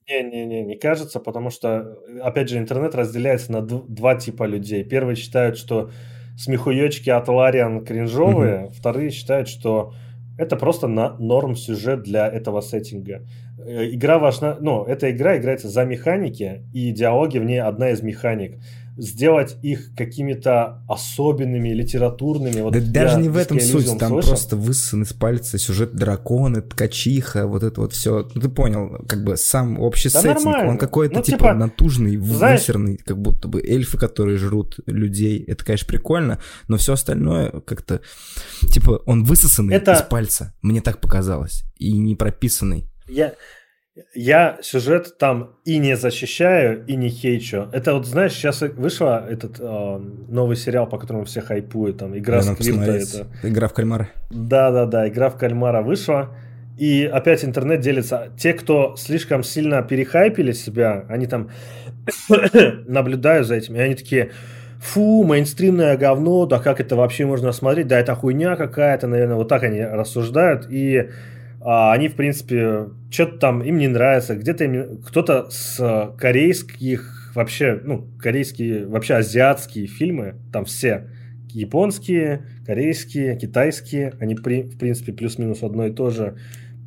Не-не-не, не кажется, потому что, опять же, интернет разделяется на два типа людей. Первые считают, что смехуёчки от Лариан кринжовые, Мгм. вторые считают, что это просто на норм сюжет для этого сеттинга. Э, Игра важна, ну, эта игра играется за механики, и диалоги в ней одна из механик. Сделать их какими-то особенными, литературными. Вот да даже не в этом суть, там слышал. просто высосан из пальца сюжет драконы, ткачиха, вот это вот все. Ну ты понял, как бы сам общий Да сеттинг, нормально. он какой-то Ну, типа, типа, натужный, знаешь- высерный, как будто бы эльфы, которые жрут людей. Это, конечно, прикольно, но все остальное как-то, типа, он высосанный Это- из пальца, мне так показалось, и не прописанный. Я, я сюжет там и не защищаю, и не хейчу. Это вот, знаешь, сейчас вышел этот э, новый сериал, по которому все хайпуют, там, «Игра Да, надо Сквирта». Это... Игра в кальмара. Да-да-да, «Игра в кальмара» вышла. И опять интернет делится. Те, кто слишком сильно перехайпили себя, они там наблюдают за этим, и они такие, фу, мейнстримное говно, да как это вообще можно смотреть, да это хуйня какая-то, наверное, вот так они рассуждают, и а, они, в принципе, что-то там им не нравится, где-то им кто-то с корейских, вообще, ну, корейские, вообще азиатские фильмы, там все, японские, корейские, китайские, они, при- в принципе, плюс-минус одно и то же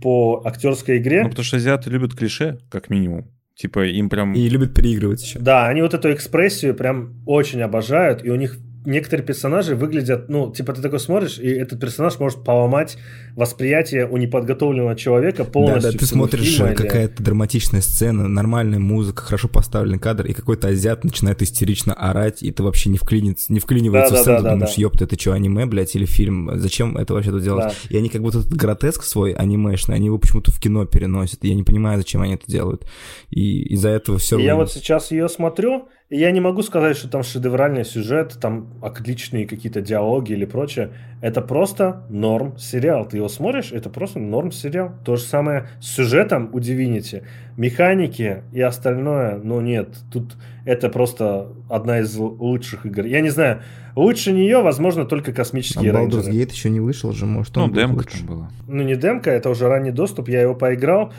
по актерской игре. Ну, потому что азиаты любят клише, как минимум. Типа им прям... И любит переигрывать еще. Да, они вот эту экспрессию прям очень обожают, и у них некоторые персонажи выглядят, ну, типа ты такой смотришь, и этот персонаж может поломать восприятие у неподготовленного человека Да, полностью. да, ты всего смотришь фильма э, или- какая-то драматичная сцена, нормальная музыка, хорошо поставленный кадр, и какой-то азиат начинает истерично орать, и ты вообще не, вклинится, не вклинивается Да, в сцену, да, ты да, думаешь, да. ёпта, это что, аниме, блядь, или фильм? Зачем это вообще тут делать? Да. И они как будто этот гротеск свой анимешный, они его почему-то в кино переносят, и я не понимаю, зачем они это делают. И из-за этого все... Я вот сейчас ее смотрю, и я не могу сказать, что там шедевральный сюжет, там отличные какие-то диалоги или прочее. Это просто норм сериал. Ты его смотришь, это просто норм сериал. То же самое с сюжетом у Divinity. Механики и остальное, но нет. Тут это просто одна из лучших игр. Я не знаю, лучше нее, возможно, только А космические Baldur's рейнджеры. Gate еще не вышел же, может, Ну, он будет демка лучше. там была. Ну, не демка, это уже ранний доступ, я его поиграл.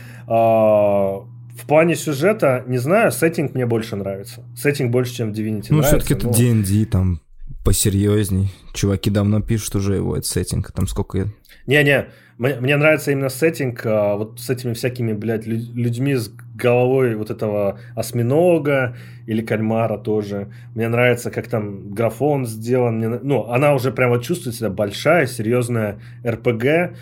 А, В плане сюжета, не знаю, сеттинг мне больше нравится. Сеттинг больше, чем в Divinity Ну, нравится. все-таки это D&D, там посерьезней. Чуваки давно пишут уже его, этот сеттинг, там сколько... Не-не, мне, мне нравится именно сеттинг а, вот с этими всякими, блядь, лю- людьми с головой вот этого осьминога или кальмара тоже. Мне нравится, как там графон сделан. Мне ну, она уже прямо чувствует себя большая, серьезная РПГ,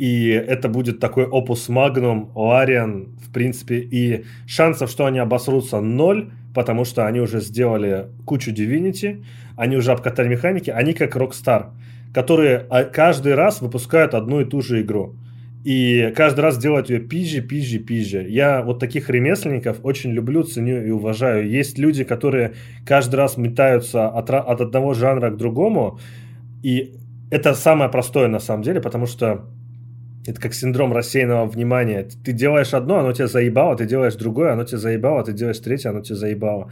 и это будет такой опус магнум, Лариан, в принципе, и шансов, что они обосрутся, ноль, потому что они уже сделали кучу Divinity, они уже обкатали механики, они как Rockstar, которые а, каждый раз выпускают одну и ту же игру. и каждый раз делать ее пизже, пизже, пизже. Я вот таких ремесленников очень люблю, ценю и уважаю. Есть люди, которые каждый раз метаются от, от одного жанра к другому, и это самое простое на самом деле, потому что это как синдром рассеянного внимания. Ты делаешь одно, оно тебя заебало, ты делаешь другое, оно тебя заебало, ты делаешь третье, оно тебя заебало.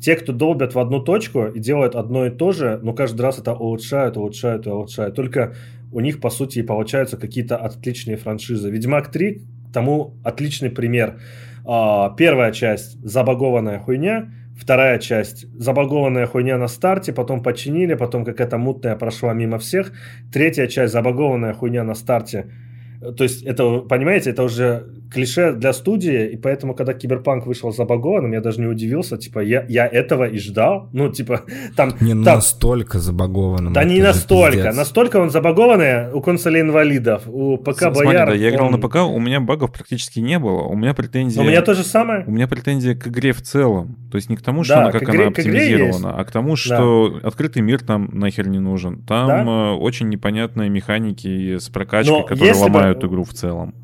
Те, кто долбят в одну точку и делают одно и то же, но каждый раз это улучшают, улучшают и улучшают. Только у них, по сути, и получаются какие-то отличные франшизы. Ведьмак 3 тому отличный пример. А, первая часть – забагованная хуйня, вторая часть – забагованная хуйня на старте, потом починили, потом какая-то мутная прошла мимо всех, третья часть – забагованная хуйня на старте – то есть это, понимаете, это уже клише для студии, и поэтому, когда Киберпанк вышел забагованным, я даже не удивился, типа, я, я этого и ждал, ну, типа, там... Не ну, там... настолько забагованным. Да не настолько, пиздец. настолько он забагованный у консолей инвалидов, у ПК Смотри, Бояр... да, я играл он... на ПК, у меня багов практически не было, у меня претензии... У меня то же самое. У меня претензии к игре в целом, то есть не к тому, что да, она, как игре, она оптимизирована, а к тому, что да. открытый мир там нахер не нужен. Там да? Э, очень непонятные механики с прокачкой, Но которые ломают бы... игру в целом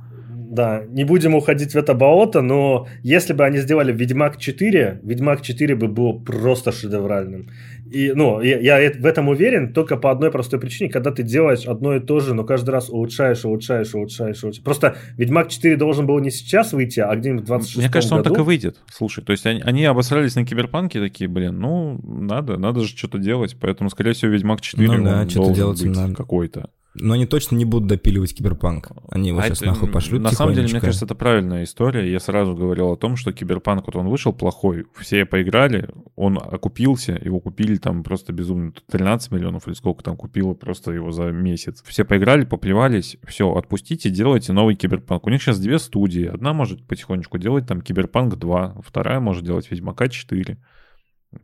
да, не будем уходить в это болото, но если бы они сделали Ведьмак 4, Ведьмак 4 бы был просто шедевральным. И, ну, я, я в этом уверен только по одной простой причине, когда ты делаешь одно и то же, но каждый раз улучшаешь, улучшаешь, улучшаешь, улучшаешь. Просто Ведьмак 4 должен был не сейчас выйти, а где-нибудь в 26 Мне кажется, году. он так и выйдет. Слушай, то есть они, они обосрались на Киберпанке такие, блин, ну, надо, надо же что-то делать, поэтому, скорее всего, Ведьмак 4 ну, да, что-то делать быть надо. какой-то. Но они точно не будут допиливать киберпанк. Они его а сейчас это, нахуй пошлют На самом деле, мне кажется, это правильная история. Я сразу говорил о том, что киберпанк, вот он вышел плохой, все поиграли, он окупился, его купили там просто безумно 13 миллионов или сколько там купило просто его за месяц. Все поиграли, поплевались, все, отпустите, делайте новый киберпанк. У них сейчас две студии. Одна может потихонечку делать там киберпанк 2, вторая может делать Ведьмака 4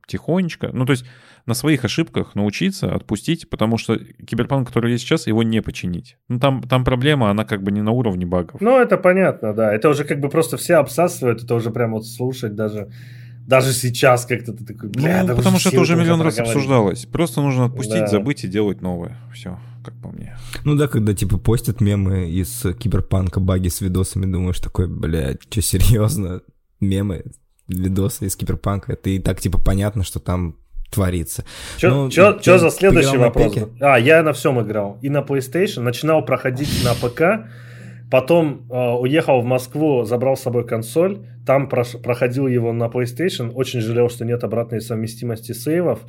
тихонечко. Ну, то есть на своих ошибках научиться, отпустить, потому что киберпанк, который есть сейчас, его не починить. Ну, там, там проблема, она как бы не на уровне багов. Ну, это понятно, да. Это уже как бы просто все обсасывают, это уже прям вот слушать даже даже сейчас как-то ты такой, бля, ну, да потому что это уже миллион раз обсуждалось. Просто нужно отпустить, да. забыть и делать новое. Все, как по мне. Ну да, когда типа постят мемы из киберпанка, баги с видосами, думаешь такой, блядь, что серьезно? Мемы, видосы из киберпанка, это и так типа понятно, что там творится. Что ну, за следующий вопрос? А, я на всем играл. И на PlayStation, начинал проходить на ПК, потом э, уехал в Москву, забрал с собой консоль, там прош- проходил его на PlayStation, очень жалел, что нет обратной совместимости сейвов,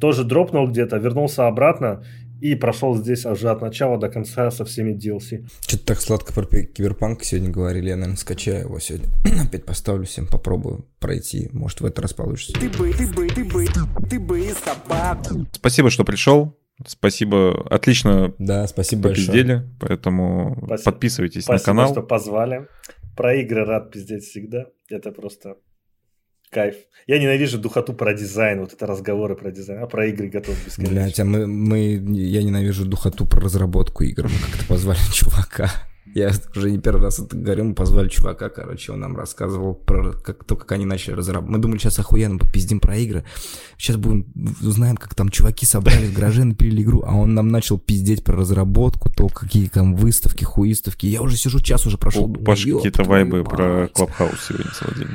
тоже дропнул где-то, вернулся обратно, и прошел здесь уже от начала до конца со всеми DLC. Что-то так сладко про Киберпанк сегодня говорили, я, наверное, скачаю его сегодня. Опять поставлю всем, попробую пройти. Может, в этот раз получится. Ты бы, ты бы, ты бы, ты бы собака. Спасибо, что пришел. Спасибо, отлично. Да, спасибо попиздели, большое. поэтому спасибо. подписывайтесь спасибо, на канал. Спасибо, что позвали. Про игры рад пиздеть всегда. Это просто Кайф. Я ненавижу духоту про дизайн, вот это разговоры про дизайн, а про игры готов бесконечно. Блять, а мы, мы, я ненавижу духоту про разработку игр. Мы как-то позвали чувака. Я уже не первый раз это говорю, мы позвали чувака, короче, он нам рассказывал про как, то, как они начали разрабатывать. Мы думали, сейчас охуенно попиздим про игры. Сейчас будем, узнаем, как там чуваки собрали в гараже, напилили игру, а он нам начал пиздеть про разработку, то, какие там выставки, хуиставки. Я уже сижу, час уже прошел. У Паши какие-то вайбы про Клабхаус сегодня целый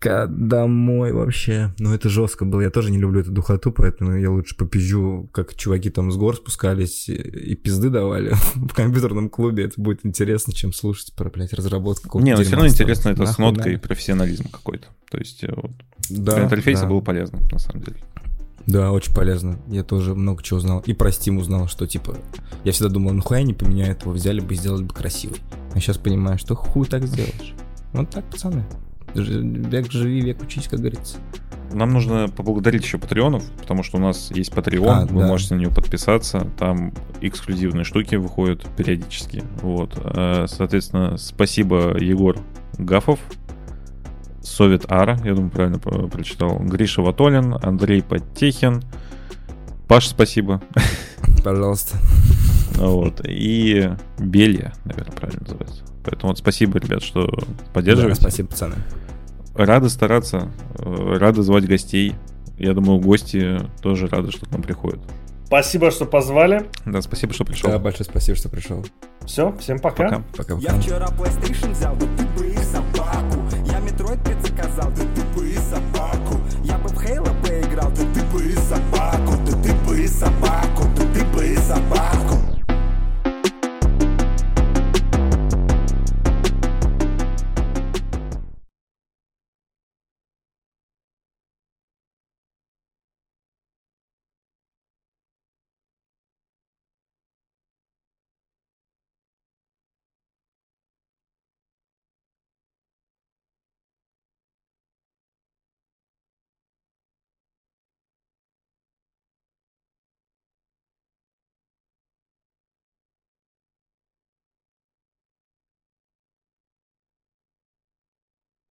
домой вообще. Ну, это жестко было. Я тоже не люблю эту духоту, поэтому я лучше попизжу, как чуваки там с гор спускались и пизды давали в компьютерном клубе. Это будет интересно, чем слушать про, блядь, разработку. Не, но все равно интересно это с ноткой да. профессионализм какой-то. То есть э, вот, да, для интерфейса да. было полезно, на самом деле. Да, очень полезно. Я тоже много чего узнал. И про Steam узнал, что типа... Я всегда думал, ну хуя не поменяют его, взяли бы и сделали бы красивый. А сейчас понимаю, что хуй так сделаешь. Вот так, пацаны. Век живи, век учись, как говорится. Нам нужно поблагодарить еще патреонов, потому что у нас есть Patreon, а, вы да. можете на него подписаться, там эксклюзивные штуки выходят периодически. Вот. Э, соответственно, спасибо Егор Гафов, Совет Ара, я думаю, правильно прочитал, Гриша Ватолин, Андрей Подтехин, Паш, спасибо. Пожалуйста. Вот. И Белья, наверное, правильно называется. Поэтому вот спасибо, ребят, что поддерживаете. Да, спасибо, пацаны. Рады стараться, э, рады звать гостей. Я думаю, гости тоже рады, что к нам приходят. Спасибо, что позвали. Да, спасибо, что пришел. Да, большое спасибо, что пришел. Все, всем пока. Пока, пока. пока. Я вчера PlayStation взял, да ты бы и собаку. Я Metroid 5 заказал, да ты бы и собаку. Я бы в Halo поиграл, да ты бы и собаку. Да ты бы и собаку, да ты бы и собаку.